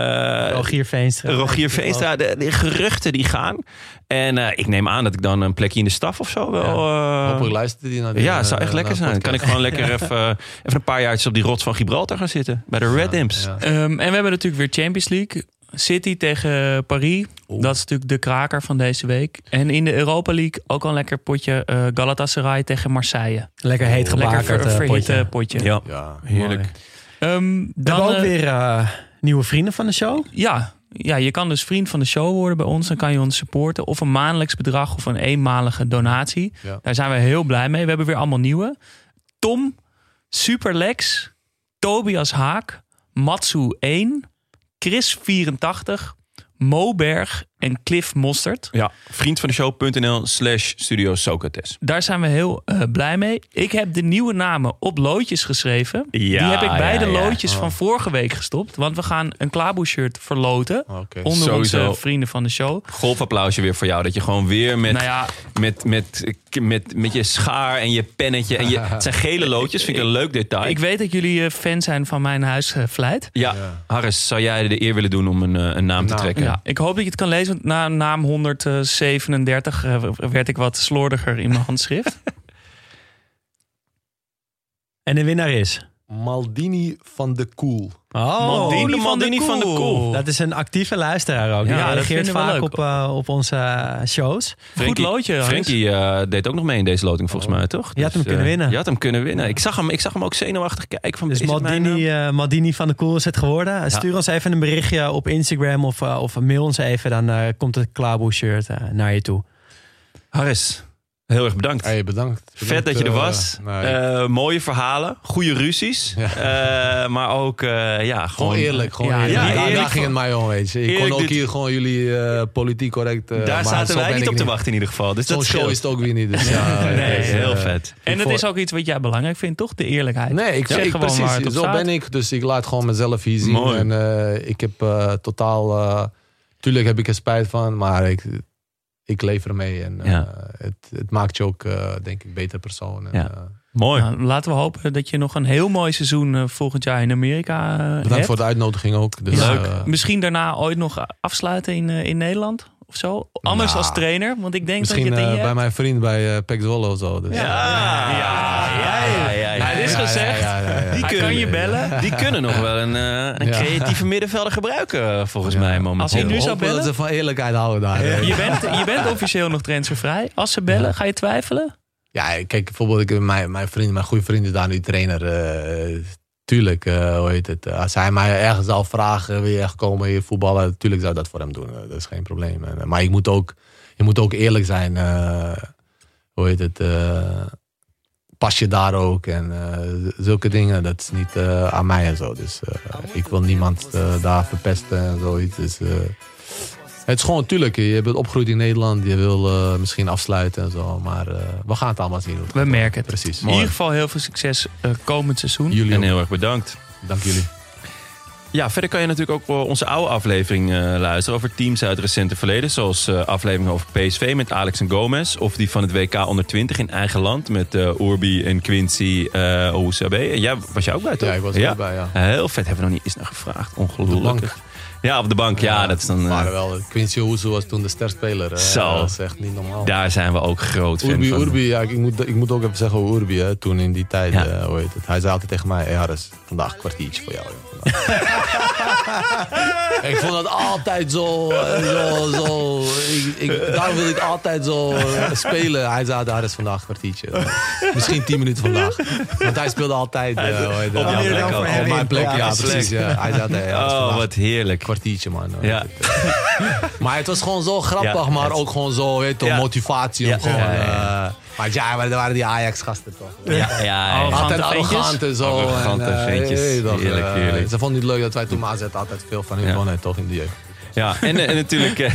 Eh,
Rogier Veenstra.
Rogier Veenstra, de, de geruchten die gaan. En eh, ik neem aan dat ik dan een plekje in de staf of zo wel... eh,
Hopelijk luistert hij naar die
ja, het zou
eh,
echt lekker zijn. Dan kan ik gewoon lekker [laughs] even, eh, even een paar jaartjes op die rots van Gibraltar gaan zitten. Bij de Red Imps.
Ja.
Ehm, en we hebben natuurlijk weer Champions League. City tegen Paris. Dat is natuurlijk de kraker van deze week. En in de Europa League ook al een lekker potje eh, Galatasaray tegen Marseille.
Lekker heet
Lekker
gebakerd
ver,
eh,
verhitte
potje.
potje.
Ja,
Ja.
heerlijk.
Ehm,
We
dan,
hebben ook
eh,
weer eh, nieuwe vrienden van de show.
Ja, ja, je kan dus vriend van de show worden bij ons. Dan kan je ons supporten. Of een maandelijks bedrag of een eenmalige donatie.
Ja.
Daar zijn we heel blij mee. We hebben weer allemaal nieuwe. Tom, Superlex, Tobias Haak, Matsu 1, Chris 84, Moberg en Cliff Mostert.
Ja, vriend van de show.nl slash studio Socrates.
Daar zijn we heel eh, blij mee. Ik heb de nieuwe namen op loodjes geschreven.
Ja,
Die heb ik bij
ja,
de
ja.
loodjes van vorige week gestopt. Want we gaan een Klaboe shirt verloten. Onder
Sowieso.
onze vrienden van de show.
Golfapplausje weer voor jou. Dat je gewoon weer met,
Nou ja,
met, met, met, met je schaar en je pennetje. En je, het zijn gele loodjes, vind ik een leuk detail.
ik weet dat jullie eh, fan zijn van mijn huisvlijt.
ja,
Ja.
Harris, zou jij de eer willen doen om een, eh, een naam te
naam.
trekken?
Ja, ik hoop dat je het kan lezen. Na naam 137 eh, werd ik wat slordiger in mijn handschrift. [laughs]
En de winnaar is...
Maldini van de Koel.
Oh,
Maldini
de Maldini van de Koel.
dat is een actieve luisteraar ook. Die
Ja,
reageert vaak op, eh, op onze eh, shows.
Goed loodje. Hans.
Frenkie eh, deed ook nog mee in deze loting volgens mij, toch?
Je had hem
eh,
kunnen winnen.
Je had hem kunnen winnen. Ik zag hem, ik zag hem ook zenuwachtig kijken. Van,
Dus Maldini, eh, Maldini van de Koel is het geworden. Stuur ons even een berichtje op Instagram of, of mail ons even. Dan eh, komt het Klaarboe shirt naar je toe.
Harris, heel erg bedankt.
Hey, bedankt.
Vet dat je er
eh,
was.
nou, ik-
Eh, mooie verhalen, goede ruzies. Eh, maar ook, eh, ja, gewoon...
gewoon eerlijk. Gewoon
Ja,
eerlijk.
ja,
daar,
eerlijk
daar ging het mij om, weet je. Ik
Eerlijk
kon ook
dit-
hier gewoon jullie eh, politiek correct... eh,
Daar
maar
zaten wij niet op te wachten in ieder geval. Dus
Zo'n
dat
show
scheelt.
is het ook weer niet. Dus [laughs] ja,
Nee,
dus,
heel vet.
En dat is ook iets wat jij belangrijk vindt, toch? De eerlijkheid.
Nee, ik
Zeg gewoon waar
precies.
het op
Zo
staat.
ben ik. Dus ik laat gewoon mezelf hier zien.
Mooi.
En eh, ik heb eh, totaal... eh, tuurlijk heb ik er spijt van, maar ik, ik leef ermee. En eh,
Ja.
het, het maakt je ook, eh, denk ik, beter persoon. En,
Ja.
eh,
Mooi.
Nou, laten we hopen dat je nog een heel mooi seizoen volgend jaar in Amerika eh,
bedankt
hebt.
voor de uitnodiging ook. Dus,
Leuk.
Misschien daarna ooit nog afsluiten in, in Nederland of zo. Anders
Nou,
als trainer, want ik denk
misschien
dat je het in
eh,
je
bij
hebt.
mijn vriend bij uh, Pek Zwolle of zo. Dus,
Ja, ja, ja, ja, ja.
Dit is
Ja, ja,
gezegd.
ja, ja, ja.
Die
Hij
kunnen-
kan je bellen.
Die kunnen nog wel een, eh, een
Ja.
creatieve middenvelder gebruiken, eh, volgens
Ja.
mij momenteel.
Als hij nu zou
dat
bellen?
ze van eerlijkheid houden daar.
Je bent, je bent officieel nog transfervrij. Als ze bellen, ga je twijfelen?
Ja, kijk, bijvoorbeeld ik, mijn, mijn vriend, mijn goede vriend is daar nu trainer. eh, tuurlijk, eh, hoe heet het? Als hij mij ergens al vragen, wil je echt komen hier voetballen? Tuurlijk zou ik dat voor hem doen. dat is geen probleem. Maar ik moet ook, je moet ook eerlijk zijn. eh, hoe heet het? Pas je daar ook? En eh, zulke dingen, dat is niet eh, aan mij en zo. Dus eh, ik wil niemand daar verpesten en zoiets. Dus, eh, het is gewoon natuurlijk, je bent opgegroeid in Nederland, je wil eh, misschien afsluiten en zo, maar eh, we gaan het allemaal zien. het
We merken het.
Precies.
In ieder geval heel veel succes eh, komend seizoen.
Jullie
En
ook.
heel erg bedankt.
Dank jullie.
Ja, verder kan je natuurlijk ook eh, onze oude aflevering eh, luisteren over teams uit het recente verleden. Zoals eh afleveringen over PSV met Alex en Gomez. Of die van het WK onder 20 in eigen land met eh Urbi en Quincy uh. En jij was jij ook bij toch?
Ja, ik was er ook bij, ja.
Heel vet, hebben we nog niet eens naar gevraagd. Ongelooflijk. Ja, op de bank. Ja, dat is dan... eh,
Maar wel, Quincy Owusu was toen de sterspeler.
Zo.
Dat is echt niet normaal.
daar zijn we ook groot fan
Urbi,
van.
Urbi, ja, ik, moet, ik moet ook even zeggen Urbi, hè, toen in die tijd,
Ja.
eh, hoe heet het. Hij zei altijd tegen mij, hey Harris, vandaag een kwartiertje voor jou. joh, vandaag." [laughs] [laughs] ik vond dat altijd zo, eh, zo, zo ik, ik, daarom wil ik altijd zo eh, spelen. Hij zei, Harris, vandaag een kwartiertje. Misschien tien minuten vandaag. Want hij speelde altijd, eh,
Op jouw
ja,
plek
op mijn plek, ja,
Ja,
precies. Ja. Hij zei, hey,
Oh, wat heerlijk.
kwartiertje, man.
Ja.
maar het was gewoon zo grappig, maar ook gewoon zo, weet motivatie. Om gewoon, eh, maar ja, maar er waren die Ajax-gasten toch.
Ja, ja, ja.
Arrogante
Altijd
ventjes?
arrogant en zo.
Arrogante
en, eh,
ventjes. Heerlijk,
eh,
heerlijk.
Ze vonden het leuk dat wij toen AZ altijd veel van hun
Ja.
wonnen, toch, in de jeugd.
Ja, en, en natuurlijk eh,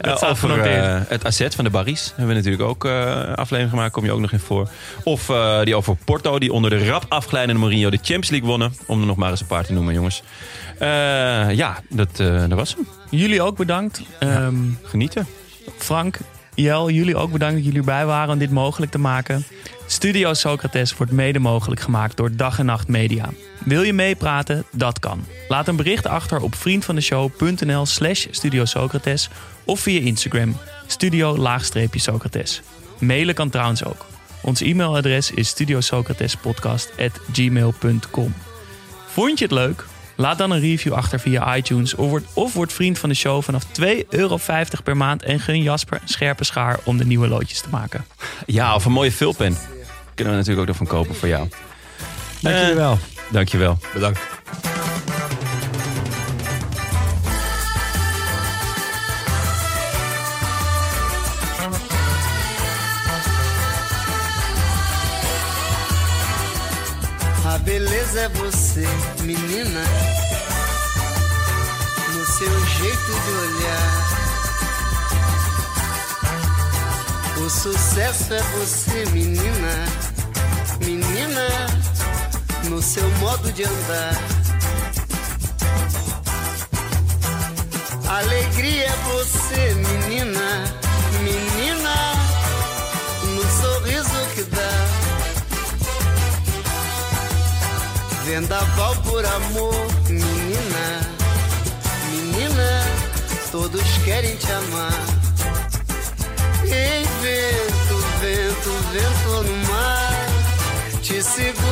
[laughs]
staat
over eh, het asset van de Barries. Hebben we natuurlijk ook eh aflevering gemaakt, kom je ook nog in voor. Of eh, die over Porto, die onder de rap afglijdende Mourinho de Champions League wonnen. Om er nog maar eens een paar te noemen, jongens. Eh, ja, dat, eh, dat was hem.
Jullie ook bedankt. Ehm,
Genieten.
Frank, Jel, jullie ook bedankt dat jullie erbij waren om dit mogelijk te maken. Studio Socrates wordt mede mogelijk gemaakt door Dag en Nacht Media. Wil je meepraten? Dat kan. Laat een bericht achter op vriendvandeshow.nl slash Studio Socrates of via Instagram studio-socrates. Mailen kan trouwens ook. Ons e-mailadres is studiosocratespodcast.gmail.com Vond je het leuk? Laat dan een review achter via iTunes of word, of word vriend van de show vanaf 2,50 euro per maand en gun Jasper een scherpe schaar om de nieuwe loodjes te maken.
Ja, of een mooie vulpen. Kunnen we natuurlijk ook nog van kopen voor jou.
Dank
Eh,
jullie wel.
Dankjewel.
Bedankt.
Beleza é você, menina, no seu jeito de olhar. O sucesso é você, menina, menina, no seu modo de andar. Alegria é você, menina, menina, Vendaval por amor, menina, menina, todos querem te amar. Ei, vento, vento, vento no mar, te segura